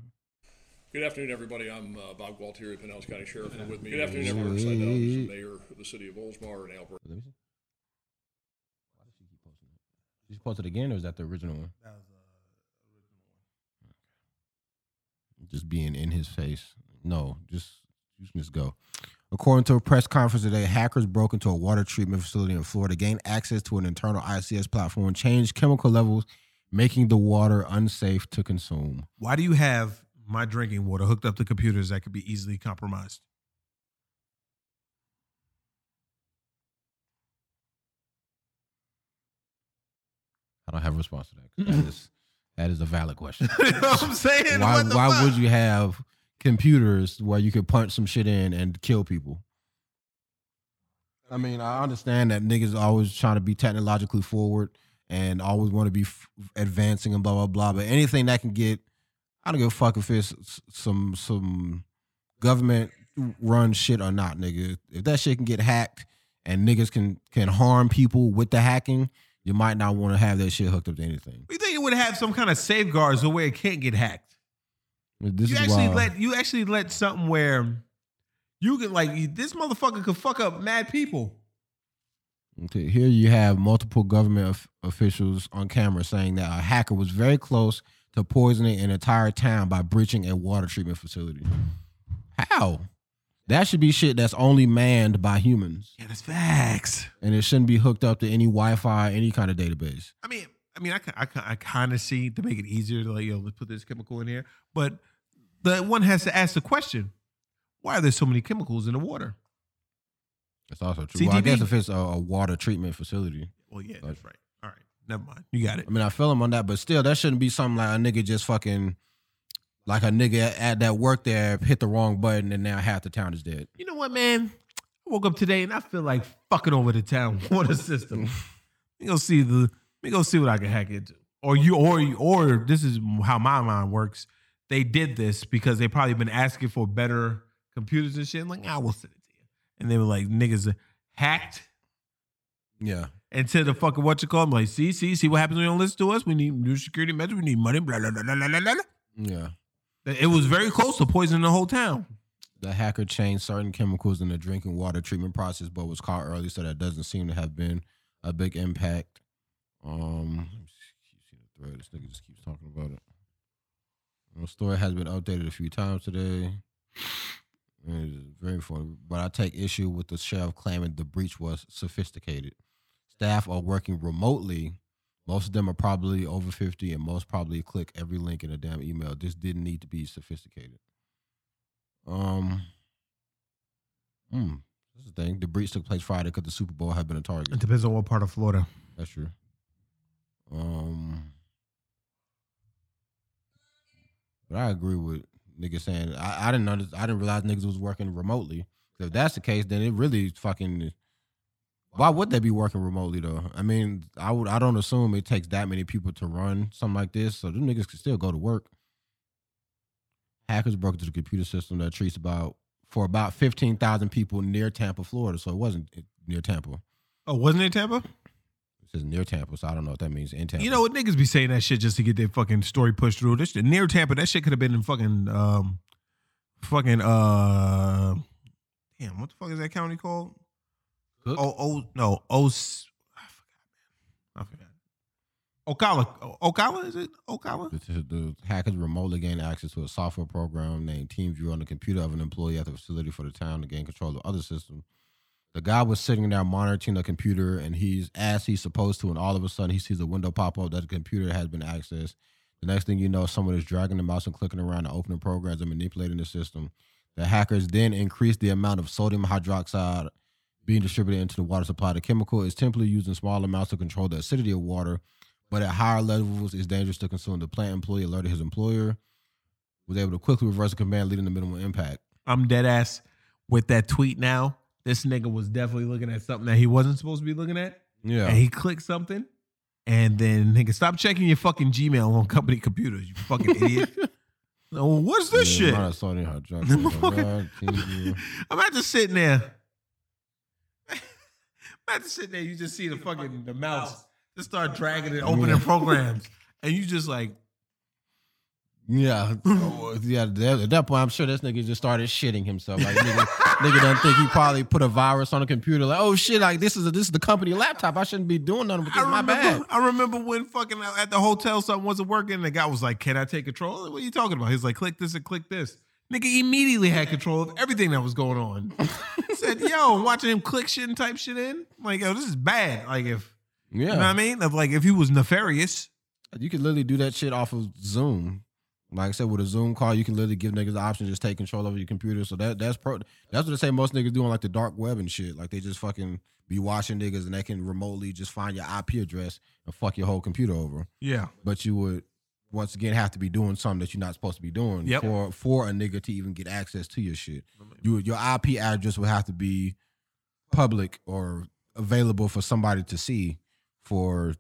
Good afternoon, everybody. I'm uh, Bob Gualtieri, Pinellas County Sheriff, and with me. Good afternoon, everyone. Upside down is the mayor of the city of Oldsmar and Albert. Let me see. Why does she keep posting it? Did she post it again, or is that the original one? That was uh, Just being in his face. No, just you can just go. According to a press conference today, hackers broke into a water treatment facility in Florida, gained access to an internal ICS platform, and changed chemical levels, making the water unsafe to consume. Why do you have my drinking water hooked up to computers that could be easily compromised? I don't have a response to that. That is that is a valid question. You know what I'm saying? Why, What why fuck? would you have computers where you could punch some shit in and kill people? I mean, I understand that niggas always trying to be technologically forward and always want to be f- advancing and blah blah blah. But anything that can get, I don't give a fuck if it's some some government run shit or not, nigga. If that shit can get hacked and niggas can can harm people with the hacking, you might not want to have that shit hooked up to anything. You think it would have some kind of safeguards where it can't get hacked. This you actually why- let you actually let something where you can like this motherfucker could fuck up mad people. Okay, here you have multiple government of- officials on camera saying that a hacker was very close to poisoning an entire town by breaching a water treatment facility. How? That should be shit that's only manned by humans. Yeah, that's facts. And it shouldn't be hooked up to any Wi-Fi, any kind of database. I mean, I mean, I I, I kind of see to make it easier to like, yo, let's put this chemical in here. But the one has to ask the question: Why are there so many chemicals in the water? That's also true. Well, I guess if it's a, a water treatment facility. Well, yeah, that's right. All right, never mind. You got it. I mean, I feel him on that, but still, that shouldn't be something like a nigga just fucking, like a nigga at, at that work there hit the wrong button and now half the town is dead. You know what, man? I woke up today and I feel like fucking over the town water system. Let me go see the. Let me go see what I can hack into. Or you, or you- or this is how my mind works. They did this because they probably been asking for better computers and shit. I'm like, I will send it to you. And they were like, niggas hacked Yeah. into the fucking what you call them. Like, see, see, see what happens when you don't listen to us. We need new security measures. We need money. Blah blah blah blah blah blah. blah. Yeah. It was very close to poisoning the whole town. The hacker changed certain chemicals in the drinking water treatment process, but was caught early, so that doesn't seem to have been a big impact. Um, thread. This nigga just keeps talking about it. The story has been updated a few times today. It is very funny, but I take issue with the sheriff claiming the breach was sophisticated. Staff are working remotely. Most of them are probably over 50, and most probably click every link in a damn email. This didn't need to be sophisticated. Um, hmm, this is the thing. The breach took place Friday because the Super Bowl had been a target. It depends on what part of Florida. That's true. Um, but I agree with niggas saying I, I didn't know I didn't realize niggas was working remotely. If that's the case, then it really fucking. Why would they be working remotely though? I mean, I would. I don't assume it takes that many people to run something like this, so them niggas can still go to work. Hackers broke into the computer system that treats about for about fifteen thousand people near Tampa, Florida. So it wasn't near Tampa. Oh, wasn't it Tampa? It says near Tampa, so I don't know what that means in Tampa. You know what niggas be saying that shit just to get their fucking story pushed through. This shit, near Tampa, that shit could have been in fucking um fucking uh damn, what the fuck is that county called? Oh oh no, Os I forgot, man. I forgot. Ocala. Ocala, is it? Ocala? The, the hackers remotely gained access to a software program named TeamViewer on the computer of an employee at the facility for the town to gain control of other systems. The guy was sitting there monitoring the computer, and he's as he's supposed to, and all of a sudden he sees a window pop up that the computer has been accessed. The next thing you know, someone is dragging the mouse and clicking around to open the programs and manipulating the system. The hackers then increased the amount of sodium hydroxide being distributed into the water supply. The chemical is typically used in small amounts to control the acidity of water, but at higher levels, it's dangerous to consume. The plant employee alerted his employer, was able to quickly reverse the command, leading to minimal impact. I'm dead ass with that tweet now. This nigga was definitely looking at something that he wasn't supposed to be looking at. Yeah. And he clicked something. And then nigga, stop checking your fucking Gmail on company computers, you fucking idiot. What's this Yeah, shit? might have saw it in her junk. Motherfucker. God, TV. I'm at just sitting there. I'm at just sitting there. You just see the fucking the mouse just start dragging it, opening Yeah. programs, and you just like, Yeah, Oh, yeah. that- At that point, I'm sure this nigga just started shitting himself. Like nigga, nigga doesn't think he probably put a virus on the computer. Like, oh shit, like this is a, this is the company laptop. I shouldn't be doing nothing with this. My bad. remember, I remember when fucking at the hotel something wasn't working. And the guy was like, "Can I take control?" What are you talking about? He's like, "Click this and click this." Nigga immediately had control of everything that was going on. Said, "Yo," I'm watching him click shit and type shit in. Like, yo, this is bad. Like, if Yeah, you know what I mean, of like if he was nefarious. You could literally do that shit off of Zoom. Like I said, with a Zoom call, you can literally give niggas the option to just take control over your computer. So that that's pro. That's what they say most niggas do on like the dark web and shit. Like they just fucking be watching niggas and they can remotely just find your IP address and fuck your whole computer over. Yeah. But you would once again have to be doing something that you're not supposed to be doing Yep. for for a nigga to even get access to your shit. You your IP address would have to be public or available for somebody to see for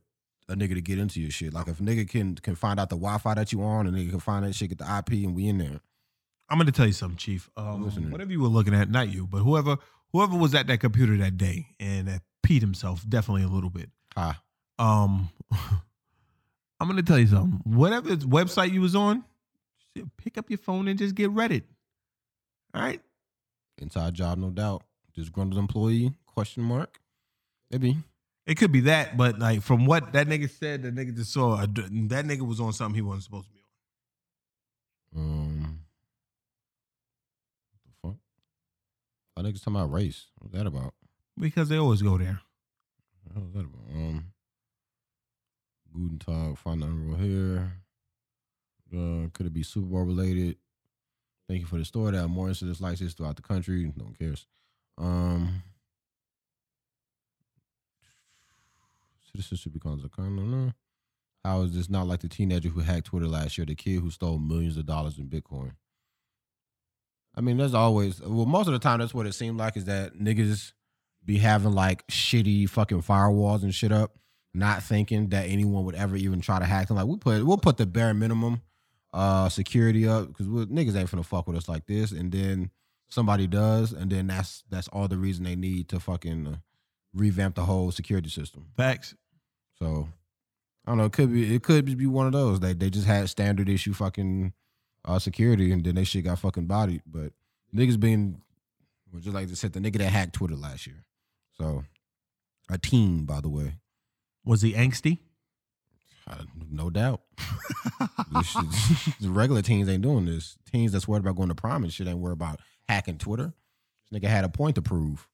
a nigga to get into your shit. Like if a nigga can can find out the Wi-Fi that you on, a nigga can find that shit, get the IP, and we in there. I'm gonna tell you something, Chief. Um, whatever you were looking at, not you, but whoever whoever was at that computer that day and that peed himself definitely a little bit. Ah, Um, I'm gonna tell you something. Whatever website you was on, pick up your phone and just get Reddit. All right. inside job, no doubt. Disgruntled employee? Question mark. Maybe. It could be that, but like from what that nigga said, that nigga just saw a, that nigga was on something he wasn't supposed to be on. Um, what the fuck? I niggas talking about race. What's that about? Because they always go there. What is that about? Um, Guten Tag, find unreal here. Uh, could it be Super Bowl related? Thank you for the story. Are more incidents like this throughout the country. No one cares. Um, citizenship becomes a con. No, no. How is this not like the teenager who hacked Twitter last year? The kid who stole millions of dollars in Bitcoin. I mean, there's always well, most of the time that's what it seemed like is that niggas be having like shitty fucking firewalls and shit up, not thinking that anyone would ever even try to hack them. Like we put we'll put the bare minimum uh security up because niggas ain't finna fuck with us like this, and then somebody does, and then that's that's all the reason they need to fucking uh, revamp the whole security system. Facts. So I don't know. It could be it could be one of those. They they just had standard issue fucking uh, security, and then they shit got fucking bodied. But niggas being well, just like they said, the nigga that hacked Twitter last year. So a team, by the way, Was he angsty? uh, no doubt. The regular teens ain't doing this. Teens that's worried about going to prom and shit ain't worried about hacking Twitter. This nigga had a point to prove.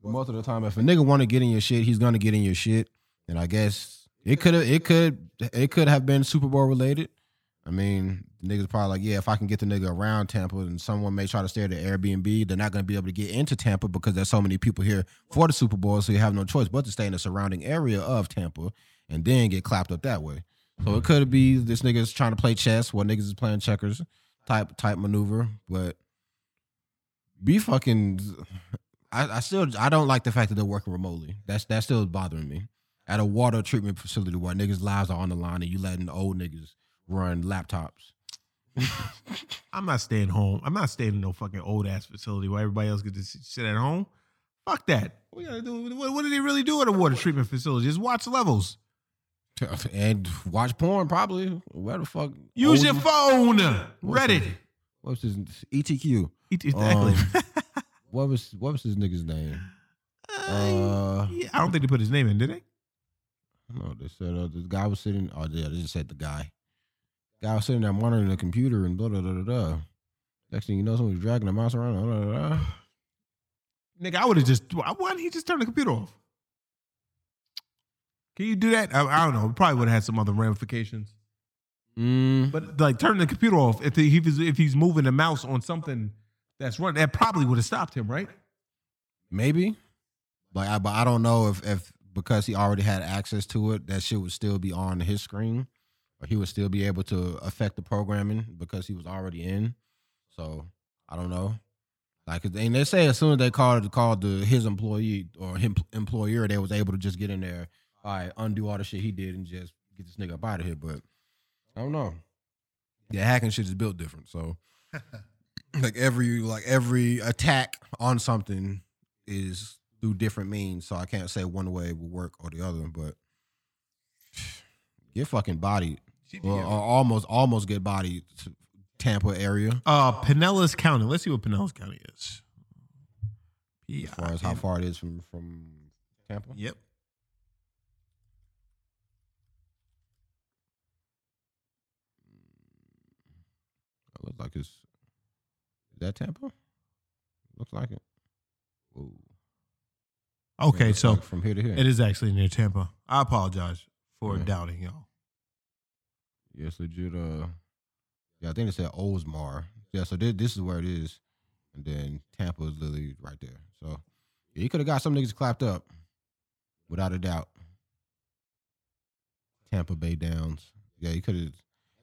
But most of the time, if a nigga want to get in your shit, he's gonna get in your shit. And I guess it could have, it could, it could have been Super Bowl related. I mean, niggas probably like, yeah, if I can get the nigga around Tampa, and someone may try to stay at the Airbnb, they're not gonna be able to get into Tampa because there's so many people here for the Super Bowl, so you have no choice but to stay in the surrounding area of Tampa and then get clapped up that way. So it could be this nigga's trying to play chess while niggas is playing checkers type type maneuver, but be fucking. I, I still I don't like the fact that they're working remotely. That's that's still bothering me. At a water treatment facility where niggas' lives are on the line and you letting old niggas run laptops. I'm not staying home. I'm not staying in no fucking old ass facility where everybody else gets to sit- at home. Fuck that. What, gotta do, what, what do they really do at a water treatment facility? Just watch levels. And watch porn probably. Where the fuck? Use your phone. What's Reddit. his- What's his ETQ? ET exactly. Um, what was what was his nigga's name? Uh, Yeah, I don't think they put his name in, did they? no, they said uh, this guy was sitting. Oh, yeah, they just said the guy. Guy was sitting there monitoring the computer and blah blah blah blah. blah. Next thing you know, someone was dragging the mouse around. Blah, blah, blah. Nigga, I would have just. Why didn't he just turn the computer off? Can you do that? I, I don't know. It probably would have had some other ramifications. Mm, But like turning the computer off if he, if he's, if he's moving the mouse on something that's running, that probably would have stopped him, right? maybe. But I, but I don't know if if because he already had access to it, that shit would still be on his screen, he would still be able to affect the programming because he was already in. So I don't know. Like, and they say as soon as they called called the his employee or him employer, they was able to just get in there, all right, undo all the shit he did and just get this nigga up out of here. But I don't know. Yeah, hacking shit is built different. So like every like every attack on something is through different means. So I can't say one way will work or the other, but get fucking bodied. Or, or almost almost get body Tampa area. Uh, Pinellas County. Let's see what Pinellas County is. As far as how far it is from from Tampa. Yep. It looks like it's is that Tampa? Looks like it. Ooh. Okay, so like from here to here. it is actually near Tampa. I apologize for Yeah. doubting y'all. Yes, legit. Uh, yeah, I think it said Oldsmar. Yeah, so this, this is where it is, and then Tampa is literally right there. So yeah, he could have got some niggas clapped up, without a doubt. Tampa Bay Downs. Yeah, he could have.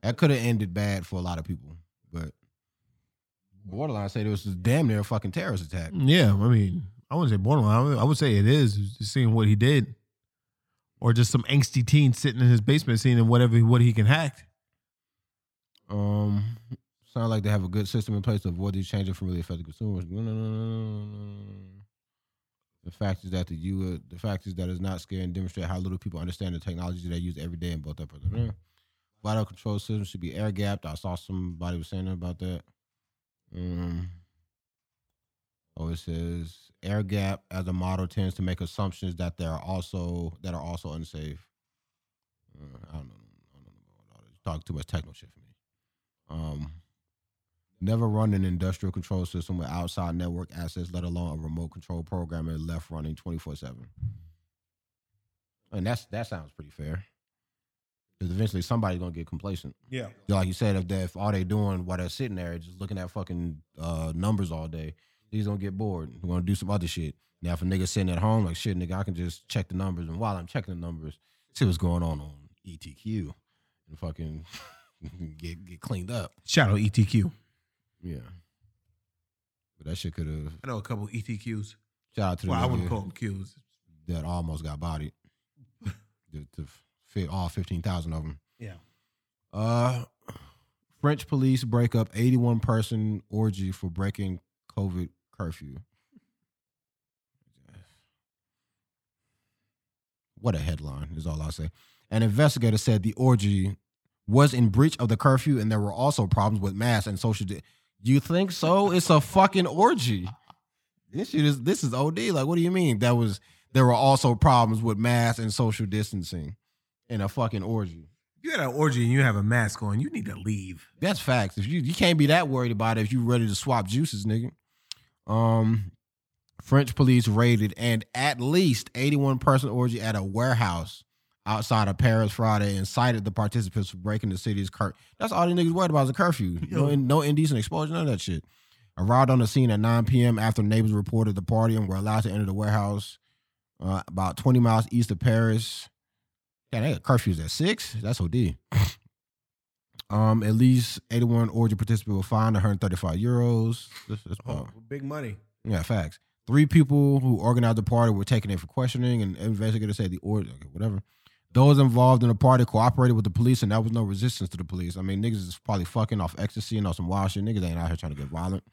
That could have ended bad for a lot of people, but borderline said it was damn near a fucking terrorist attack. Yeah, I mean, I wouldn't say borderline. I would say it is just seeing what he did, or just some angsty teen sitting in his basement seeing whatever what he can hack. Um, sound like they have a good system in place to avoid these changes from really affecting consumers. The fact is that the U the fact is that it's not scary and demonstrate how little people understand the technology they use every day in both up. Vital control system should be air gapped. I saw somebody was saying about that. Um, oh, it says air gap as a model tends to make assumptions that there are also that are also unsafe. Uh, I don't know. I don't know about all this. Talk too much techno shit for me. Um, never run an industrial control system with outside network access, let alone a remote control programmer left running twenty four seven. And that's that sounds pretty fair. Because eventually somebody's gonna get complacent. Yeah. Like you said, if they if all they doing while they're sitting there just looking at fucking uh, numbers all day, he's gonna get bored. We're gonna do some other shit. Now if a nigga sitting at home, like shit, nigga, I can just check the numbers, and while I'm checking the numbers, see what's going on on ETQ, and fucking get get cleaned up. Shout out ETQ. Yeah. But that shit could have. I know a couple ETQs. Shout out to the Well, I wouldn't call them Qs. that almost got bodied. to, to fit all fifteen thousand of them. Yeah. Uh, French police break up eighty-one person orgy for breaking COVID curfew. What a headline is all I'll say. An investigator said the orgy was in breach of the curfew and there were also problems with masks and social. Di- you think so? It's a fucking orgy. This shit is this is OD. Like, what do you mean? That was there were also problems with masks and social distancing in a fucking orgy. If you had an orgy and you have a mask on, you need to leave. That's facts. If you you can't be that worried about it if you ready to swap juices, nigga. Um, French police raided and at least 81 person orgy at a warehouse outside of Paris Friday and cited the participants for breaking the city's cur. That's all these niggas worried about is a curfew. No, no indecent exposure, none of that shit. Arrived on the scene at 9 p.m. after neighbors reported the party and were allowed to enter the warehouse uh, about 20 miles east of Paris. Yeah, they got curfews at six. That's OD. Um, at least 81 orgy participants were fined 135 euros. That's, that's Oh, big money. yeah, facts. Three people who organized the party were taken in for questioning, and investigators said the order, okay, whatever. Those involved in the party cooperated with the police, and there was no resistance to the police. I mean, niggas is probably fucking off ecstasy and on some wild shit. Niggas ain't out here trying to get violent.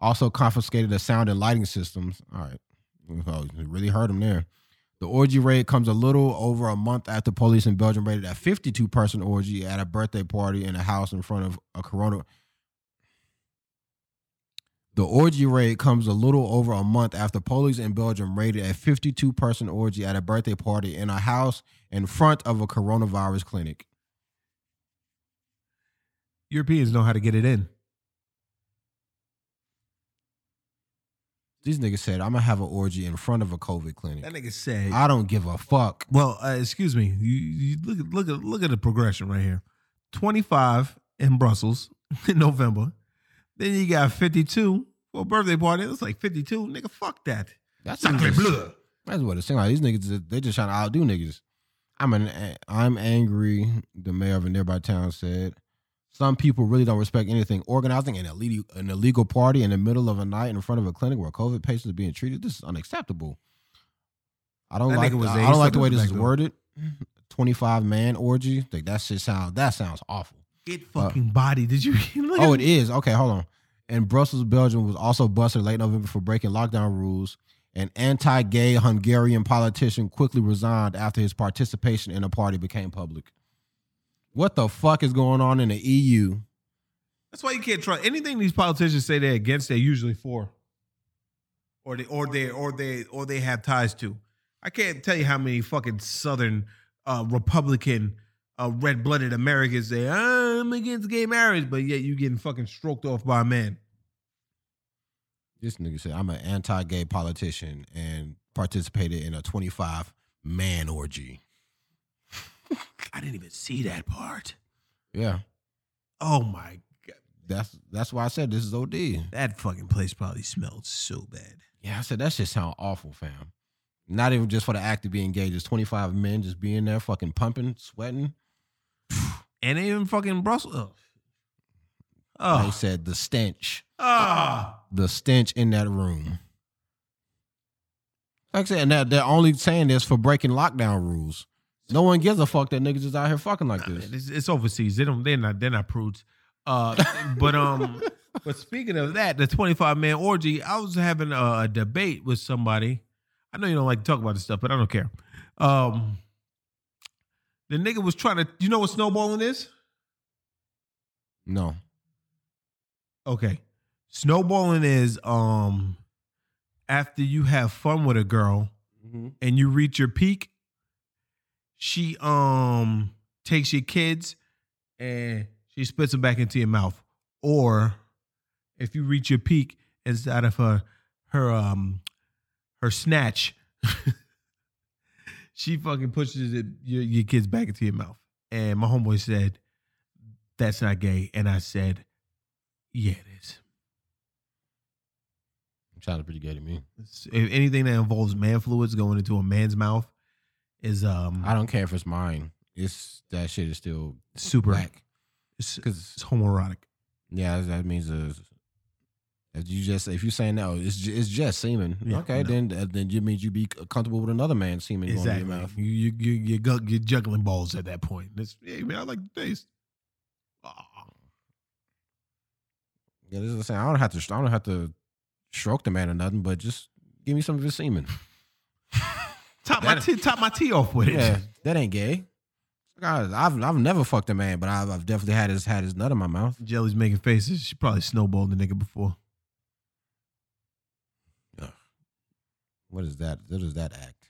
Also confiscated the sound and lighting systems. All right, it really hurt them there. The orgy raid comes a little over a month after police in Belgium raided a 52 person orgy at a birthday party in a house in front of a corona. The orgy raid comes a little over a month after police in Belgium raided a 52 person orgy at a birthday party in a house in front of a coronavirus clinic. Europeans know how to get it in. These niggas said, I'm gonna have an orgy in front of a COVID clinic. That nigga said. I don't give a fuck. Well, uh, excuse me. You, you look at look at look at the progression right here. Twenty five in Brussels in November. Then you got fifty two for a birthday party. It's like fifty two, nigga. Fuck that. That's Sacre bleu. That's what it seems like. These niggas, they just trying to outdo niggas. I'm an, I'm angry. The mayor of a nearby town said, "Some people really don't respect anything. Organizing an illegal, an illegal party in the middle of a night in front of a clinic where COVID patients are being treated. This is unacceptable. I don't That like. was I don't like the way this is worded. Twenty five man orgy. Like that shit sounds. That sounds awful. Get uh, fucking body. Did you? look Oh, it is. Okay, hold on. And Brussels, Belgium was also busted late November for breaking lockdown rules. An anti gay Hungarian politician quickly resigned after his participation in a party became public. What the fuck is going on in the EU? That's why you can't trust anything these politicians say they're against. They're usually for, or they or they or they or they have ties to. I can't tell you how many fucking Southern uh, Republican uh, red blooded Americans say I'm against gay marriage, but yet you getting fucking stroked off by a man. This nigga said, I'm an anti gay politician and participated in a 25 man orgy. I didn't even see that part. Yeah. Oh my god, That's that's why I said this is OD. that fucking place probably smelled so bad. Yeah, I said that shit sound awful, fam. Not even just for the act of being engaged. It's 25 men just being there, fucking pumping, sweating. And they even fucking Brussels. Oh. They Oh. said the stench, Ah. the stench in that room. Like I said, and that they're only saying this for breaking lockdown rules. No one gives a fuck that niggas is out here fucking like this. It's, it's overseas. They don't. They're not. They're not prudes. Uh, but um, but speaking of that, the twenty five man orgy. I was having a, a debate with somebody. I know you don't like to talk about this stuff, but I don't care. Um, the nigga was trying to. You know what snowballing is? No. Okay, snowballing is um, after you have fun with a girl and you reach your peak, she um takes your kids and she spits them back into your mouth. Or if you reach your peak inside of her her um her snatch, she fucking pushes it, your, your kids back into your mouth. And my homeboy said, That's not gay. And I said, Yeah, it is. Sounded pretty gay to me. It's- if anything that involves man fluids going into a man's mouth is um I don't care if it's mine. It's that shit is still super black. It's, it's homoerotic. yeah, that means uh, if you just if you're saying no, it's ju- it's just semen. Yeah, okay, no. then uh, then you means you be comfortable with another man's semen going in your mouth. You you you you gu- you're juggling balls at that point. It's, hey man, I like the taste. Yeah, this is the same. I don't have to. I don't have to stroke the man or nothing, but just give me some of his semen. top my tea, top my tea off with it. yeah, that ain't gay. God, I've I've never fucked a man, but I've, I've definitely had his had his nut in my mouth. Jelly's making faces. She probably snowballed the nigga before. Ugh. What is that? What is that act?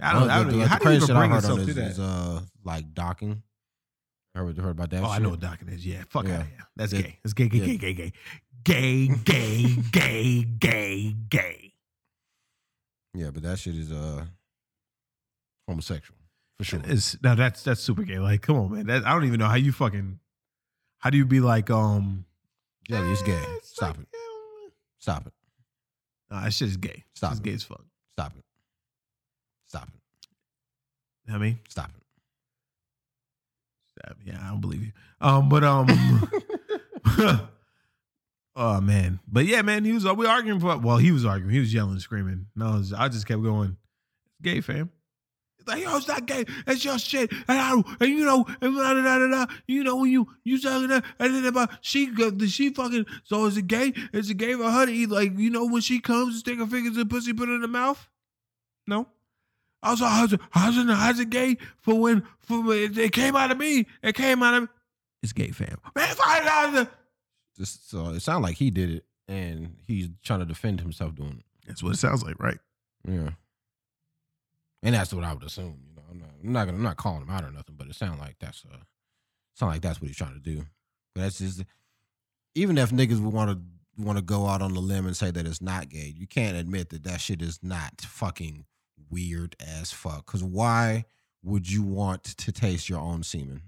I don't, I don't, how the do you even bring yourself to that? Is, uh, like docking. I heard, heard about that. Oh, shit. I know what docking is. Yeah, fuck yeah. out of here. That's gay. That's gay, gay, yeah. gay, gay, gay, gay, gay, gay, gay, gay. Yeah, but that shit is uh homosexual for sure. It's now that's that's super gay. Like, come on, man. That, I don't even know how you fucking. How do you be like um? Jelly, it's gay. it's Stop like, it. Stop it. Nah, that shit is gay. Stop It's it. gay as fuck. Stop it. Stop it. You know what I mean, Stop it. yeah, I don't believe you. Um, but um, oh man, but yeah, man, he was. We arguing for. Well, he was arguing. He was yelling, screaming. No, I, was- I just kept going. Gay, fam. It's like, yo, it's not gay. It's your shit. And I, and you know, and da, da, da, da, da. you know, when you you talking that, and then about she, go- she fucking. So is it gay? Is it gay for her to eat? Like, you know, when she comes, and stick her fingers in pussy, put it in the mouth. No. Also, how's it, how's it, how's it gay for when, for when it, it came out of me? It came out of me. It's gay, fam. Man, find out. the- Just so it sounded like he did it and he's trying to defend himself doing it. That's what it sounds like, right? Yeah. And that's what I would assume. You know, I'm not, I'm not gonna, I'm not calling him out or nothing, but it sounds like that's uh, sound like that's what he's trying to do. But that's just, even if niggas would want to want to go out on the limb and say that it's not gay, you can't admit that that shit is not fucking weird as fuck. Because why would you want to taste your own semen?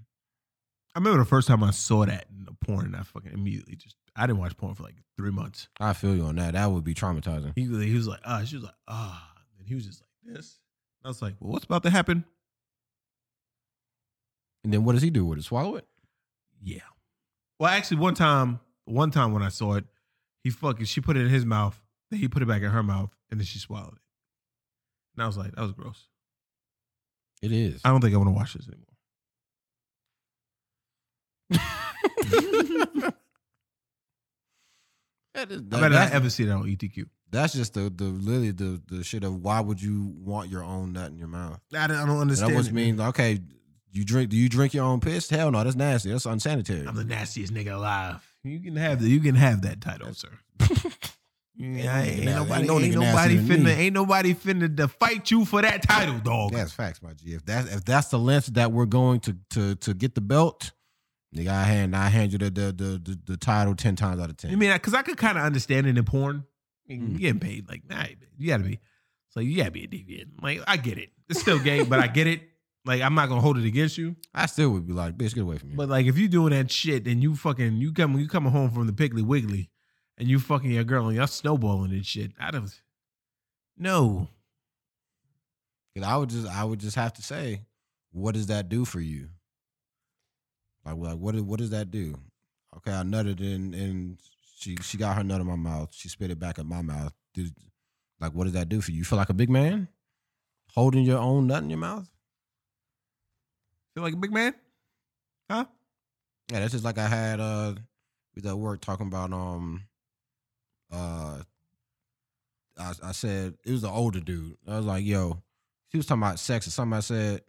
I remember the first time I saw that in the porn, and I fucking immediately just, I didn't watch porn for like three months. I feel you on that. That would be traumatizing. He, he was like, ah, she was like, ah. And he was just like, this. I was like, well, what's about to happen? And then what does he do with it? Swallow it? Yeah. Well, actually, one time, one time when I saw it, he fucking she put it in his mouth, then he put it back in her mouth, and then she swallowed it. And I was like, that was gross. It is. I don't think I want to watch this anymore. That is- I that- better not that's- ever see that on ETQ. That's just the the literally the the shit of why would you want your own nut in your mouth? I don't, I don't And understand. That must it. mean okay. You drink? Do you drink your own piss? Hell no, that's nasty. That's unsanitary. I'm the nastiest nigga alive. You can have the, you can have that title, sir. Yeah, ain't, Nah, nobody, ain't no ain't nobody nastier finna, me. ain't nobody finna to fight you for that title, dog. That's facts, my G. If that's if that's the length that we're going to to to get the belt, nigga, I hand I hand you the the the, the, the title ten times out of ten. I mean, because I could kind of understand it in porn. You Mm. getting paid like, nah, you gotta be. So you gotta be a deviant. Like I get it. It's still gay, but I get it. Like I'm not gonna hold it against you. I still would be like, bitch, get away from me. But like if you doing that shit and you fucking you come you coming home from the Piggly Wiggly and you fucking your girl and y'all snowballing and shit. I don't. No. Cause I would just I would just have to say, what does that do for you? Like, like what what does that do? Okay, I nutted in and she she got her nut in my mouth. She spit it back in my mouth. Did, like, what does that do for you? You feel like a big man holding your own nut in your mouth? Feel like a big man? Huh? Yeah, that's just like I had uh with at work talking about um uh I, I said it was an older dude. I was like, yo, he was talking about sex or something. I said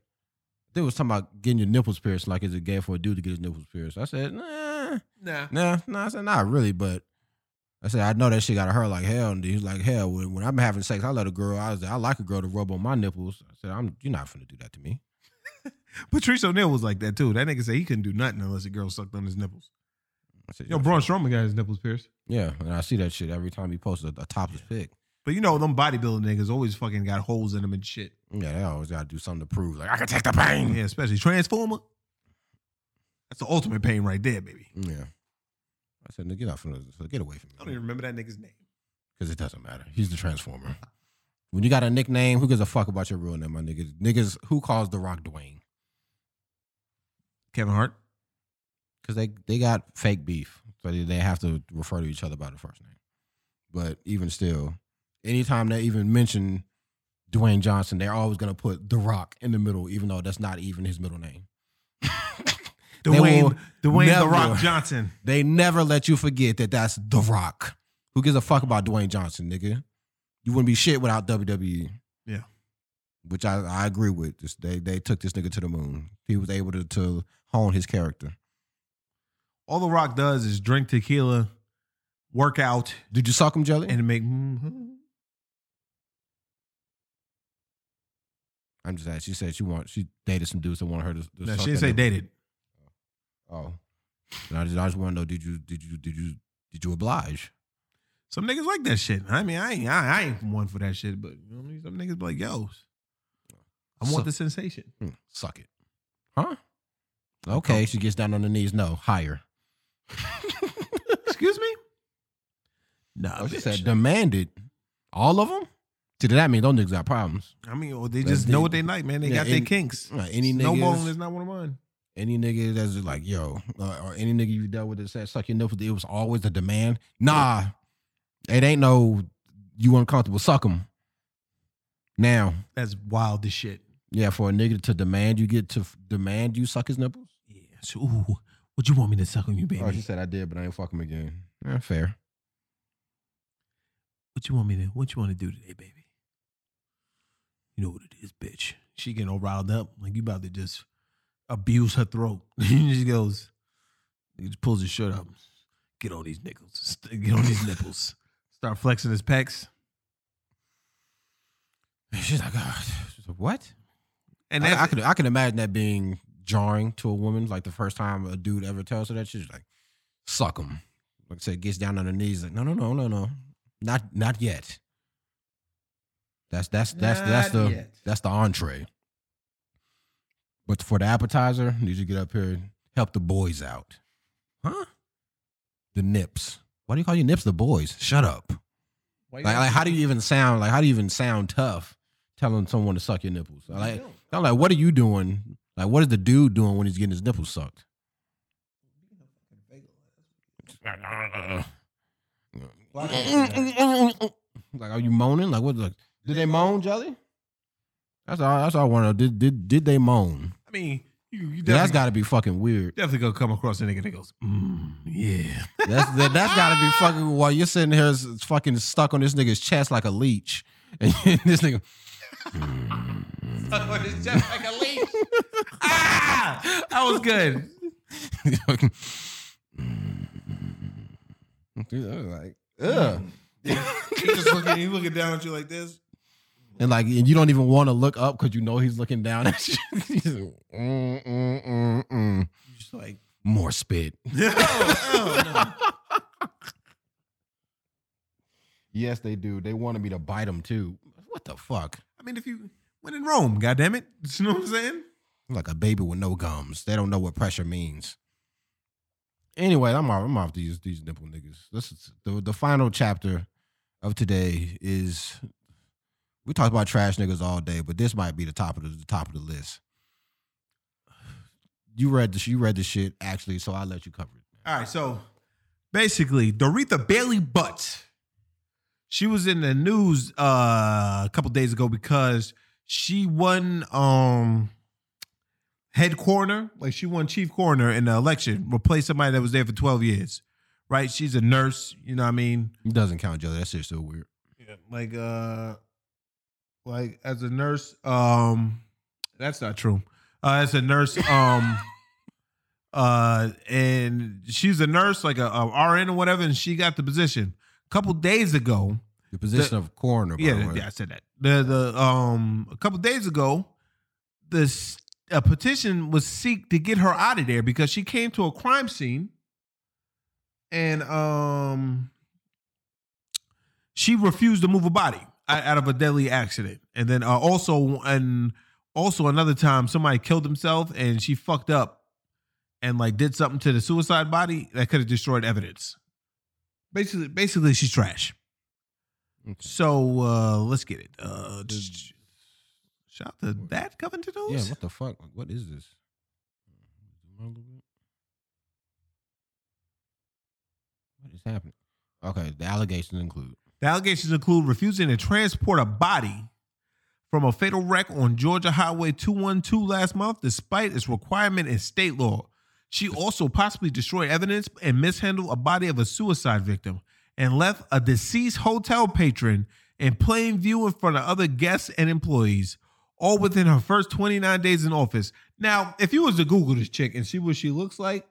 they was talking about getting your nipples pierced, like is it gay for a dude to get his nipples pierced? I said, nah, Nah. nah, nah. I said, not really, but I said, I know that shit gotta hurt like hell. And he's like, hell, when, when I'm having sex, I let a girl, I was I like a girl to rub on my nipples. I said, I'm you're not finna do that to me. Patrice O'Neal was like that too. That nigga said he couldn't do nothing unless a girl sucked on his nipples. I said, Yo, Braun Strowman got his nipples pierced. Yeah, and I see that shit every time he posts a, a topless pic. But you know, them bodybuilding niggas always fucking got holes in them and shit. Yeah, they always gotta do something to prove. Like I can take the pain. Yeah, especially Transformer. That's the ultimate pain right there, baby. Yeah. I said, "Nigga, get off from the, get away from me. I don't even remember that nigga's name. Because it doesn't matter. He's the Transformer. When you got a nickname, who gives a fuck about your real name, my niggas? Niggas, who calls The Rock Dwayne? Kevin Hart. Because they, they got fake beef. So they, they have to refer to each other by the first name. But even still, anytime they even mention Dwayne Johnson, they're always going to put The Rock in the middle, even though that's not even his middle name. Dwayne, Dwayne the Rock Johnson. They never let you forget that that's The Rock. Who gives a fuck about Dwayne Johnson, nigga? You wouldn't be shit without WWE. Yeah. Which I, I agree with. Just they they took this nigga to the moon. He was able to, to hone his character. All The Rock does is drink tequila, work out, Did you suck him, Jelly? and make. Mm-hmm. I'm just asking. She said she want she dated some dudes that wanted her to. to No, she didn't say dated. Oh. And I just I just want to know did you did you did you did you oblige? Some niggas like that shit. I mean, I ain't, I, I ain't one for that shit, but you know what I mean? Some niggas be like, yo, I want So- the sensation. Hmm, suck it. Huh? Okay, she gets down on her knees. No, higher. Excuse me? No, Oh, she said demanded. All of them? See, that mean those niggas got problems. I mean, well, they just they- know what they like, man. They Yeah, got their kinks. right, any Snowballing niggas- is not one of mine. Any nigga that's just like, yo, uh, or any nigga you dealt with that said suck your nipples, it was always a demand. Nah, it ain't no you uncomfortable, suck them. Now, That's wild as shit. yeah, for a nigga to demand you get to f- demand you suck his nipples. Yeah. So, ooh, what you want me to suck on you, baby? Oh, she said I did, but I ain't fuck him again. Yeah, fair. What you want me to? What you want to do today, baby? You know what it is, bitch. She getting all riled up, like you about to just abuse her throat. he just goes, he just pulls his shirt up. Get on these nickels. Get on these nipples. Start flexing his pecs. She's like, oh, she's like, what? And And I, I could I could imagine that being jarring to a woman, like the first time a dude ever tells her that. She's like, suck him. Like I said, gets down on her knees, like, no, no, no, no, no, not not yet. That's that's that's that's the yet. that's the entree. But for the appetizer, need you get up here and help the boys out, huh? The nips. Why do you call your nips the boys? Shut up. Like, like how do you even sound? Like how do you even sound tough telling someone to suck your nipples. Like, I'm like, what are you doing? Like, what is the dude doing when he's getting his nipples sucked? like, are you moaning? Like, what? Like, did they moan, Jelly? That's all. That's all I want to know. Did did did they moan? I mean, you, you That's got to be fucking weird. definitely gonna come across a nigga that goes, mm, yeah. That's that, that's got to be fucking while you're sitting here fucking stuck on this nigga's chest like a leech, and this nigga. Stuck on his chest like a leech. ah, that was good. like, ugh. he just looking, he looking down at you like this. And like, and you don't even want to look up because you know he's looking down at you. He's like, mm, mm, mm, mm. Just like, More spit. Yes, they do. They wanted me to bite them too. What the fuck? I mean, if you went in Rome, goddamn it, you know what I'm saying? Like a baby with no gums. They don't know what pressure means. Anyway, I'm off, I'm off these these nipple niggas. This is the the final chapter of today is we talked about trash niggas all day, but this might be the top of the, the top of the list. You read the you read the shit actually, so I'll let you cover it. All right, so basically, Doretha Bailey Butts. She was in the news uh, a couple days ago because she won um head coroner, like she won chief coroner in the election, replaced somebody that was there for 12 years. Right? She's a nurse, you know what I mean? It doesn't count, Joe. That shit's so weird. Yeah, like uh like as a nurse, um that's not true. Uh as a nurse, um uh and she's a nurse, like a, a RN or whatever, and she got the position. A couple days ago, The position of coroner. By yeah, the way. yeah, I said that. The the um a couple days ago, this a petition was seek to get her out of there because she came to a crime scene and um she refused to move a body out of a deadly accident. And then uh, also and also another time somebody killed himself and she fucked up and like did something to the suicide body that could have destroyed evidence. Basically basically she's trash. So uh let's get it. Uh shout out to that Covington Yeah, what the fuck? What is this? What is happening? Okay, the allegations include The allegations include refusing to transport a body from a fatal wreck on Georgia Highway 212 last month, despite its requirement in state law. She also possibly destroyed evidence and mishandled a body of a suicide victim and left a deceased hotel patron in plain view in front of other guests and employees, all within her first 29 days in office. Now, if you was to Google this chick and see what she looks like,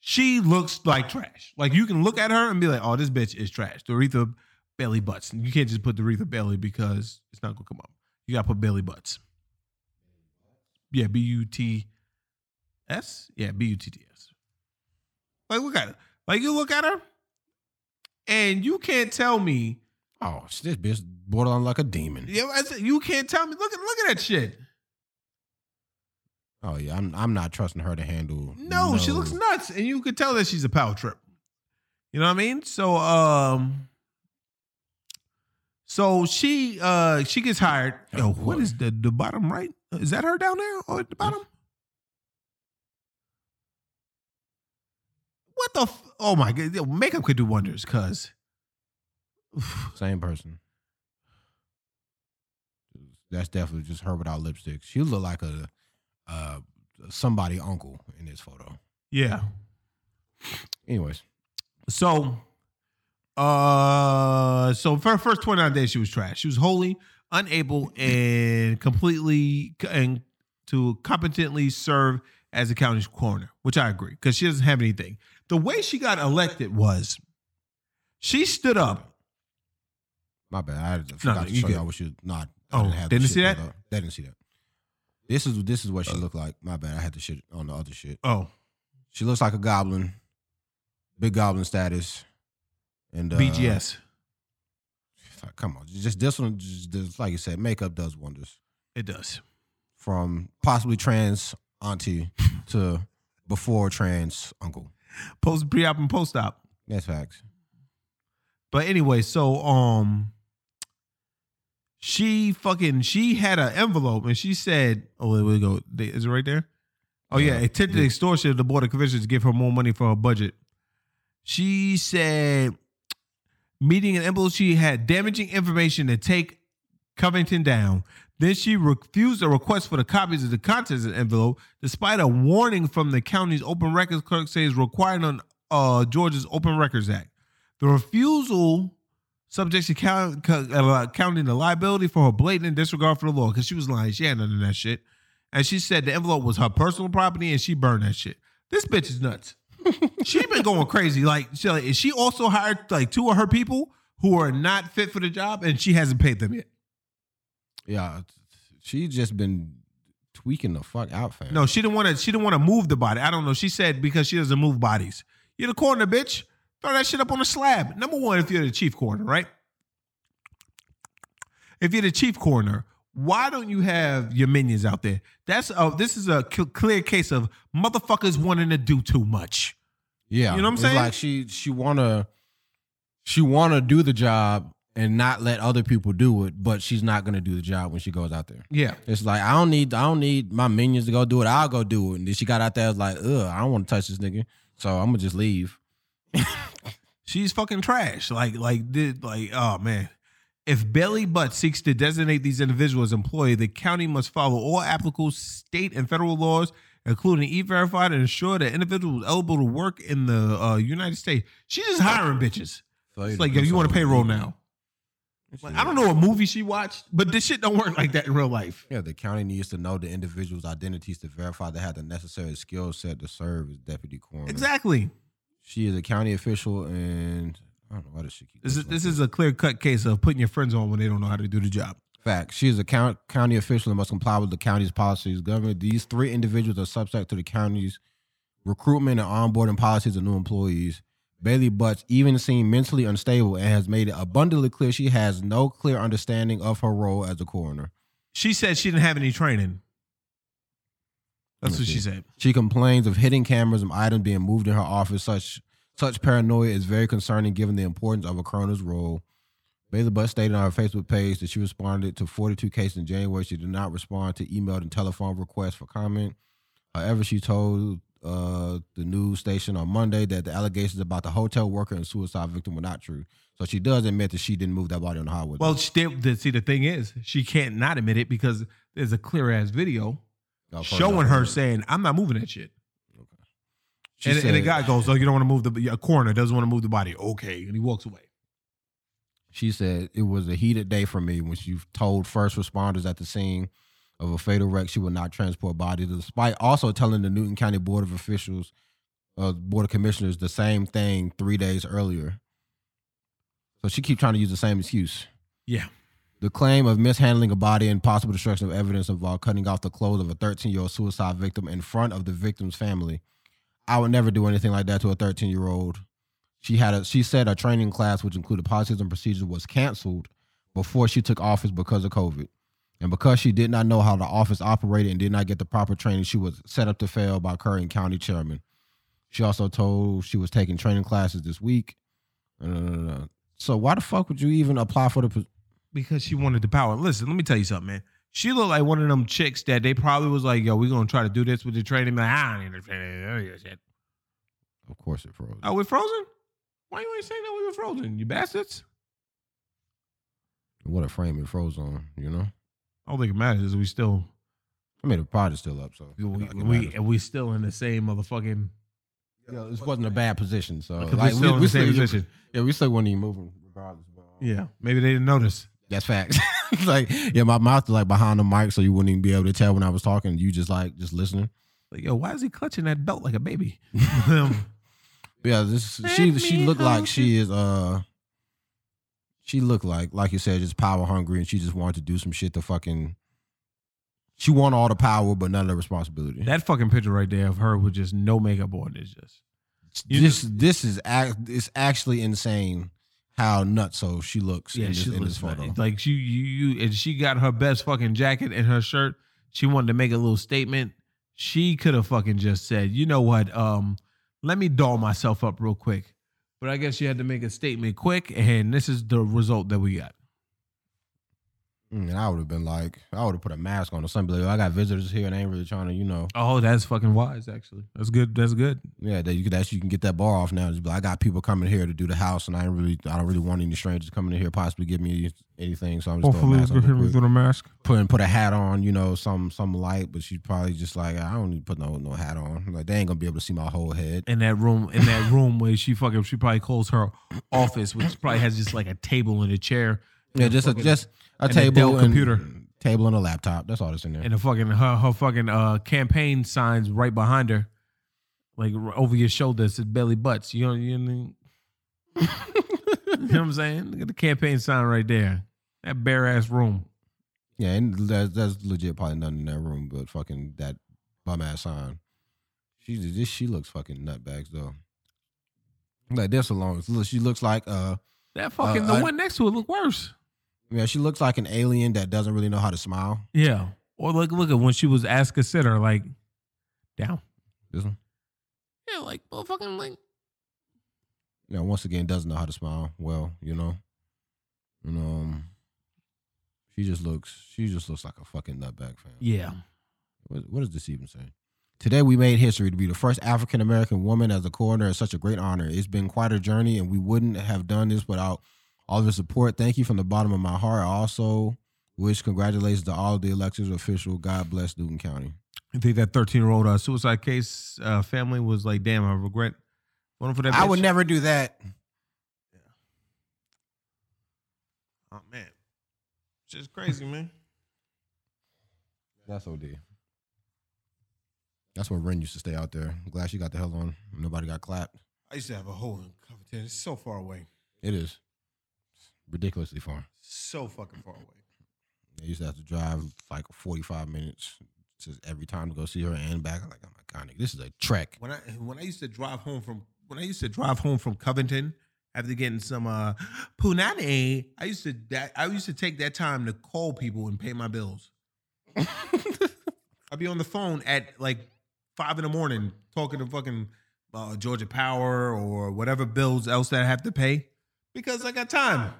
she looks like trash. Like you can look at her and be like, "Oh, this bitch is trash." Doretha Bailey Butts. You can't just put Doretha Bailey because it's not gonna come up. You gotta put belly Butts. Yeah, B U T S. Yeah, B U T T S. Like look at her. Like you look at her, and you can't tell me. Oh, this bitch borderline like a demon. Yeah, you can't tell me. Look at look at that shit. Oh yeah, I'm I'm not trusting her to handle. No, she looks nuts, and you could tell that she's a power trip. You know what I mean? So, um, so she uh she gets hired. Yo, what is the the bottom right? Is that her down there or at the bottom? What the? F- oh my god, yo, makeup could do wonders, cuz. Same person. That's definitely just her without lipstick. She look like a uh somebody uncle in this photo. Yeah. Anyways, So, uh, so for her first 29 days, she was trash. She was wholly unable and completely and to competently serve as a county's coroner, which I agree because she doesn't have anything. The way she got elected was she stood up. my bad. I forgot no, to show y'all what she not. Oh, the didn't shit see that? They didn't see that. This is this is what she looked like. My bad. I had the shit on the other shit. Oh, She looks like a goblin, big goblin status, and uh, BGS. Come on, just this one, just, just like you said, makeup does wonders. It does. From possibly trans auntie to before trans uncle. Post pre op and post op. That's facts. But anyway, so um She fucking she had an envelope and she said, "Oh, there we go. Is it right there? Oh yeah, attempted extortion of the board of commissioners to give her more money for her budget." She said, meeting an envelope, she had damaging information to take Covington down. Then she refused a request for the copies of the contents of the envelope, despite a warning from the county's open records clerk says required on uh, Georgia's Open Records Act. The refusal subjects to count, uh, the liability for her blatant disregard for the law because she was lying. She had none of that shit. And she said the envelope was her personal property and she burned that shit. This bitch is nuts. She been going crazy. Like, she, she also hired like two of her people who are not fit for the job and she hasn't paid them yet. Yeah, she just been tweaking the fuck out, fam. No, she didn't want to. She didn't want to move the body. I don't know. She said because she doesn't move bodies. You're the coroner, bitch. Throw that shit up on a slab. Number one, if you're the chief coroner, right? If you're the chief coroner, why don't you have your minions out there? That's a, this is a clear case of motherfuckers wanting to do too much. Yeah, You know what I'm saying? Like she she wanna she wanna do the job and not let other people do it, but she's not gonna do the job when she goes out there. Yeah. It's like I don't need I don't need my minions to go do it. I'll go do it. And then she got out there was like, ugh, I don't want to touch this nigga, so I'm gonna just leave. She's fucking trash. Like, like, did like, oh man. If Bailey Butt seeks to designate these individuals as employee, the county must follow all applicable state and federal laws, including E-Verify, to ensure that individuals eligible to work in the uh, United States. She's just hiring bitches. It's like, yo, you want a payroll now? Like, I don't know what movie she watched, but this shit don't work like that in real life. Yeah, the county needs to know the individual's identities to verify they have the necessary skill set to serve as deputy coroner. Exactly. She is a county official, and I don't know why does she keep This is this is a clear cut case of putting your friends on when they don't know how to do the job. Fact. She is a count, county official and must comply with the county's policies. Government. These three individuals are subject to the county's recruitment and onboarding policies of new employees. Bailey Butts even seemed mentally unstable and has made it abundantly clear she has no clear understanding of her role as a coroner. She said she didn't have any training. That's what she said. She complains of hidden cameras and items being moved in her office. Such such paranoia is very concerning given the importance of a coroner's role. Bailey Butt stated on her Facebook page that she responded to 42 cases in January. She did not respond to emailed and telephone requests for comment. However, she told uh, the news station on Monday that the allegations about the hotel worker and suicide victim were not true. So she does admit that she didn't move that body on the highway. Well, she did, see, the thing is, she can't not admit it because there's a clear ass video showing her saying, "I'm not moving that shit." And, and the guy goes, "Oh, you don't want to move the a coroner doesn't want to move the body." Okay, and he walks away. She said it was a heated day for me when she told first responders at the scene of a fatal wreck she would not transport bodies, despite also telling the Newton County Board of Officials, uh, Board of Commissioners, the same thing three days earlier. So she keep trying to use the same excuse. Yeah. The claim of mishandling a body and possible destruction of evidence involved cutting off the clothes of a 13 year old suicide victim in front of the victim's family. I would never do anything like that to a 13 year old. She had a she said a training class which included policies and procedures was canceled before she took office because of COVID. And because she did not know how the office operated and did not get the proper training, she was set up to fail by current county chairman. She also told she was taking training classes this week. Uh, so why the fuck would you even apply for the because she wanted the power. Listen, let me tell you something, man. She looked like one of them chicks that they probably was like, "Yo, we're gonna try to do this with the training." Like, I don't need the training. I don't need that shit. Of course it froze. Oh, we're frozen. Why you ain't saying that we were frozen? You bastards. What a frame it froze on, you know? I don't think it matters. We still, I mean, the pod is still up, so we, I think it we, we still in the same motherfucking. Yeah, this wasn't a bad position. So like, like, still in the same position. Yeah, we still weren't even moving regardless. But, um, Yeah, maybe they didn't notice. That's facts. It's like, yeah, my mouth is like behind the mic, so you wouldn't even be able to tell when I was talking. You just like just listening. Like, yo, why is he clutching that belt like a baby? Yeah, this she she looked like she is uh she looked like like you said just power hungry and she just wanted to do some shit to fucking she want all the power but none of the responsibility. that fucking picture right there of her with just no makeup on is just. this this is act it's actually insane how nutso she looks Yeah, in this, she in looks this photo. nice. like she you you and she got her best fucking jacket and her shirt. She wanted to make a little statement. She could have fucking just said, you know what, um, let me doll myself up real quick. But I guess she had to make a statement quick, and this is the result that we got. Mm, And I would have been like, I would have put a mask on or something. Like, I got visitors here and I ain't really trying to, you know. Oh, that's fucking wise. Actually, that's good. That's good. Yeah, that you could actually you can get that bar off now. Just be like, I got people coming here to do the house, and I ain't really, I don't really want any strangers coming in here possibly give me anything. So I'm just Hopefully, mask it's on good real with quick. a mask. Put put a hat on, you know, some some light, but she's probably just like, I don't need to put no no hat on. Like they ain't gonna be able to see my whole head. in that room in that room where she fucking she probably closed her office, which probably has just like a table and a chair. Yeah, just a, just a and table, Dell and- computer, table, and a laptop. That's all that's in there. and a fucking her her fucking uh campaign signs right behind her, like over your shoulder. It says belly butts. You know, you know, you know what I'm saying? Look at the campaign sign right there. That bare ass room. Yeah, and that's, that's legit probably nothing in that room, but fucking that bum ass sign. She this she looks fucking nutbags though. Like this alone, she looks like uh That fucking uh, the uh, one next to it look worse. Yeah, she looks like an alien that doesn't really know how to smile. Yeah. Or look look at when she was ask a sitter like down. This one, Yeah, like motherfucking like you know, once again doesn't know how to smile. Well, you know, and um, she just looks she just looks like a fucking nutbag fan. yeah. What, what does this even say? Today we made history to be the first African American woman as a coroner is such a great honor. It's been quite a journey, and we wouldn't have done this without all the support. Thank you from the bottom of my heart. I also wish congratulations to all of the elections official. God bless Newton County. I think that 13 year old uh, suicide case uh, family was like, damn, I regret voting for that. I would never do that. Oh man, just crazy, man. That's OD. That's when Ren used to stay out there. I'm glad she got the hell on. Nobody got clapped. I used to have a hole in Covington. It's so far away, It is ridiculously far. so fucking far away. I used to have to drive like 45 minutes to every time to go see her and back. I'm like, oh my god, nigga, this is a trek. When I when I used to drive home from when I used to drive home from Covington after getting some uh punani, I used to that I used to take that time to call people and pay my bills. I'd be on the phone at like five in the morning talking to fucking uh, Georgia Power or whatever bills else that I have to pay because I got time.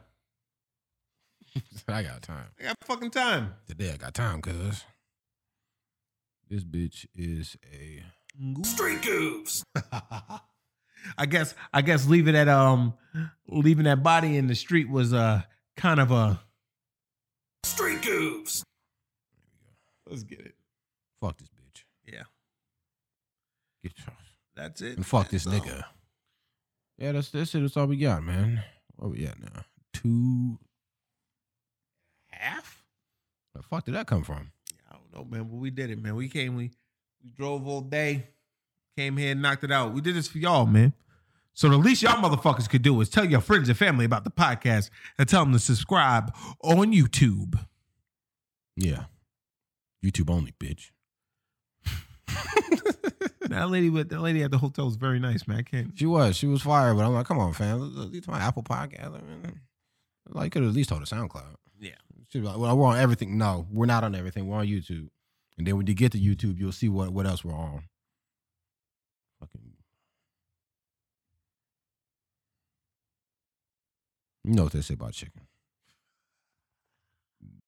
I got time. I got fucking time. Today I got time, cuz. This bitch is a Street Goofs. I guess I guess leaving that um leaving that body in the street was uh kind of a Street Goofs. let's get it. fuck this bitch. Yeah. Get That's it. and fuck this all. nigga. Yeah, that's that's it. That's all we got, man. What we at now? Two half? Where the fuck did that come from? I don't know, man, but we did it, man. We came, we we drove all day, came here and knocked it out. We did this for y'all, man. So the least y'all motherfuckers could do is tell your friends and family about the podcast and tell them to subscribe on YouTube. Yeah. YouTube only, bitch. that lady with that lady at the hotel was very nice, man. I can't. She was. She was fired, but I'm like, come on, fam. At least my Apple podcast. I mean, like, you could at least hold a SoundCloud. Yeah. She was like, well, we're on everything. No, we're not on everything. We're on YouTube. And then when you get to YouTube, you'll see what, what else we're on. Fucking. You know what they say about chicken.